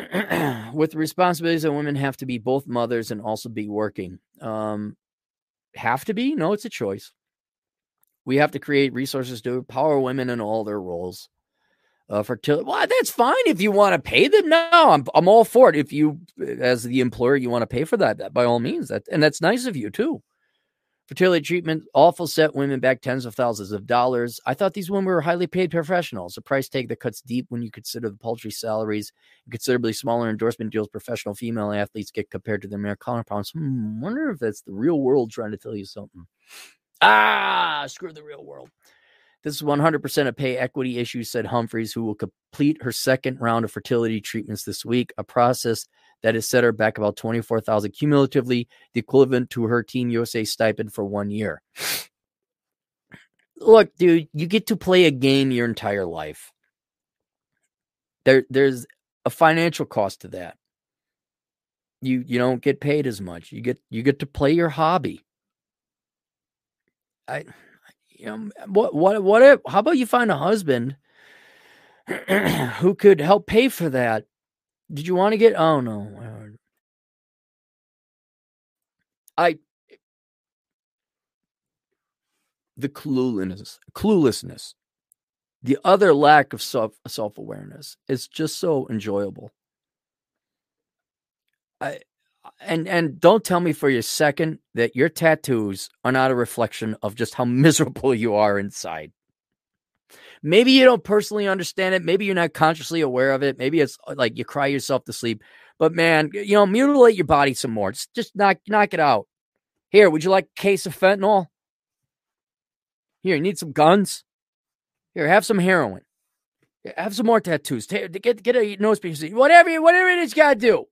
with responsibilities that women have to be both mothers and also be working. Um, have to be? No, it's a choice. We have to create resources to empower women in all their roles. Uh, fertility. Well, that's fine if you want to pay them. No, I'm I'm all for it. If you, as the employer, you want to pay for that, that by all means. That and that's nice of you too. Fertility treatment awful set women back tens of thousands of dollars. I thought these women were highly paid professionals, a price tag that cuts deep when you consider the paltry salaries and considerably smaller endorsement deals professional female athletes get compared to their male counterparts. Hmm, wonder if that's the real world trying to tell you something. Ah, screw the real world. This is 100% a pay equity issue, said Humphries, who will complete her second round of fertility treatments this week, a process that has set her back about 24,000 cumulatively, the equivalent to her Team USA stipend for one year. Look, dude, you get to play a game your entire life. There there's a financial cost to that. You you don't get paid as much. You get you get to play your hobby. I you know what what what how about you find a husband who could help pay for that did you want to get? Oh no. I the cluelessness, cluelessness, the other lack of self self awareness is just so enjoyable. I and and don't tell me for your second that your tattoos are not a reflection of just how miserable you are inside. Maybe you don't personally understand it. Maybe you're not consciously aware of it. Maybe it's uh, like you cry yourself to sleep. But man, you know, mutilate your body some more. Just, just knock, knock it out. Here, would you like a case of fentanyl? Here, you need some guns. Here, have some heroin. Have some more tattoos. Get get a nose piece. Whatever, whatever it is, you gotta do.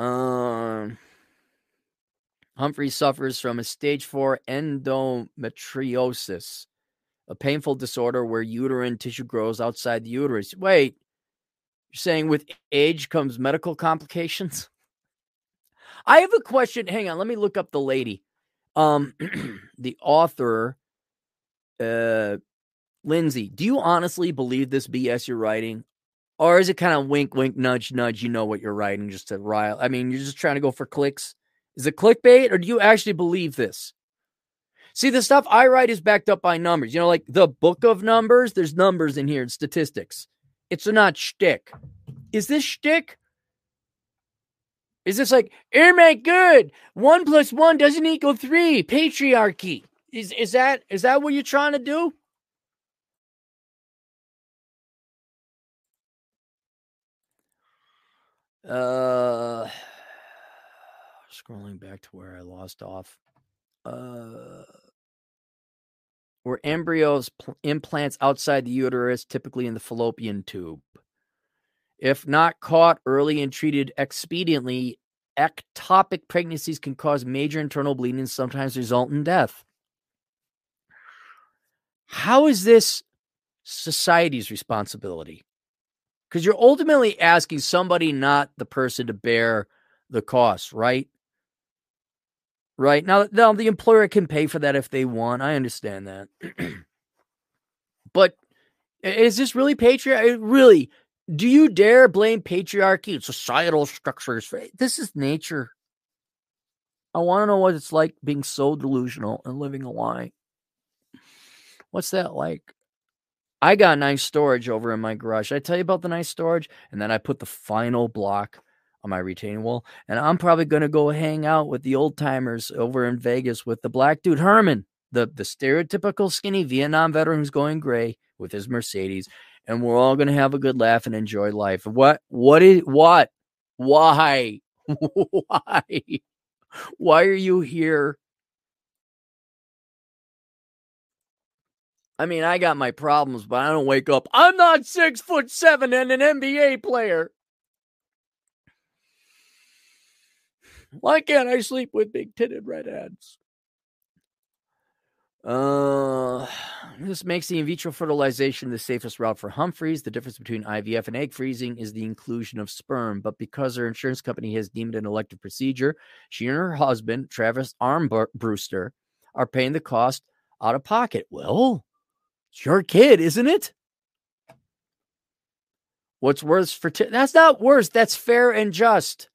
Um, Humphrey suffers from a stage four endometriosis, a painful disorder where uterine tissue grows outside the uterus. Wait, you're saying with age comes medical complications? I have a question. Hang on, let me look up the lady. Um, the author uh, Lindsay, do you honestly believe this BS you're writing? Or is it kind of wink, wink, nudge, nudge? You know what you're writing just to rile. I mean, you're just trying to go for clicks. Is it clickbait or do you actually believe this? See, the stuff I write is backed up by numbers. You know, like the book of numbers, there's numbers in here and statistics. It's not shtick. Is this shtick? Is this like, Airman good? One plus one doesn't equal three. Patriarchy. Is is that is that what you're trying to do? Uh scrolling back to where I lost off. Uh were embryos pl- implants outside the uterus, typically in the fallopian tube. If not caught early and treated expediently, ectopic pregnancies can cause major internal bleeding and sometimes result in death. How is this society's responsibility? Because you're ultimately asking somebody, not the person, to bear the cost, right? Right now, now the employer can pay for that if they want. I understand that, but is this really patriarchy? Really, do you dare blame patriarchy and societal structures? This is nature. I want to know what it's like being so delusional and living a lie. What's that like? I got nice storage over in my garage. I tell you about the nice storage? And then I put the final block on my retaining wall. And I'm probably going to go hang out with the old timers over in Vegas with the black dude, Herman, the, the stereotypical skinny Vietnam veteran who's going gray with his Mercedes. And we're all going to have a good laugh and enjoy life. What? What is, what? Why? Why? Why are you here? I mean, I got my problems, but I don't wake up. I'm not six foot seven and an NBA player. Why can't I sleep with big titted redheads? Uh, this makes the in vitro fertilization the safest route for Humphries. The difference between IVF and egg freezing is the inclusion of sperm, but because her insurance company has deemed it an elective procedure, she and her husband, Travis Armbruster, are paying the cost out of pocket. Well, it's your kid, isn't it? What's worse for t- that's not worse. That's fair and just.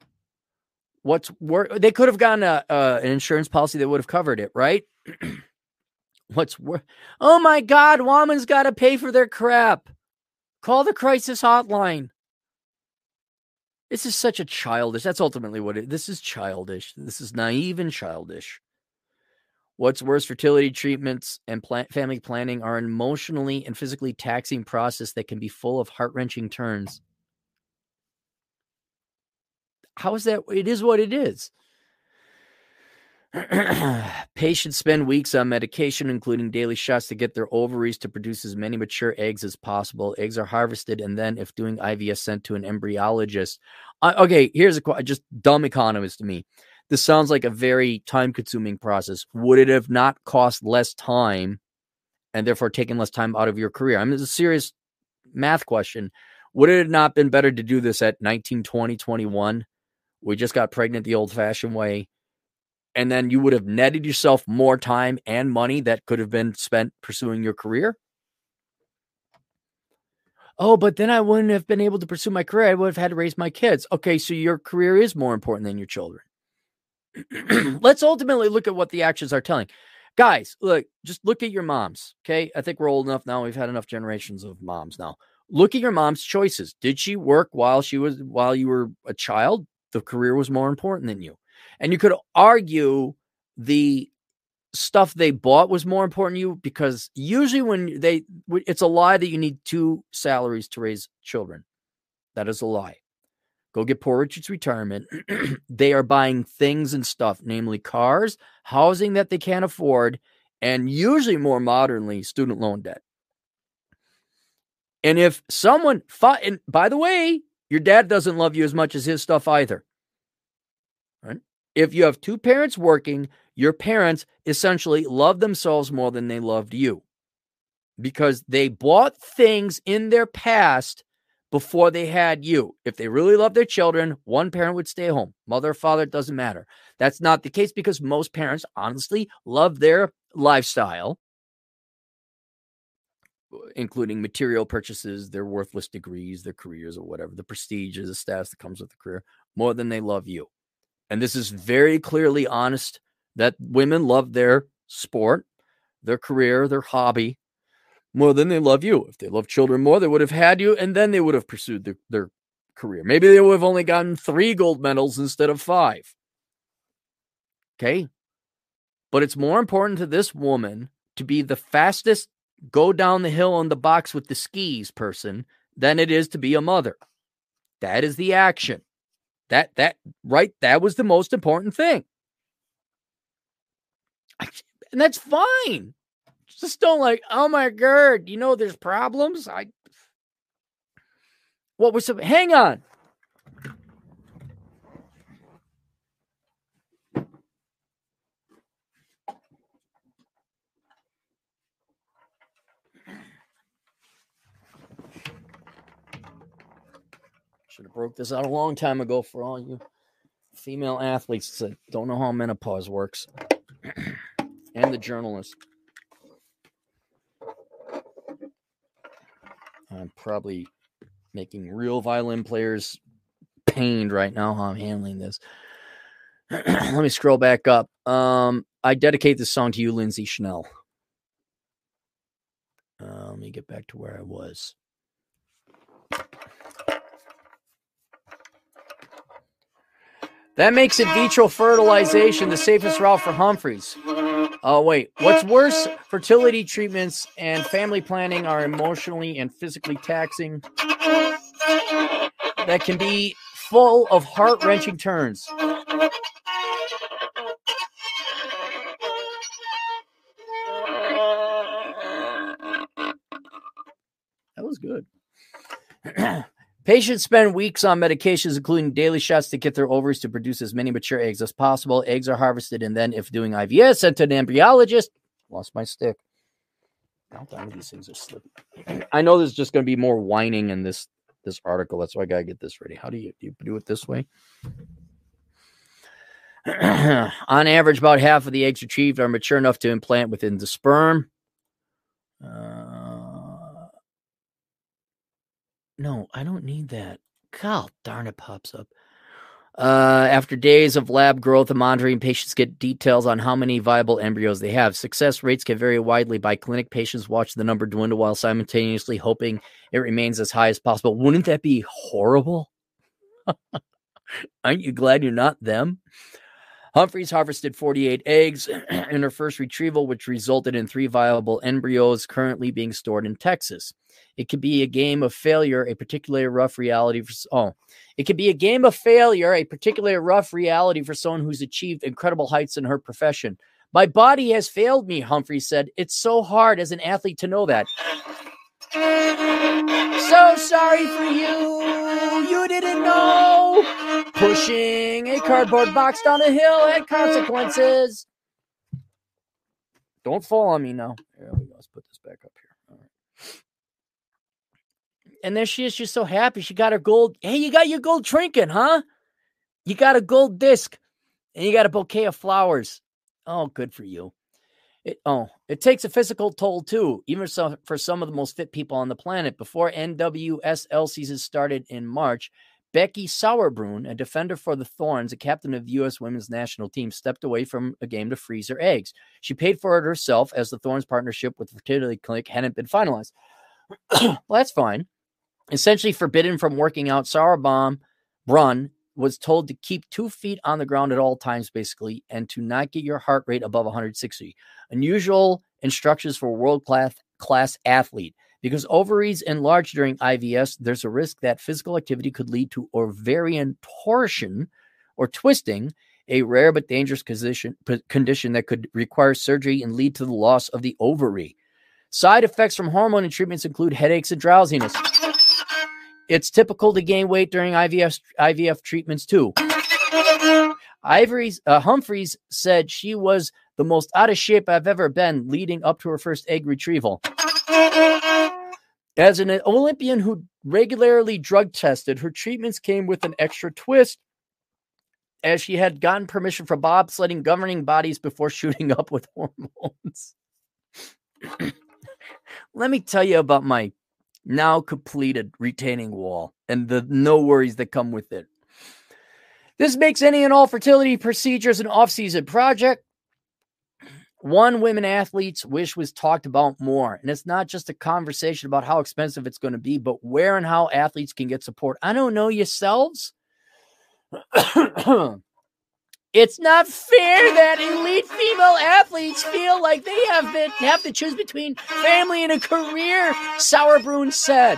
What's worse? They could have gotten a, an insurance policy that would have covered it, right? What's worse? Oh my God, woman's got to pay for their crap. Call the crisis hotline. This is such a childish. That's ultimately what it. This is childish. This is naive and childish. What's worse, fertility treatments and family planning are an emotionally and physically taxing process that can be full of heart wrenching turns. How is that? It is what it is. Patients spend weeks on medication, including daily shots to get their ovaries to produce as many mature eggs as possible. Eggs are harvested and then, if doing IVF, sent to an embryologist. Uh, okay, here's a just dumb economist to me. This sounds like a very time consuming process. Would it have not cost less time and therefore taken less time out of your career? I mean, it's a serious math question. Would it have not been better to do this at 19, 20, 21? We just got pregnant the old fashioned way. And then you would have netted yourself more time and money that could have been spent pursuing your career. Oh, but then I wouldn't have been able to pursue my career. I would have had to raise my kids. Okay, so your career is more important than your children. let's ultimately look at what the actions are telling. Guys, look, just look at your moms. Okay. I think we're old enough now. We've had enough generations of moms now. Look at your mom's choices. Did she work while she was while you were a child? The career was more important than you. And you could argue the stuff they bought was more important to you because usually when they it's a lie that you need two salaries to raise children. That is a lie. Go get Poor Richard's retirement. they are buying things and stuff, namely cars, housing that they can't afford, and usually more modernly, student loan debt. And if someone, and by the way, your dad doesn't love you as much as his stuff either. Right? If you have two parents working, your parents essentially love themselves more than they loved you because they bought things in their past before they had you. If they really love their children, one parent would stay home. Mother, father, it doesn't matter. That's not the case because most parents honestly love their lifestyle, including material purchases, their worthless degrees, their careers, or whatever, the prestige, the status that comes with the career, more than they love you. And this is very clearly honest that women love their sport, their career, their hobby more than they love you. If they love children more, they would have had you and then they would have pursued their, their career. Maybe they would have only gotten three gold medals instead of five. Okay. But it's more important to this woman to be the fastest go down the hill on the box with the skis person than it is to be a mother. That is the action. That that right that was the most important thing. And that's fine. Just don't like, oh my god, you know there's problems. I what was hang on. Should have broke this out a long time ago for all you female athletes that don't know how menopause works. and the journalists. I'm probably making real violin players pained right now how I'm handling this. Let me scroll back up. Um, I dedicate this song to you, Lindsay Schnell. Uh, let me get back to where I was. That makes in vitro fertilization the safest route for Humphries. Oh, wait. What's worse, fertility treatments and family planning are emotionally and physically taxing that can be full of heart wrenching turns. That was good. Patients spend weeks on medications, including daily shots to get their ovaries to produce as many mature eggs as possible. Eggs are harvested and then, if doing IVF, sent to an embryologist. Lost my stick. How these things are slipping. I know there's just going to be more whining in this this article. That's why I gotta get this ready. How do you do you do it this way? On average, about half of the eggs retrieved are mature enough to implant within the sperm. Uh, no, I don't need that. God darn it pops up. Uh, after days of lab growth and monitoring, patients get details on how many viable embryos they have. Success rates can vary widely by clinic. Patients watch the number dwindle while simultaneously hoping it remains as high as possible. Wouldn't that be horrible? Aren't you glad you're not them? Humphries harvested 48 eggs in her first retrieval, which resulted in three viable embryos currently being stored in Texas. It could be a game of failure, a particularly rough reality for oh, it could be a game of failure, a particularly rough reality for someone who's achieved incredible heights in her profession. My body has failed me, Humphrey said. It's so hard as an athlete to know that. So sorry for you. You didn't know. Pushing a cardboard box down a hill had consequences. Don't fall on me now. Go. Let's put this back up here. And there she is. She's so happy. She got her gold. Hey, you got your gold trinket, huh? You got a gold disc and you got a bouquet of flowers. Oh, good for you. It, oh, it takes a physical toll too, even so, for some of the most fit people on the planet. Before NWSL season started in March, Becky Sauerbrunn, a defender for the Thorns, a captain of the U.S. women's national team, stepped away from a game to freeze her eggs. She paid for it herself as the Thorns partnership with the fertility clinic hadn't been finalized. well, that's fine. Essentially forbidden from working out, Sauerbrunn Brun was told to keep two feet on the ground at all times, basically, and to not get your heart rate above 160. Unusual instructions for world class class athlete. Because ovaries enlarge during IVF, there's a risk that physical activity could lead to ovarian torsion or twisting, a rare but dangerous condition, condition that could require surgery and lead to the loss of the ovary. Side effects from hormone and treatments include headaches and drowsiness. It's typical to gain weight during IVF, IVF treatments too. Ivory's uh, Humphries said she was the most out of shape I've ever been leading up to her first egg retrieval. As an Olympian who regularly drug tested, her treatments came with an extra twist as she had gotten permission from bobsledding governing bodies before shooting up with hormones. Let me tell you about my now completed retaining wall and the no worries that come with it. This makes any and all fertility procedures an off season project. One women athletes wish was talked about more. And it's not just a conversation about how expensive it's going to be, but where and how athletes can get support. I don't know yourselves. it's not fair that elite female athletes feel like they have been have to choose between family and a career, Sauerbrunn said.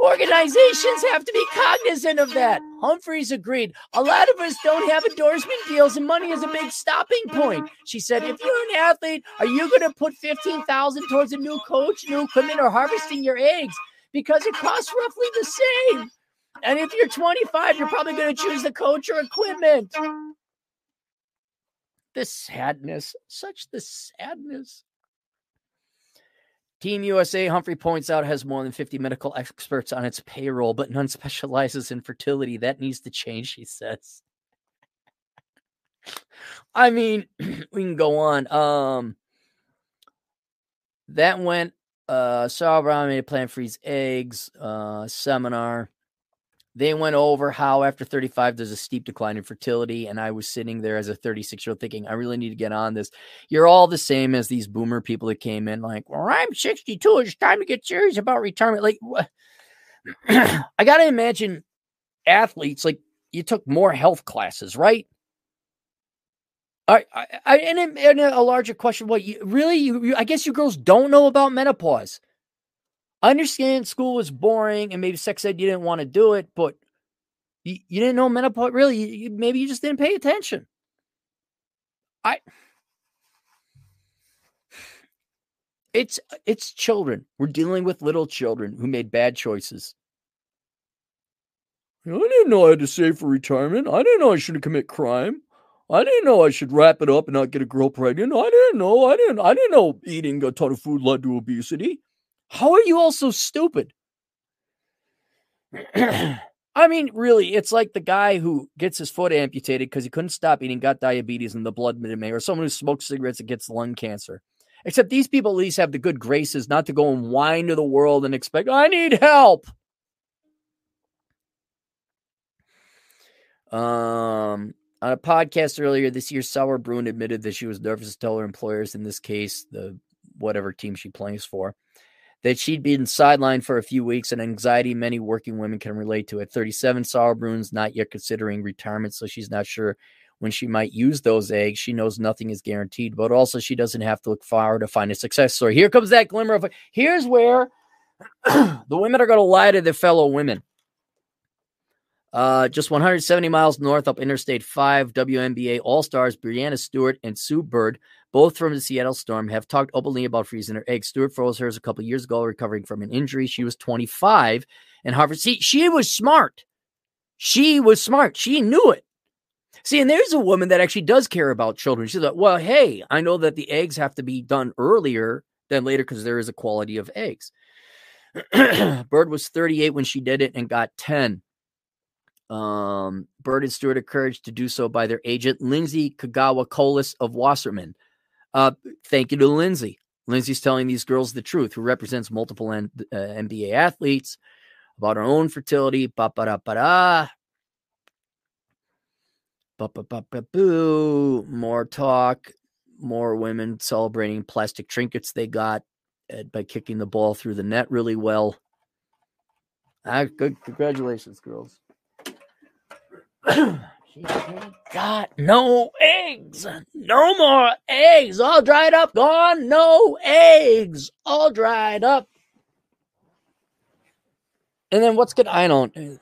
Organizations have to be cognizant of that. Humphries agreed. A lot of us don't have endorsement deals, and money is a big stopping point. She said, if you're an athlete, are you going to put 15000 towards a new coach, new equipment, or harvesting your eggs? Because it costs roughly the same. And if you're 25, you're probably going to choose the coach or equipment. The sadness, such the sadness. Team USA, Humphrey points out, has more than 50 medical experts on its payroll, but none specializes in fertility. That needs to change, he says. I mean, we can go on. Um, that went uh Sauerbrunn made a plan for eggs, uh seminar. They went over how after 35 there's a steep decline in fertility. And I was sitting there as a 36 year old thinking, I really need to get on this. You're all the same as these boomer people that came in, like, well, I'm 62. It's time to get serious about retirement. Like, I got to imagine athletes, like, you took more health classes, right? I, I, I and, and a larger question, what you really, you, you, I guess you girls don't know about menopause. I understand school was boring and maybe sex ed you didn't want to do it, but you, you didn't know menopause. Really, you, maybe you just didn't pay attention. I. It's it's children. We're dealing with little children who made bad choices. I didn't know I had to save for retirement. I didn't know I shouldn't commit crime. I didn't know I should wrap it up and not get a girl pregnant. I didn't know. I didn't. I didn't know eating a ton of food led to obesity. How are you all so stupid? I mean, really, it's like the guy who gets his foot amputated because he couldn't stop eating, got diabetes, and the blood may, or someone who smokes cigarettes and gets lung cancer. Except these people at least have the good graces not to go and whine to the world and expect, I need help. Um, on a podcast earlier this year, Sauerbrunn admitted that she was nervous to tell her employers, in this case, the whatever team she plays for, that she'd been sidelined for a few weeks, and anxiety many working women can relate to. At 37, Sauerbrunn's not yet considering retirement, so she's not sure when she might use those eggs. She knows nothing is guaranteed, but also she doesn't have to look far to find a success story. Here comes that glimmer of here's where the women are going to lie to their fellow women. Uh, just 170 miles north up Interstate 5, WNBA All Stars Breanna Stewart and Sue Bird both from the Seattle Storm, have talked openly about freezing her eggs. Stewart froze hers a couple years ago, recovering from an injury. She was 25 and Harvard. See, she was smart. She was smart. She knew it. See, and there's a woman that actually does care about children. She's like, well, hey, I know that the eggs have to be done earlier than later because there is a quality of eggs. Bird was 38 when she did it and got 10. Um, Bird and Stewart encouraged to do so by their agent, Lindsay Kagawa Colas of Wasserman. Uh, thank you to Lindsay. Lindsay's telling these girls the truth, who represents multiple N- uh, NBA athletes about her own fertility. Ba ba da ba da. Ba ba ba ba boo. More talk. More women celebrating plastic trinkets they got uh, by kicking the ball through the net really well. Ah, good. Congratulations, girls. got no eggs. No more eggs. All dried up, gone. No eggs. All dried up. And then what's good? I don't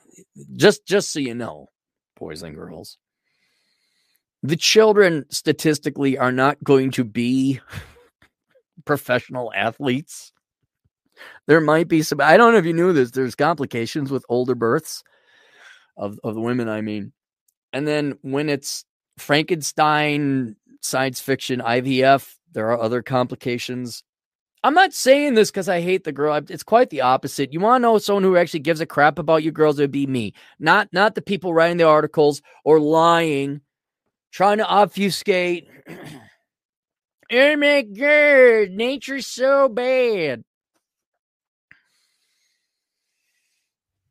just just so you know, boys and girls. The children statistically are not going to be professional athletes. There might be some I don't know if you knew this. There's complications with older births of, of the women, I mean. And then when it's Frankenstein, science fiction, IVF, there are other complications. I'm not saying this because I hate the girl. It's quite the opposite. You want to know someone who actually gives a crap about you girls? It would be me, not not the people writing the articles or lying, trying to obfuscate. oh my god, nature's so bad.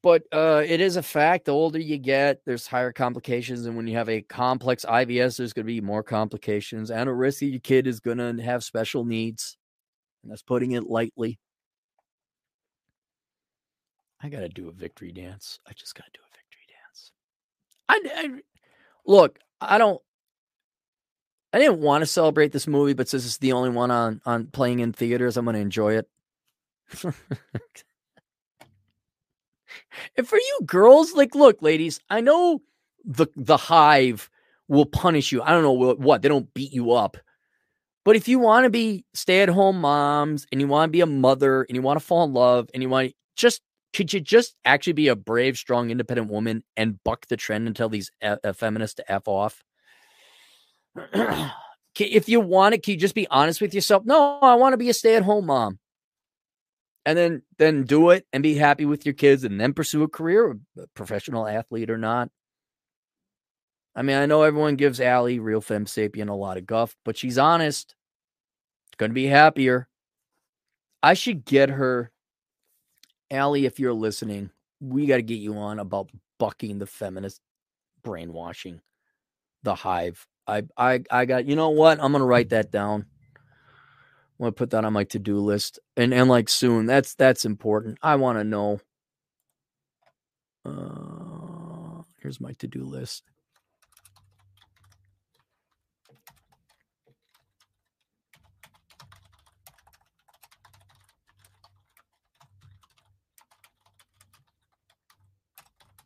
But uh, it is a fact. The older you get, there's higher complications, and when you have a complex IVF, there's going to be more complications. And a risky kid is going to have special needs, and that's putting it lightly. I got to do a victory dance. I just got to do a victory dance. I, I look. I don't. I didn't want to celebrate this movie, but since it's the only one on on playing in theaters, I'm going to enjoy it. And for you girls, like, look, ladies, I know the the hive will punish you. I don't know what, they don't beat you up. But if you want to be stay at home moms and you want to be a mother and you want to fall in love and you want to just could you just actually be a brave, strong, independent woman and buck the trend and tell these e- uh, feminists to f off? if you want it, can you just be honest with yourself? No, I want to be a stay at home mom and then then do it and be happy with your kids and then pursue a career, a professional athlete or not. I mean, I know everyone gives Allie, real fem sapien, a lot of guff, but she's honest. To be happier. I should get her, Allie, if you're listening, we got to get you on about bucking the feminist brainwashing, the hive. I, I, I got, you know what? I'm to write that down. I want to put that on my to-do list and and like soon. That's that's important. I want to know. Uh, here's my to-do list.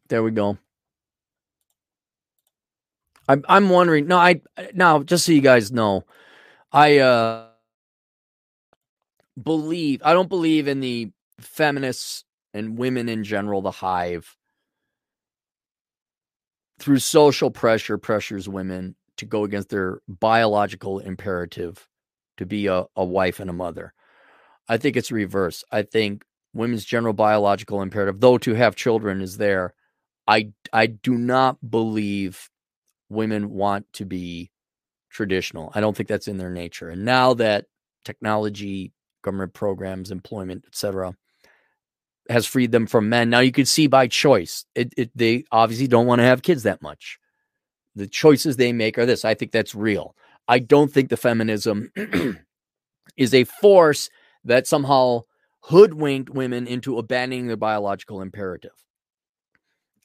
There we go. I'm I'm wondering. No, I now just so you guys know, I uh believe I don't believe in the feminists and women in general, the hive through social pressure pressures women to go against their biological imperative to be a, a wife and a mother. I think it's reverse. I think women's general biological imperative, though to have children is there. I I do not believe women want to be traditional. I don't think that's in their nature. And now that technology government programs, employment, etc., has freed them from men. Now you can see by choice, it, it, they obviously don't want to have kids that much. The choices they make are this. I think that's real. I don't think the feminism is a force that somehow hoodwinked women into abandoning their biological imperative.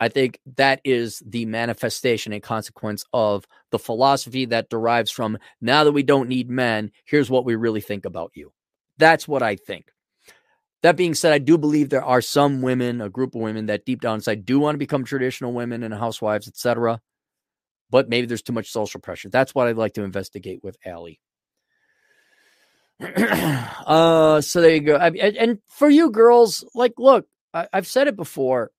I think that is the manifestation and consequence of the philosophy that derives from now that we don't need men, here's what we really think about you. That's what I think. That being said, I do believe there are some women, a group of women that deep down inside do want to become traditional women and housewives, etc. But maybe there's too much social pressure. That's what I'd like to investigate with Allie. uh, so there you go. I, and for you girls, like, look, I, have said it before.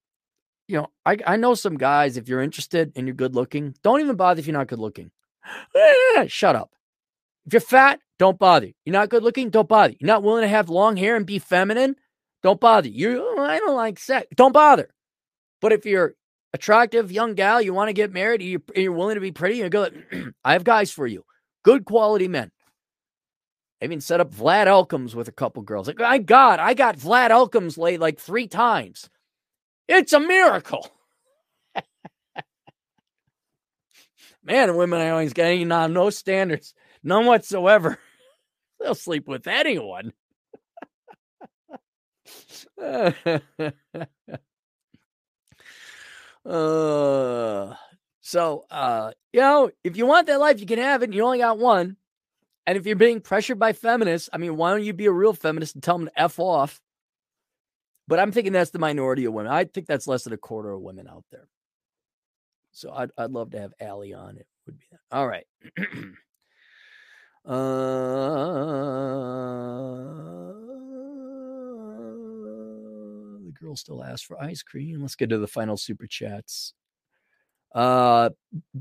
You know, I, I know some guys. If you're interested and you're good looking, don't even bother if you're not good looking. Shut up. If you're fat, don't bother. You're not good looking, don't bother. You're not willing to have long hair and be feminine, don't bother. You, oh, I don't like sex, don't bother. But if you're attractive young gal, you want to get married, you're, you're willing to be pretty, you go, I have guys for you, good quality men. I even set up Vlad Elkins with a couple girls. Like, my God, I got Vlad Elkins laid like three times. It's a miracle. Man, women are always getting on no standards. None whatsoever. They'll sleep with anyone. uh, So, uh, you know, if you want that life, you can have it. You only got one. And if you're being pressured by feminists, I mean, why don't you be a real feminist and tell them to f off? But I'm thinking that's the minority of women. I think that's less than a quarter of women out there. So I'd, I'd love to have Allie on. It would be that. All right. uh, the girl still asks for ice cream. Let's get to the final super chats. Uh,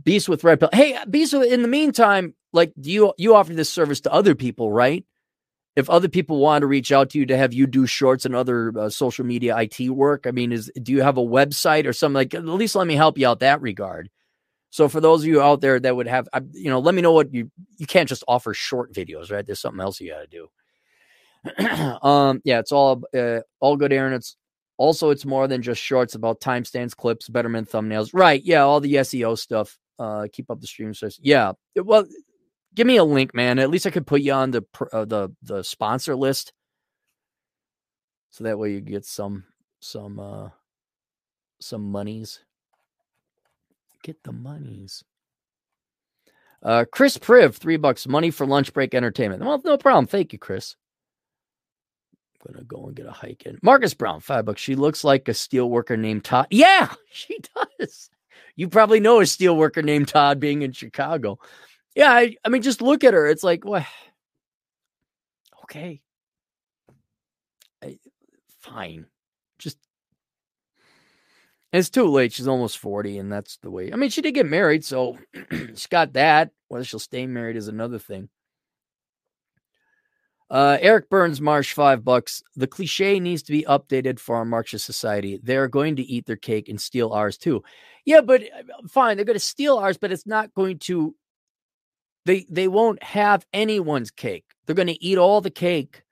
Beast with Red Pill. Hey, Beast. In the meantime, like you, you offer this service to other people, right? if other people want to reach out to you to have you do shorts and other uh, social media IT work, I mean, is do you have a website or something like? At least let me help you out that regard. So for those of you out there that would have, you know, let me know what you you can't just offer short videos, right? There's something else you got to do. um, yeah, it's all uh, all good, Aaron. It's also it's more than just shorts about timestamps, clips, betterment, thumbnails, right? Yeah, all the SEO stuff. Uh, keep up the stream. Yeah, well, give me a link, man. At least I could put you on the uh, the the sponsor list, so that way you get some some uh some monies. Get the monies. Uh, Chris Priv, three bucks, money for lunch break entertainment. Well, no problem. Thank you, Chris. I'm gonna go and get a hike in. Marcus Brown, five bucks. She looks like a steel worker named Todd. Yeah, she does. You probably know a steel worker named Todd being in Chicago. Yeah, I, I mean, just look at her. It's like, what? Okay. I, fine. It's too late. She's almost 40, and that's the way. I mean, she did get married, so she's got that. Whether she'll stay married is another thing. Uh, Eric Burns, Marsh, five bucks. The cliche needs to be updated for our Marxist society. They're going to eat their cake and steal ours too. Yeah, but uh, fine, they're going to steal ours, but it's not going to they they won't have anyone's cake. They're going to eat all the cake,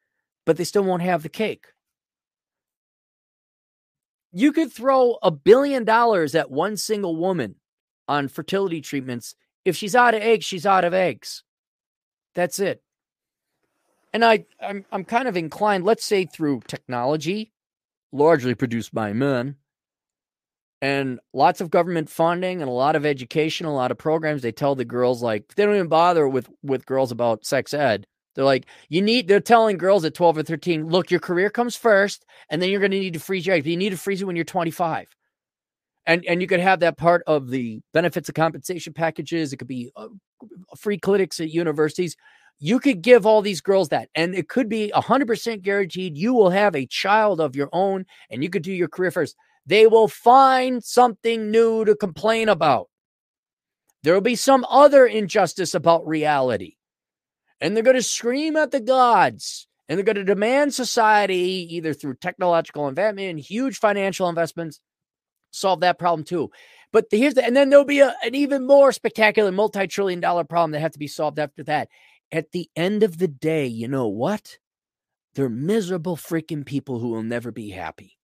but they still won't have the cake. You could throw a billion dollars at one single woman on fertility treatments. If she's out of eggs, she's out of eggs. That's it. And I, I'm, I'm kind of inclined, let's say through technology, largely produced by men, and lots of government funding and a lot of education, a lot of programs. They tell the girls like they don't even bother with with girls about sex ed. They're like, you need. They're telling girls at twelve or thirteen, look, your career comes first, and then you're going to need to freeze your eggs. You need to freeze it when you're twenty five, and and you could have that part of the benefits of compensation packages. It could be uh, free clinics at universities. You could give all these girls that, and it could be hundred percent guaranteed. You will have a child of your own, and you could do your career first they will find something new to complain about. There will be some other injustice about reality. And they're going to scream at the gods and they're going to demand society, either through technological investment, huge financial investments, solve that problem too. But here's the, and then there'll be a, an even more spectacular multi trillion dollar problem that has to be solved after that. At the end of the day, you know what? They're miserable freaking people who will never be happy.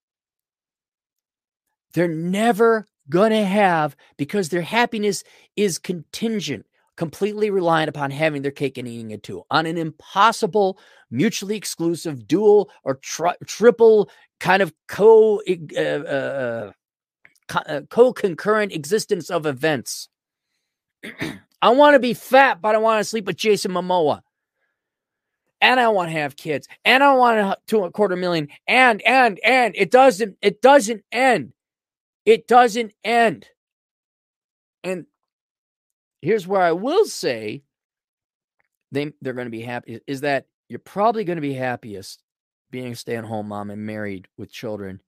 They're never going to have because their happiness is contingent, completely reliant upon having their cake and eating it too, on an impossible, mutually exclusive, dual or tri- triple kind of co uh, uh, uh co concurrent existence of events. I want to be fat, but I want to sleep with Jason Momoa. And I want to have kids, and I want to a quarter million, and and and it doesn't it doesn't end. It doesn't end. And here's where I will say they they're going to be happy is that you're probably going to be happiest being a stay-at-home mom and married with children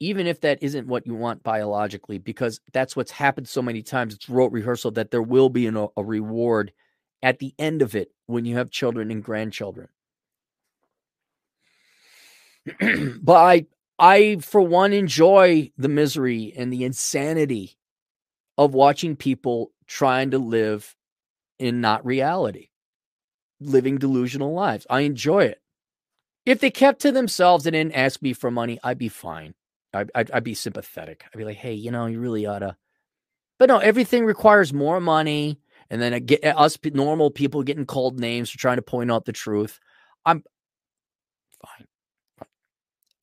even if that isn't what you want biologically because that's what's happened so many times it's rote rehearsal that there will be an, uh, a reward at the end of it when you have children and grandchildren. But I I, for one, enjoy the misery and the insanity of watching people trying to live in not reality, living delusional lives. I enjoy it. If they kept to themselves and didn't ask me for money, I'd be fine. I'd, I'd, I'd be sympathetic. I'd be like, hey, you know, you really ought to. But no, everything requires more money. And then get us normal people getting called names for trying to point out the truth. I'm fine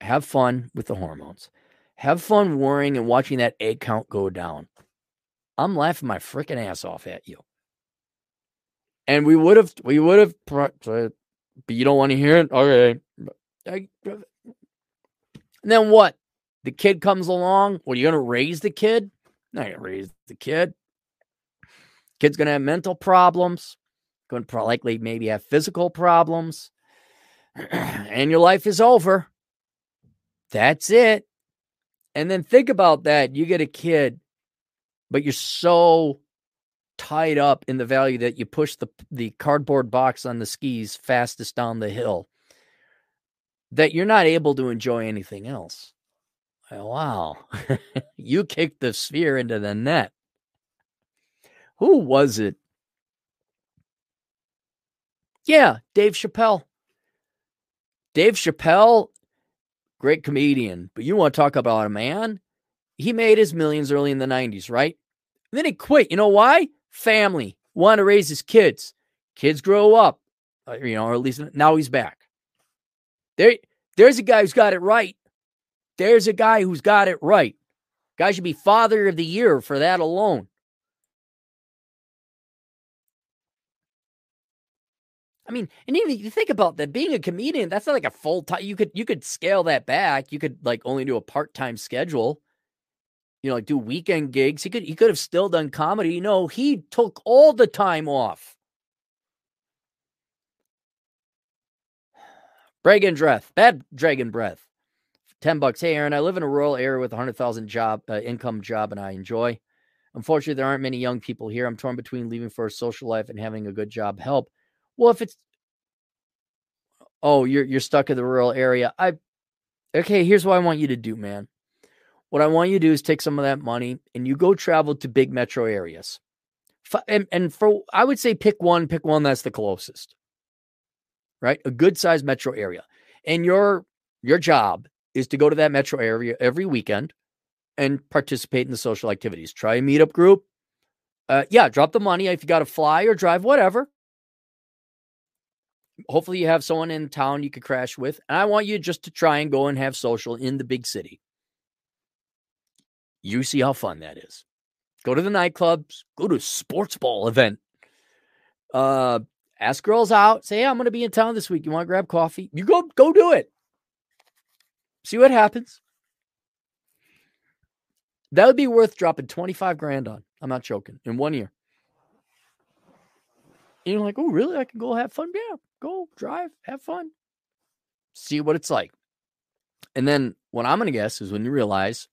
have fun with the hormones. Have fun worrying and watching that egg count go down. I'm laughing my freaking ass off at you. And we would have, we would have, but you don't want to hear it? Okay. And then what? The kid comes along. What are you going to raise the kid? Not going to raise the kid. Kid's going to have mental problems, going to likely maybe have physical problems, and your life is over. That's it. And then think about that. You get a kid, but you're so tied up in the value that you push the, the cardboard box on the skis fastest down the hill that you're not able to enjoy anything else. Oh, wow. you kicked the sphere into the net. Who was it? Yeah, Dave Chappelle. Dave Chappelle, great comedian, but you want to talk about a man? He made his millions early in the 90s, right? And then he quit. You know why? Family. Want to raise his kids. Kids grow up, uh, you know, or at least now he's back. There, there's a guy who's got it right. There's a guy who's got it right. Guy should be father of the year for that alone. I mean, and even if you think about that, being a comedian, that's not like a full time. You could you could scale that back. You could like only do a part time schedule. You know, like do weekend gigs. He could he could have still done comedy. No, he took all the time off. Dragon breath, bad dragon breath. 10 bucks. Hey, Aaron, I live in a rural area with a 100,000 job uh, income job and I enjoy. Unfortunately, there aren't many young people here. I'm torn between leaving for a social life and having a good job help. Well, if it's oh, you're you're stuck in the rural area. I okay, here's what I want you to do, man. What I want you to do is take some of that money and you go travel to big metro areas. And, and for I would say pick one, pick one that's the closest right? A good sized metro area. And your your job is to go to that metro area every weekend and participate in the social activities. Try a meetup group. Uh, yeah, drop the money if you got to fly or drive, whatever. Hopefully, you have someone in town you could crash with. And I want you just to try and go and have social in the big city. You see how fun that is. Go to the nightclubs, go to a sports ball event. Uh, ask girls out. Say, hey, I'm going to be in town this week. You want to grab coffee? You go, go do it. See what happens. That would be worth dropping 25 grand on. I'm not joking. In one year. And you're like, oh, really? I can go have fun? Yeah, go drive, have fun, see what it's like. And then what I'm going to guess is when you realize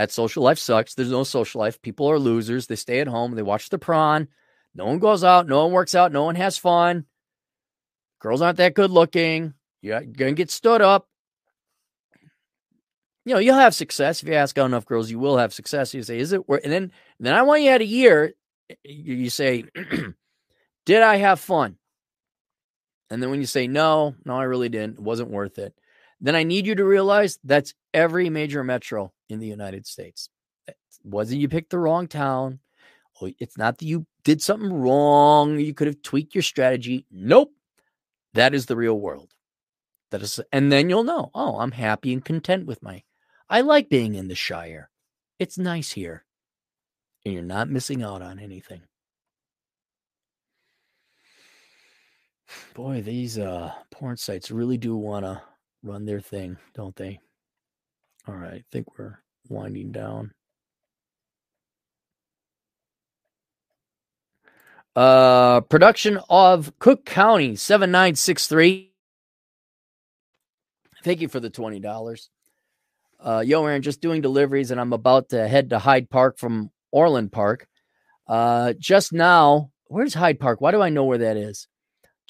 that social life sucks, there's no social life. People are losers. They stay at home, they watch the prawn, no one goes out. No one works out. No one has fun. Girls aren't that good looking. You're going to get stood up. You know, you'll have success. If you ask out enough girls, you will have success. You say, is it worth And then, then I want you at a year, you say, did I have fun? And then when you say, no, no, I really didn't, it wasn't worth it. Then I need you to realize that's every major metro in the United States. It wasn't you picked the wrong town. It's not that you did something wrong. You could have tweaked your strategy. Nope. That is the real world. That is, and then you'll know, oh, I'm happy and content with my, I like being in the Shire. It's nice here. And you're not missing out on anything. Boy, these uh porn sites really do want to run their thing, don't they? All right, I think we're winding down. Uh, production of Cook County 7963. Thank you for the $20. Uh, yo, Aaron, just doing deliveries, and I'm about to head to Hyde Park from Orland Park. Uh, just now, where's Hyde Park? Why do I know where that is?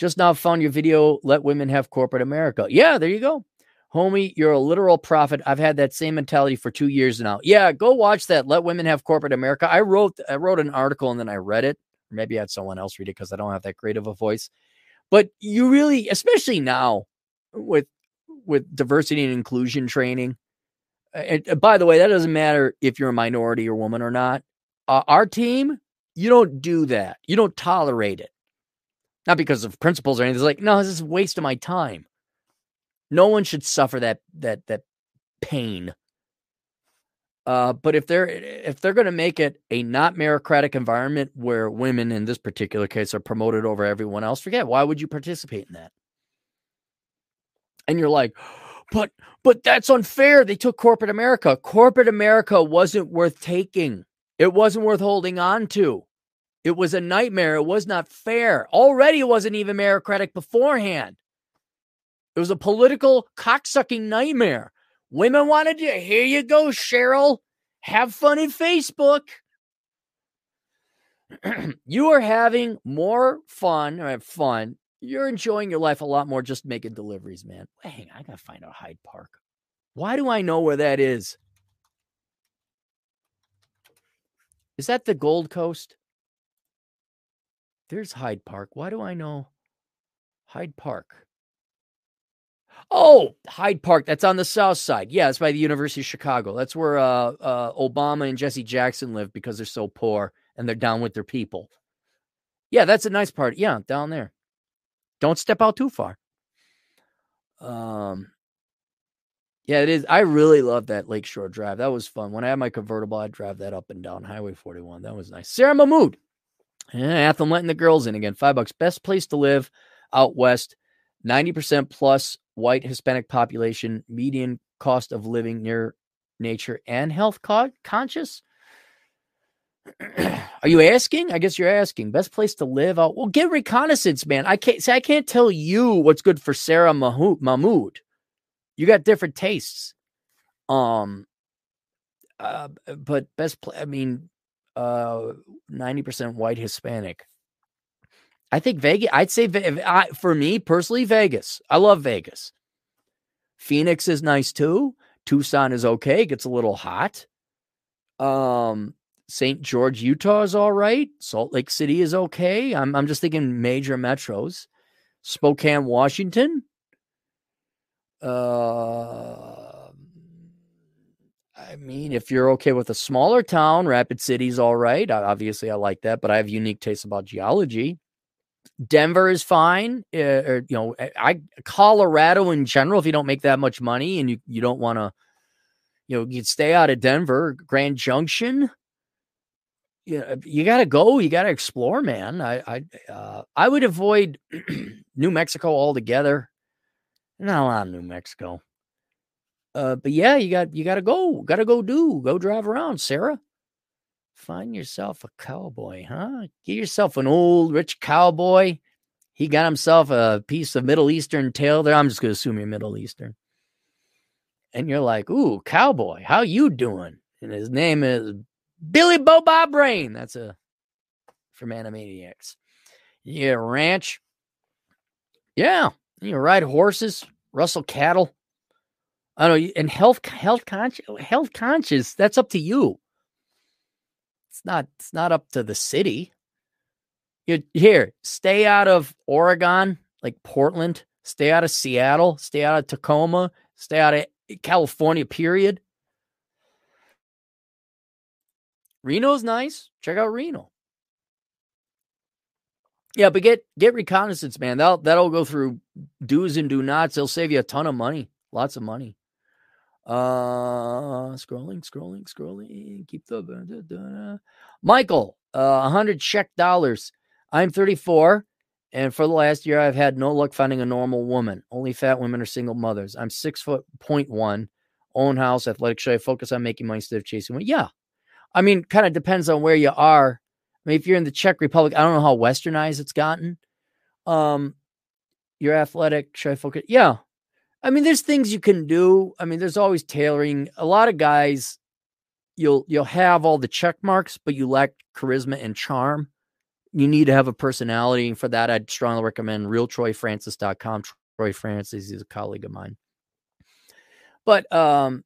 Just now found your video, Let Women Have Corporate America. Yeah, there you go. Homie, you're a literal prophet. I've had that same mentality for two years now. Yeah, go watch that. Let Women Have Corporate America. I wrote I wrote an article and then I read it maybe I had someone else read it because I don't have that great of a voice. But you really, especially now with with diversity and inclusion training. And, and by the way, that doesn't matter if you're a minority or woman or not. Uh, our team, you don't do that. You don't tolerate it. Not because of principles or anything. It's like, no, this is a waste of my time. No one should suffer that that that pain Uh, but if they're if they're going to make it a not meritocratic environment where women in this particular case are promoted over everyone else, forget why would you participate in that? And you're like, but but that's unfair. They took corporate America. Corporate America wasn't worth taking. It wasn't worth holding on to. It was a nightmare. It was not fair. Already it wasn't even meritocratic beforehand. It was a political cocksucking nightmare. Women wanted you. Here you go, Cheryl. Have fun in Facebook. you are having more fun or fun. You're enjoying your life a lot more just making deliveries, man. Hang on, I gotta find out Hyde Park. Why do I know where that is? Is that the Gold Coast? There's Hyde Park. Why do I know Hyde Park? Oh, Hyde Park. That's on the south side. Yeah, it's by the University of Chicago. That's where uh, uh, Obama and Jesse Jackson live because they're so poor and they're down with their people. Yeah, that's a nice part. Yeah, down there. Don't step out too far. Um, yeah, it is. I really love that Lakeshore Drive. That was fun. When I had my convertible, I'd drive that up and down Highway 41. That was nice. Sarah Mahmood. Yeah, letting the girls in again. Five bucks. Best place to live out west. 90% plus white Hispanic population, median cost of living near nature and health co- conscious. Are you asking? I guess you're asking. Best place to live out. Well, get reconnaissance, man. I can't say I can't tell you what's good for Sarah Mahmood. You got different tastes. Um uh, but best I mean uh 90% white Hispanic. I think Vegas. I'd say I, for me personally, Vegas. I love Vegas. Phoenix is nice too. Tucson is okay. Gets a little hot. Um, St. George, Utah is all right. Salt Lake City is okay. I'm I'm just thinking major metros. Spokane, Washington. Uh, I mean, if you're okay with a smaller town, Rapid City's all right. Obviously, I like that, but I have unique tastes about geology. Denver is fine. Uh, or, you know, I Colorado in general. If you don't make that much money and you you don't want to, you know, you stay out of Denver. Grand Junction. Yeah, you got to go. You got to explore, man. I I uh, I would avoid New Mexico altogether. Not a lot of New Mexico. Uh, but yeah, you got you got to go. Got to go do. Go drive around, Sarah. Find yourself a cowboy, huh? Get yourself an old rich cowboy. He got himself a piece of Middle Eastern tail there. I'm just to assume you're Middle Eastern. And you're like, ooh, cowboy, how you doing? And his name is Billy Bo Bob Brain. That's a from Animaniacs. A ranch. Yeah. You ride horses, rustle cattle. I don't know. And health, health conscious, health conscious. That's up to you. It's not it's not up to the city. You here, stay out of Oregon, like Portland, stay out of Seattle, stay out of Tacoma, stay out of California, period. Reno's nice. Check out Reno. Yeah, but get get reconnaissance, man. That'll that'll go through do's and do nots. They'll save you a ton of money, lots of money. Uh, scrolling, scrolling, scrolling. Keep the da, da, da. Michael. Uh, hundred Czech dollars. I'm 34, and for the last year, I've had no luck finding a normal woman. Only fat women or single mothers. I'm six foot point one, own house, athletic. Should I focus on making money instead of chasing one? Yeah, I mean, kind of depends on where you are. I mean, if you're in the Czech Republic, I don't know how westernized it's gotten. Um, you're athletic. Should I focus? Yeah, I mean, there's things you can do. I mean, there's always tailoring. A lot of guys, you'll you'll have all the check marks, but you lack charisma and charm. You need to have a personality. And for that, I'd strongly recommend realtroyfrancis.com. Troy Francis is a colleague of mine. But um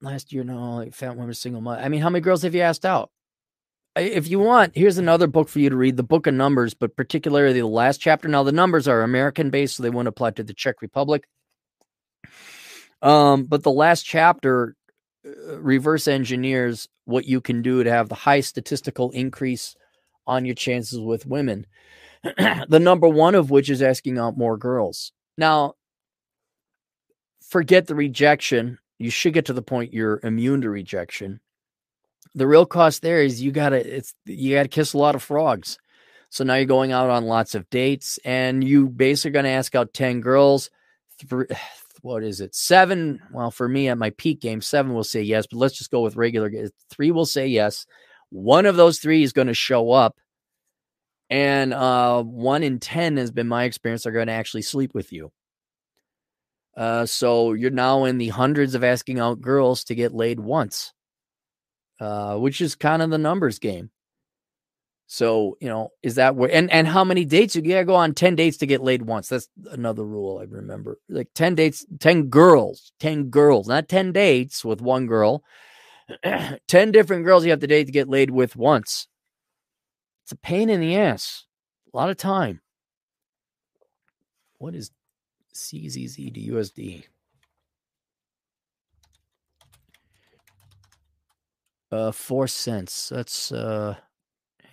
last year, no, like fat women single mother. I mean, how many girls have you asked out? If you want, here's another book for you to read, the Book of Numbers, but particularly the last chapter. Now, the numbers are American based, so they won't apply to the Czech Republic. Um, but the last chapter uh, reverse engineers what you can do to have the high statistical increase on your chances with women. the number one of which is asking out more girls. Now, forget the rejection. you should get to the point you're immune to rejection. The real cost there is you gotta it's you gotta kiss a lot of frogs. So now you're going out on lots of dates, and you basically going to ask out ten girls. what is it? Seven. Well, for me at my peak game, seven will say yes, but let's just go with regular. Three will say yes. One of those three is going to show up, and uh, one in ten has been my experience. Are going to actually sleep with you. Uh, so you're now in the hundreds of asking out girls to get laid once, uh, which is kind of the numbers game. So, you know, is that where and and how many dates you gotta go on 10 dates to get laid once? That's another rule I remember. Like 10 dates, 10 girls, 10 girls, not 10 dates with one girl. 10 different girls you have to date to get laid with once. It's a pain in the ass. A lot of time. What is CZZ to USD? Uh, four cents. That's uh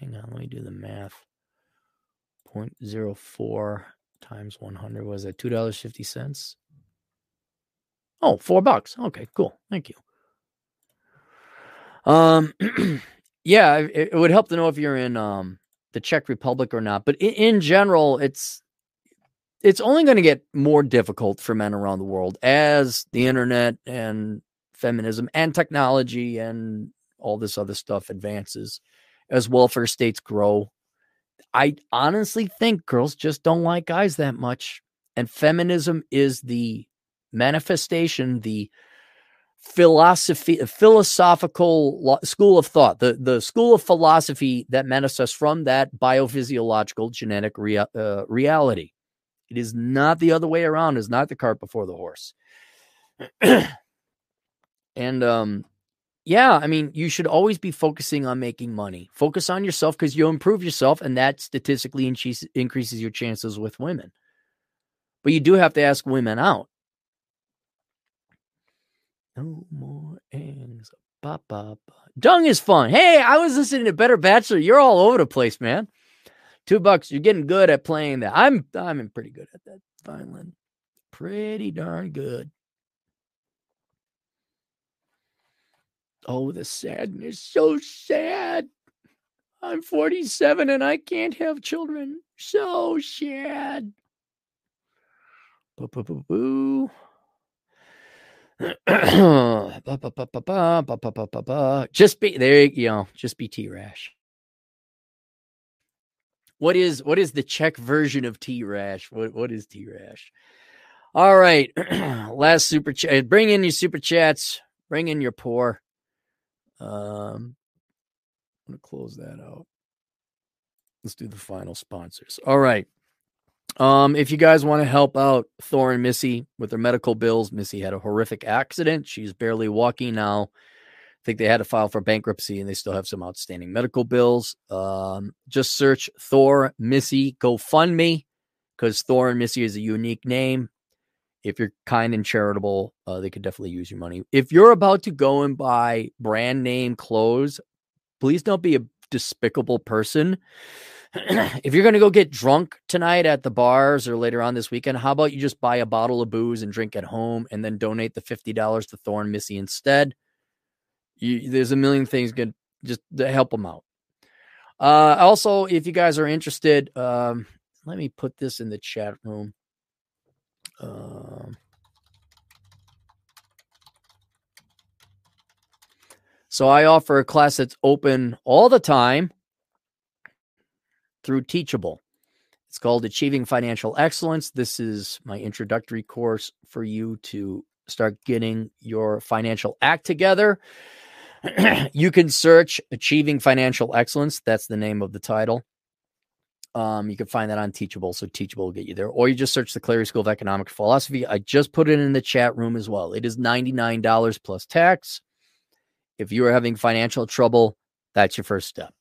hang on, let me do the math. 0.04 times 100 was that $2.50? Oh, four bucks. Okay, cool. Thank you. Um, yeah, it, it, would help to know if you're in um the Czech Republic or not. But in, in general, it's it's only going to get more difficult for men around the world as the internet and feminism and technology and all this other stuff advances as welfare states grow. I honestly think girls just don't like guys that much. And feminism is the manifestation, the philosophy, philosophical school of thought, the, the school of philosophy that manifests from that biophysiological genetic rea- uh, reality. It is not the other way around, It's not the cart before the horse. and um, yeah, I mean, you should always be focusing on making money. Focus on yourself because you'll improve yourself, and that statistically increases your chances with women. But you do have to ask women out. No more eggs. Ba, ba, ba. Dung is fun. Hey, I was listening to Better Bachelor. You're all over the place, man. Two bucks. You're getting good at playing that. I'm I'm pretty good at that violin. Pretty darn good. Oh, the sadness. So sad. I'm 47 and I can't have children. So sad. Just be there you go just be t-rash what is what is the czech version of t-rash what what is t-rash all right last super chat uh, bring in your super chats bring in your poor um, I'm going to close that out. Let's do the final sponsors. All right. Um, if you guys want to help out Thor and Missy with their medical bills, Missy had a horrific accident. She's barely walking now. I think they had to file for bankruptcy and they still have some outstanding medical bills. Um, just search Thor Missy GoFundMe because Thor and Missy is a unique name if you're kind and charitable, uh, they could definitely use your money. If you're about to go and buy brand name clothes, please don't be a despicable person. if you're going to go get drunk tonight at the bars or later on this weekend, how about you just buy a bottle of booze and drink at home and then donate the $50 to Thorn Missy instead? You, there's a million things good just to help them out. Uh, also, if you guys are interested, um, let me put this in the chat room. Um, so I offer a class that's open all the time through Teachable. It's called Achieving Financial Excellence. This is my introductory course for you to start getting your financial act together. you can search Achieving Financial Excellence. That's the name of the title. Um, you can find that on Teachable. So Teachable will get you there. Or you just search the Clarey School of Economic Philosophy. I just put it in the chat room as well. It is $99 plus tax. If you are having financial trouble, that's your first step.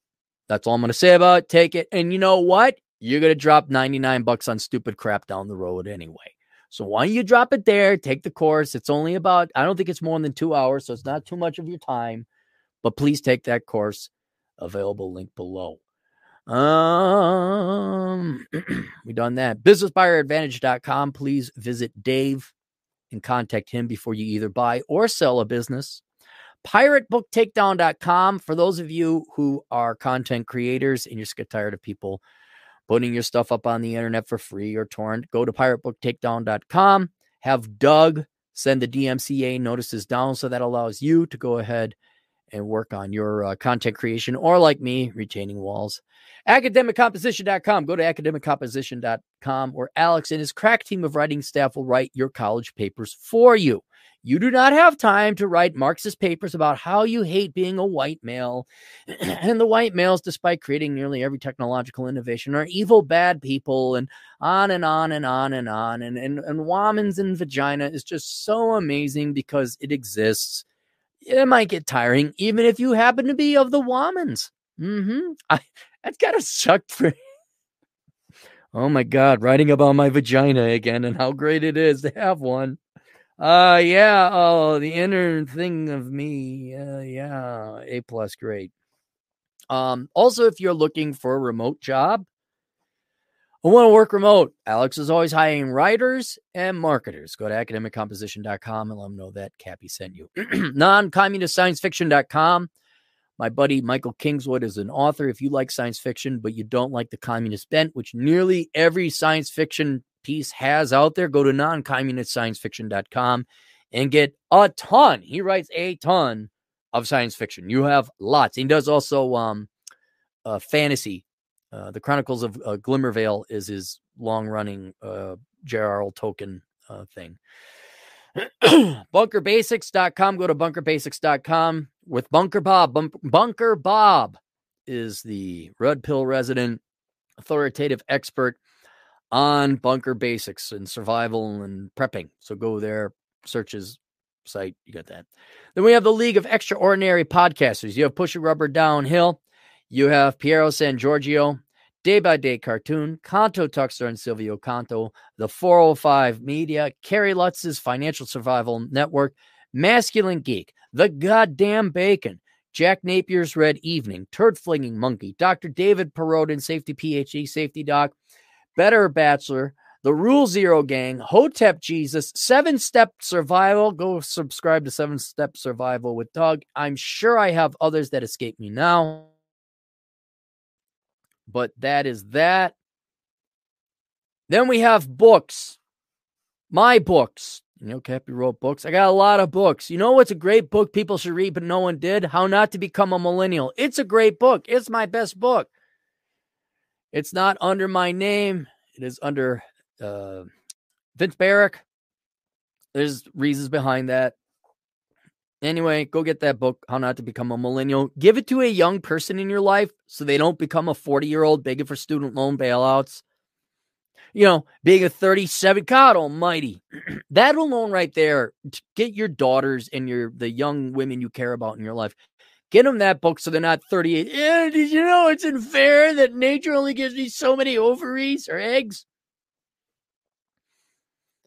That's all I'm going to say about it. Take it. And you know what? You're going to drop 99 bucks on stupid crap down the road anyway. So why don't you drop it there? Take the course. It's only about, I don't think it's more than two hours. So it's not too much of your time. But please take that course. Available link below. Um, we done that. Businessbuyeradvantage.com. Please visit Dave and contact him before you either buy or sell a business. PirateBookTakedown.com for those of you who are content creators and you're sick tired of people putting your stuff up on the internet for free or torrent. Go to PirateBookTakedown.com. Have Doug send the DMCA notices down so that allows you to go ahead and work on your uh, content creation or like me retaining walls academiccomposition.com go to academiccomposition.com where alex and his crack team of writing staff will write your college papers for you you do not have time to write Marxist papers about how you hate being a white male. and the white males, despite creating nearly every technological innovation, are evil, bad people, and on and on and on and on. And, and, and Womans and vagina is just so amazing because it exists. It might get tiring, even if you happen to be of the Womans. Mm-hmm. I, that's kind of sucked for. oh my God, writing about my vagina again and how great it is to have one. Uh yeah, oh the inner thing of me. Uh yeah, A plus great. Um also if you're looking for a remote job, I want to work remote. Alex is always hiring writers and marketers. Go to academiccomposition.com and let them know that Cappy sent you. Non-communist science fiction.com. My buddy Michael Kingswood is an author. If you like science fiction, but you don't like the communist bent, which nearly every science fiction piece has out there, go to non-communistsciencefiction.com and get a ton. He writes a ton of science fiction. You have lots. He does also um uh, fantasy. Uh, the Chronicles of uh, Glimmervale is his long-running uh, J.R.R. Tolkien uh, thing. bunkerbasics.com. Go to bunkerbasics.com with Bunker Bob. Bunker Bob is the red pill resident, authoritative expert on bunker basics and survival and prepping. So go there, search his site. You got that. Then we have the League of Extraordinary Podcasters. You have Pushing Rubber Downhill. You have Piero San Giorgio, Day by Day Cartoon, Canto Tuxter and Silvio Canto, the 405 Media, Kerry Lutz's Financial Survival Network, Masculine Geek, The Goddamn Bacon, Jack Napier's Red Evening, Turd Flinging Monkey, Dr. David Perodin, Safety PhD, Safety Doc, Better Bachelor, The Rule Zero Gang, Hotep Jesus, Seven Step Survival. Go subscribe to Seven Step Survival with Doug. I'm sure I have others that escape me now. But that is that. Then we have books. My books. You know, Cappy wrote books. I got a lot of books. You know what's a great book people should read, but no one did? How Not to Become a Millennial. It's a great book. It's my best book. It's not under my name. It is under uh, Vince Barrick. There's reasons behind that. Anyway, go get that book, How Not to Become a Millennial. Give it to a young person in your life so they don't become a 40 year old begging for student loan bailouts. You know, being a 37, God almighty. that alone right there, get your daughters and your the young women you care about in your life Get them that book so they're not 38. Yeah, did you know it's unfair that nature only gives me so many ovaries or eggs?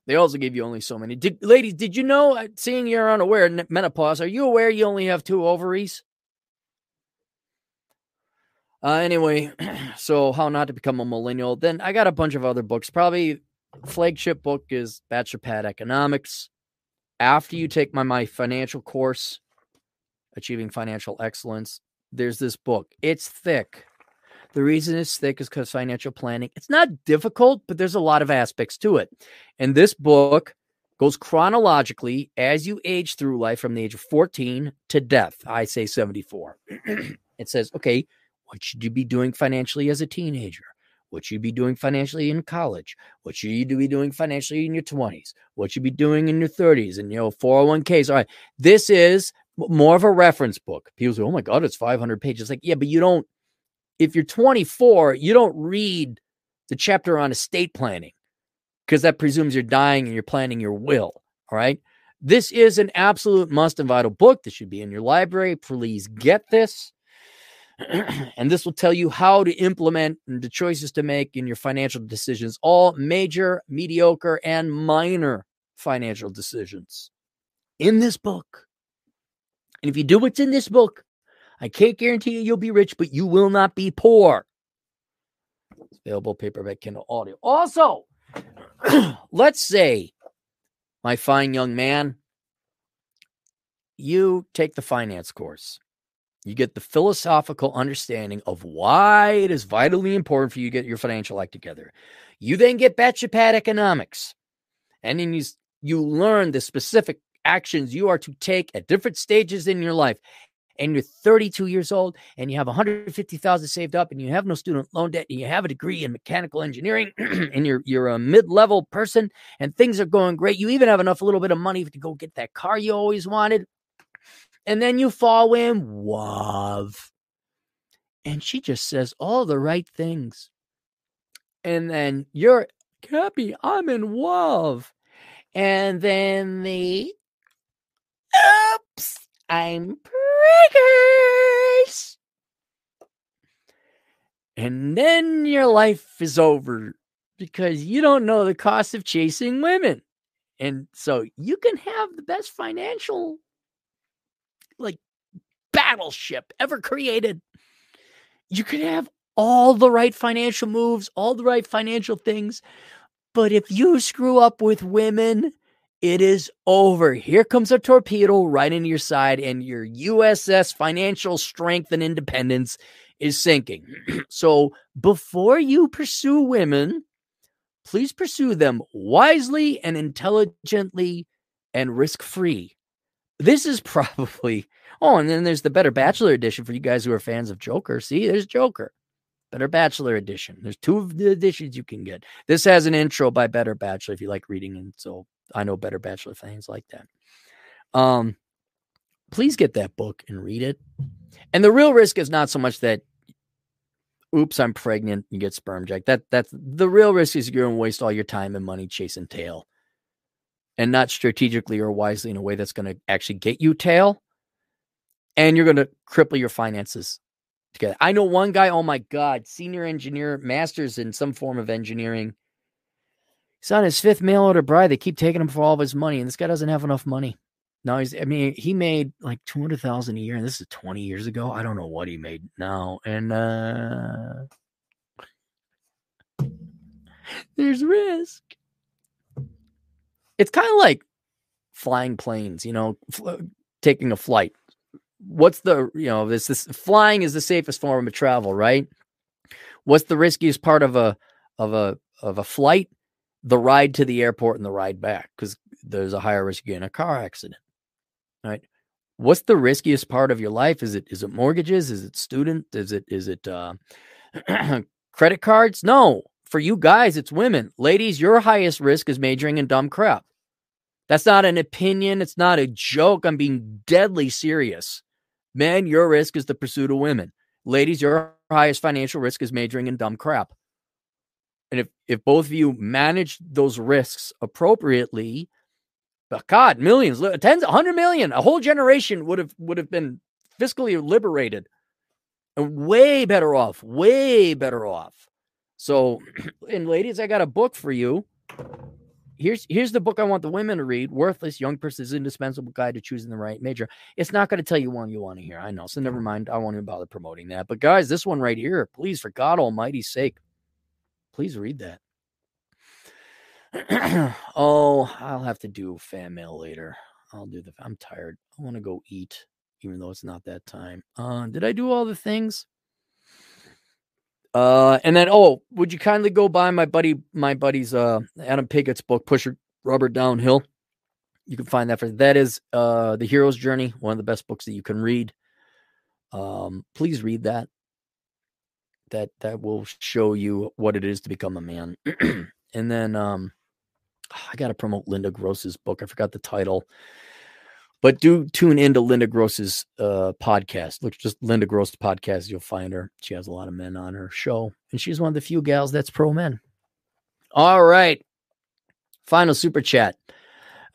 They also give you only so many. Did, ladies, did you know, uh, seeing you're unaware, menopause, are you aware you only have two ovaries? Uh, anyway, so how not to become a millennial. Then I got a bunch of other books. Probably flagship book is Bachelor Pad Economics. After you take my, my financial course, Achieving Financial Excellence. There's this book. It's thick. The reason it's thick is because financial planning, it's not difficult, but there's a lot of aspects to it. And this book goes chronologically as you age through life from the age of 14 to death. I say 74. it says, okay, what should you be doing financially as a teenager? What should you be doing financially in college? What should you be doing financially in your 20s? What should you be doing in your 30s and, you know, 401ks? All right. This is more of a reference book. People say, "Oh my god, it's 500 pages." Like, yeah, but you don't. If you're 24, you don't read the chapter on estate planning because that presumes you're dying and you're planning your will. All right. This is an absolute must and vital book. This should be in your library. Please get this. and this will tell you how to implement the choices to make in your financial decisions, all major, mediocre, and minor financial decisions. In this book, and if you do what's in this book, I can't guarantee you you'll be rich, but you will not be poor. It's available paperback, Kindle, audio. Also, let's say my fine young man, you take the finance course. You get the philosophical understanding of why it is vitally important for you to get your financial act together. You then get Bachelor economics. And then you, you learn the specific actions you are to take at different stages in your life. And you're 32 years old and you have 150,000 saved up and you have no student loan debt and you have a degree in mechanical engineering and you're you're a mid-level person and things are going great. You even have enough a little bit of money to go get that car you always wanted and then you fall in love. And she just says all the right things. And then you're happy, I'm in love. And then the oops, I'm preggers. And then your life is over because you don't know the cost of chasing women. And so you can have the best financial like battleship ever created. You can have all the right financial moves, all the right financial things, but if you screw up with women, it is over. Here comes a torpedo right into your side, and your USS financial strength and independence is sinking. so before you pursue women, please pursue them wisely and intelligently and risk free. This is probably oh, and then there's the Better Bachelor edition for you guys who are fans of Joker. See, there's Joker. Better Bachelor edition. There's two of the editions you can get. This has an intro by Better Bachelor if you like reading, and so I know Better Bachelor fans like that. Um, please get that book and read it. And the real risk is not so much that, oops, I'm pregnant, and get sperm jack. That that's the real risk is you're gonna waste all your time and money chasing tail and not strategically or wisely in a way that's going to actually get you tail. And you're going to cripple your finances together. I know one guy, oh my God, senior engineer, master's in some form of engineering. He's on his fifth mail order bride. They keep taking him for all of his money, and this guy doesn't have enough money. No, he's, I mean, he made like 200,000 a year, and this is 20 years ago. I don't know what he made now. And, uh, there's risk it's kind of like flying planes, you know, fl- taking a flight. What's the, you know, this this flying is the safest form of travel, right? What's the riskiest part of a of a of a flight? The ride to the airport and the ride back because there's a higher risk in a car accident. Right? What's the riskiest part of your life? Is it is it mortgages? Is it student? Is it is it uh, credit cards? No, for you guys, it's women. Ladies, your highest risk is majoring in dumb crap. That's not an opinion. It's not a joke. I'm being deadly serious. Men, your risk is the pursuit of women. Ladies, your highest financial risk is majoring in dumb crap. And if, if both of you manage those risks appropriately, but God, millions, tens, a hundred million, a whole generation would have would have been fiscally liberated and way better off, way better off. So, and ladies, I got a book for you. Here's here's the book I want the women to read: "Worthless Young Person's Indispensable Guide to Choosing the Right Major." It's not going to tell you one you want to hear. I know, so never mind. I won't even bother promoting that. But guys, this one right here, please, for God Almighty's sake, please read that. oh, I'll have to do fan mail later. I'll do the. I'm tired. I want to go eat, even though it's not that time. Uh, did I do all the things? Uh, and then, oh, would you kindly go buy my buddy, my buddy's uh Adam Piggott's book, Pushing Rubber Downhill? You can find that for that is uh the hero's journey, one of the best books that you can read. Um, please read that. That that will show you what it is to become a man. and then um I gotta promote Linda Gross's book. I forgot the title. But do tune into Linda Gross's uh, podcast. Look, just Linda Gross podcast. You'll find her. She has a lot of men on her show, and she's one of the few gals that's pro men. All right, final super chat.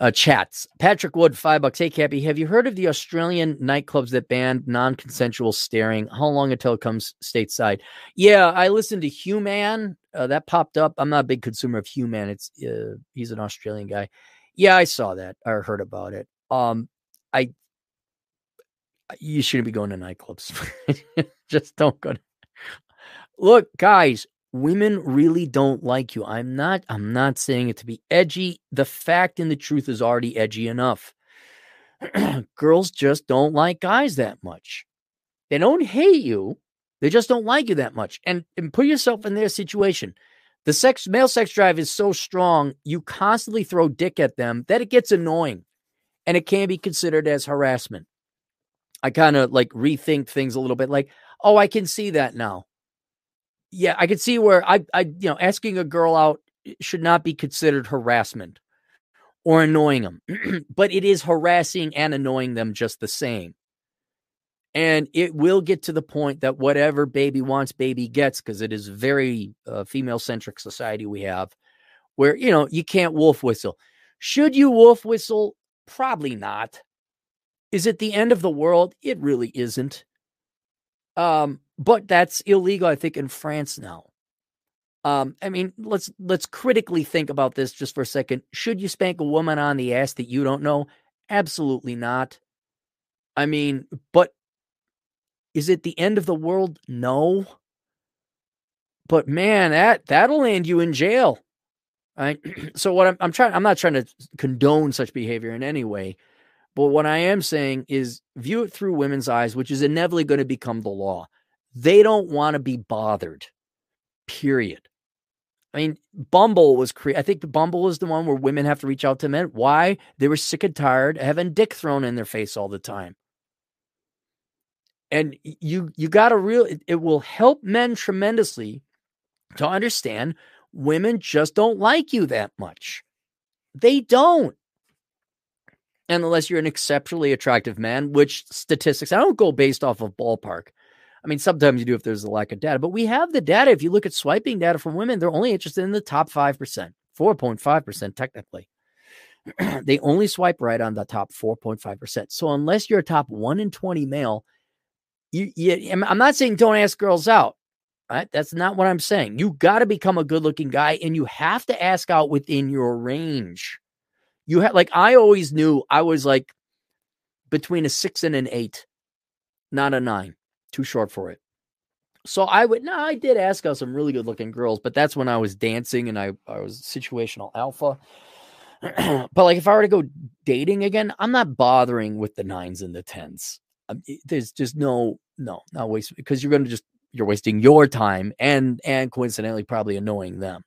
Uh, chats. Patrick Wood, five bucks. Hey, Cappy, have you heard of the Australian nightclubs that banned non-consensual staring? How long until it comes stateside? Yeah, I listened to Human. Uh, that popped up. I'm not a big consumer of Human. It's uh, he's an Australian guy. Yeah, I saw that or heard about it. Um, I you shouldn't be going to nightclubs. Just don't go. To... Look, guys, women really don't like you. I'm not I'm not saying it to be edgy. The fact and the truth is already edgy enough. Girls just don't like guys that much. They don't hate you. They just don't like you that much. And, and put yourself in their situation. The sex male sex drive is so strong, you constantly throw dick at them that it gets annoying and it can be considered as harassment. I kind of like rethink things a little bit like, oh, I can see that now. Yeah, I can see where I I you know, asking a girl out should not be considered harassment or annoying them, but it is harassing and annoying them just the same. And it will get to the point that whatever baby wants, baby gets, because it is very uh, female centric society we have, where you know you can't wolf whistle. Should you wolf whistle? Probably not. Is it the end of the world? It really isn't. Um, but that's illegal, I think, in France now. Um, I mean, let's let's critically think about this just for a second. Should you spank a woman on the ass that you don't know? Absolutely not. I mean, but is it the end of the world? No. But man, that that'll land you in jail. Right? so what I'm, I'm trying I'm not trying to condone such behavior in any way, but what I am saying is view it through women's eyes, which is inevitably going to become the law. They don't want to be bothered. Period. I mean, Bumble was created. I think the Bumble is the one where women have to reach out to men. Why? They were sick and tired of having dick thrown in their face all the time. And you you got to real it, it will help men tremendously to understand women just don't like you that much. They don't. And unless you're an exceptionally attractive man, which statistics, I don't go based off of ballpark. I mean, sometimes you do if there's a lack of data, but we have the data. If you look at swiping data from women, they're only interested in the top 5%, 4.5% technically. they only swipe right on the top 4.5%. So unless you're a top 1 in 20 male, you, you I'm not saying don't ask girls out. Right? That's not what I'm saying. You got to become a good-looking guy and you have to ask out within your range. You have like I always knew I was like between a 6 and an 8, not a 9 too short for it. So I would no, I did ask out some really good looking girls, but that's when I was dancing and I, I was situational alpha. but like if I were to go dating again, I'm not bothering with the nines and the tens. Um, there's just no no not waste because you're going to just you're wasting your time and and coincidentally probably annoying them.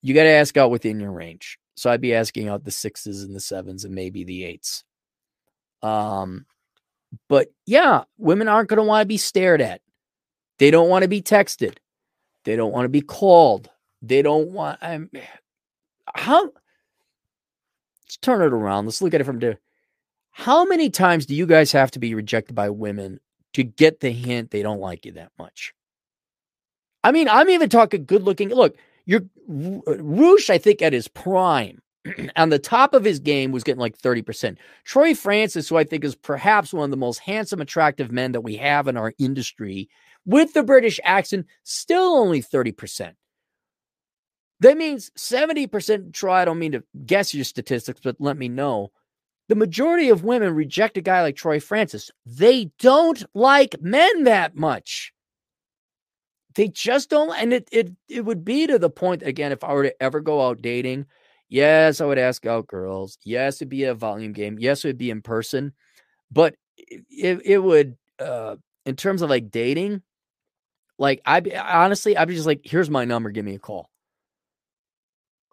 You got to ask out within your range. So I'd be asking out the sixes and the sevens and maybe the eights. Um, but yeah, women aren't going to want to be stared at. They don't want to be texted. They don't want to be called. They don't want. I'm how. Let's turn it around. Let's look at it from the. How many times do you guys have to be rejected by women to get the hint they don't like you that much? I mean, I'm even talking good looking. Look, you're uh, Roosh, I think, at his prime on the top of his game was getting like 30%. Troy Francis, who I think is perhaps one of the most handsome, attractive men that we have in our industry, with the British accent, still only 30%. That means 70%. Troy, I don't mean to guess your statistics, but let me know. The majority of women reject a guy like Troy Francis. They don't like men that much. They just don't. And it, it, it would be to the point, again, if I were to ever go out dating Yes, I would ask out girls. Yes, it'd be a volume game. Yes, it would be in person. But it, it would, uh, in terms of like dating, like I honestly, I'd be just like, here's my number, give me a call.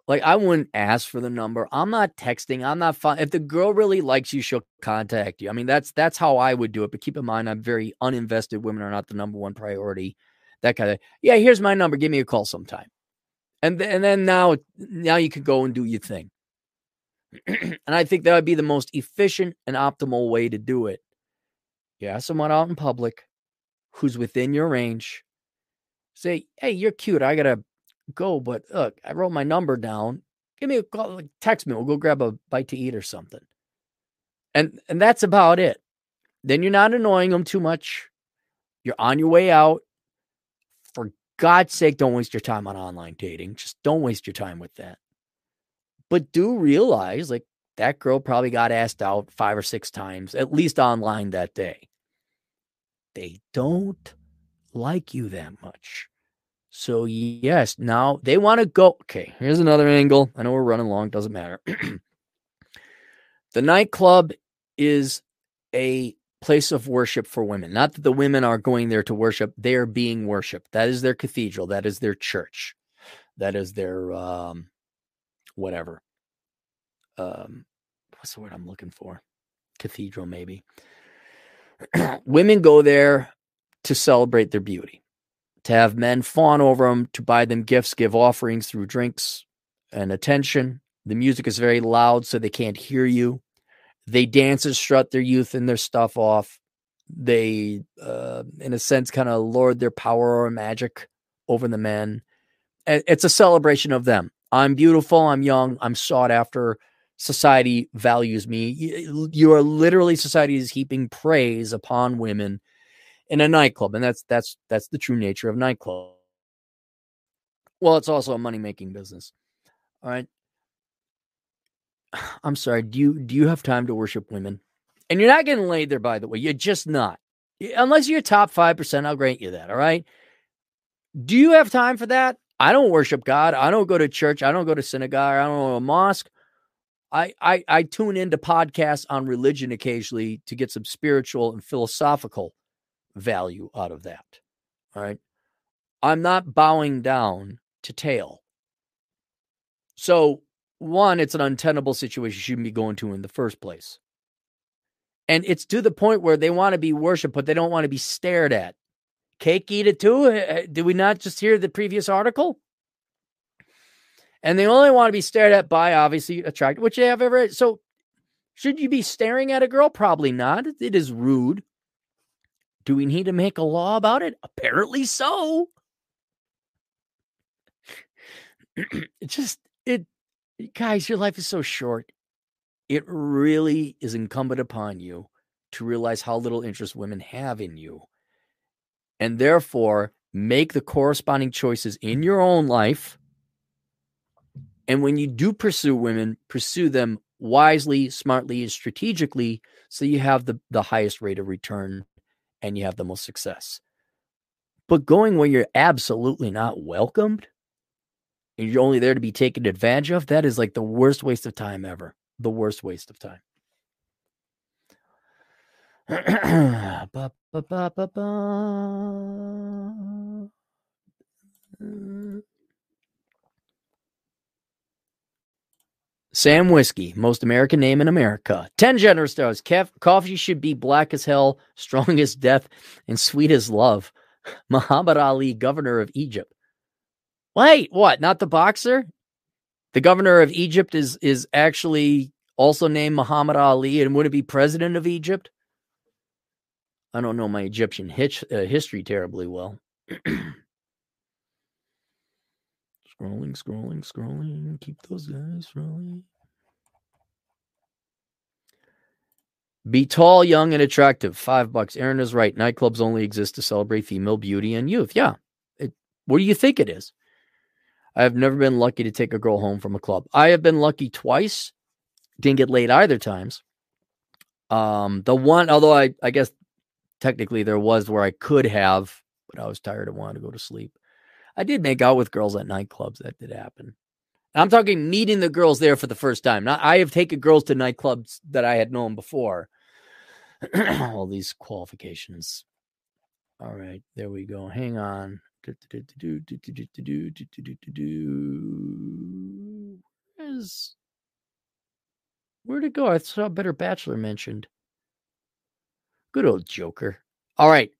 Like I wouldn't ask for the number. I'm not texting. I'm not fun. If the girl really likes you, she'll contact you. I mean, that's that's how I would do it. But keep in mind, I'm very uninvested. Women are not the number one priority. That kind of yeah. Here's my number. Give me a call sometime and th- and then now now you could go and do your thing. and I think that would be the most efficient and optimal way to do it. You ask someone out in public who's within your range. Say, hey, you're cute. I gotta go, but look, I wrote my number down. Give me a call, text me. We'll go grab a bite to eat or something. And and that's about it. Then you're not annoying them too much. You're on your way out. God's sake, don't waste your time on online dating. Just don't waste your time with that. But do realize, like, that girl probably got asked out five or six times, at least online that day. They don't like you that much. So, yes, now they want to go. Okay, here's another angle. I know we're running long, doesn't matter. the nightclub is a place of worship for women. Not that the women are going there to worship, they are being worshiped. That is their cathedral, that is their church, that is their um, whatever. Um, what's the word I'm looking for? Cathedral, maybe. women go there to celebrate their beauty, to have men fawn over them, to buy them gifts, give offerings through drinks and attention. The music is very loud, so they can't hear you. They dance and strut their youth and their stuff off. They, uh, in a sense, kind of lord their power or magic over the men. It's a celebration of them. I'm beautiful. I'm young. I'm sought after. Society values me. You are literally society is heaping praise upon women in a nightclub, and that's that's that's the true nature of nightclub. Well, it's also a money making business. All right. I'm sorry. Do you do you have time to worship women? And you're not getting laid there, by the way. You're just not. Unless you're top five percent, I'll grant you that. All right. Do you have time for that? I don't worship God. I don't go to church. I don't go to synagogue. I don't go to a mosque. I, I I tune into podcasts on religion occasionally to get some spiritual and philosophical value out of that. All right. I'm not bowing down to tail. So one, it's an untenable situation you shouldn't be going to in the first place. And it's to the point where they want to be worshiped, but they don't want to be stared at. Cake eat it too? Eh, eh, did we not just hear the previous article? And they only want to be stared at by obviously attractive, which they have ever. So, should you be staring at a girl? Probably not. It is rude. Do we need to make a law about it? Apparently so. it just it guys, your life is so short. It really is incumbent upon you to realize how little interest women have in you. And therefore, make the corresponding choices in your own life. And when you do pursue women, pursue them wisely, smartly, and strategically so you have the, the highest rate of return and you have the most success. But going where you're absolutely not welcomed, you're only there to be taken advantage of, that is like the worst waste of time ever. The worst waste of time. ba, ba, ba, Sam Whiskey, most American name in America. 10 generous stars. Kef- coffee should be black as hell, strong as death, and sweet as love. Muhammad Ali, governor of Egypt. Wait, what? Not the boxer? The governor of Egypt is is actually also named Muhammad Ali and would it be president of Egypt? I don't know my Egyptian hitch, uh, history terribly well. scrolling, scrolling, scrolling. Keep those guys rolling. Be tall, young, and attractive. Five bucks. Aaron is right. Nightclubs only exist to celebrate female beauty and youth. Yeah. It, what do you think it is? I have never been lucky to take a girl home from a club. I have been lucky twice. Didn't get laid either times. Um, the one, although I, I guess technically there was where I could have, but I was tired and wanted to go to sleep. I did make out with girls at nightclubs. That did happen. I'm talking meeting the girls there for the first time. Now, I have taken girls to nightclubs that I had known before. All these qualifications. All right, there we go. Hang on. Where's where'd it go? I saw better bachelor mentioned. Good old Joker. All right.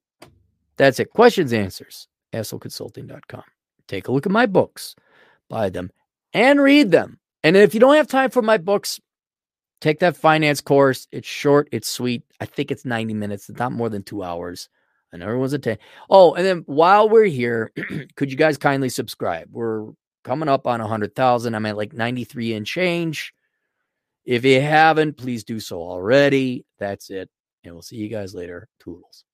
That's it. Questions, answers. AssholeConsulting.com. Take a look at my books, buy them, and read them. And if you don't have time for my books, take that finance course. It's short, it's sweet. I think it's 90 minutes, it's not more than two hours and everyone's a 10. Oh, and then while we're here, could you guys kindly subscribe? We're coming up on 100,000. I'm at like 93 and change. If you haven't, please do so already. That's it. And we'll see you guys later. Toodles.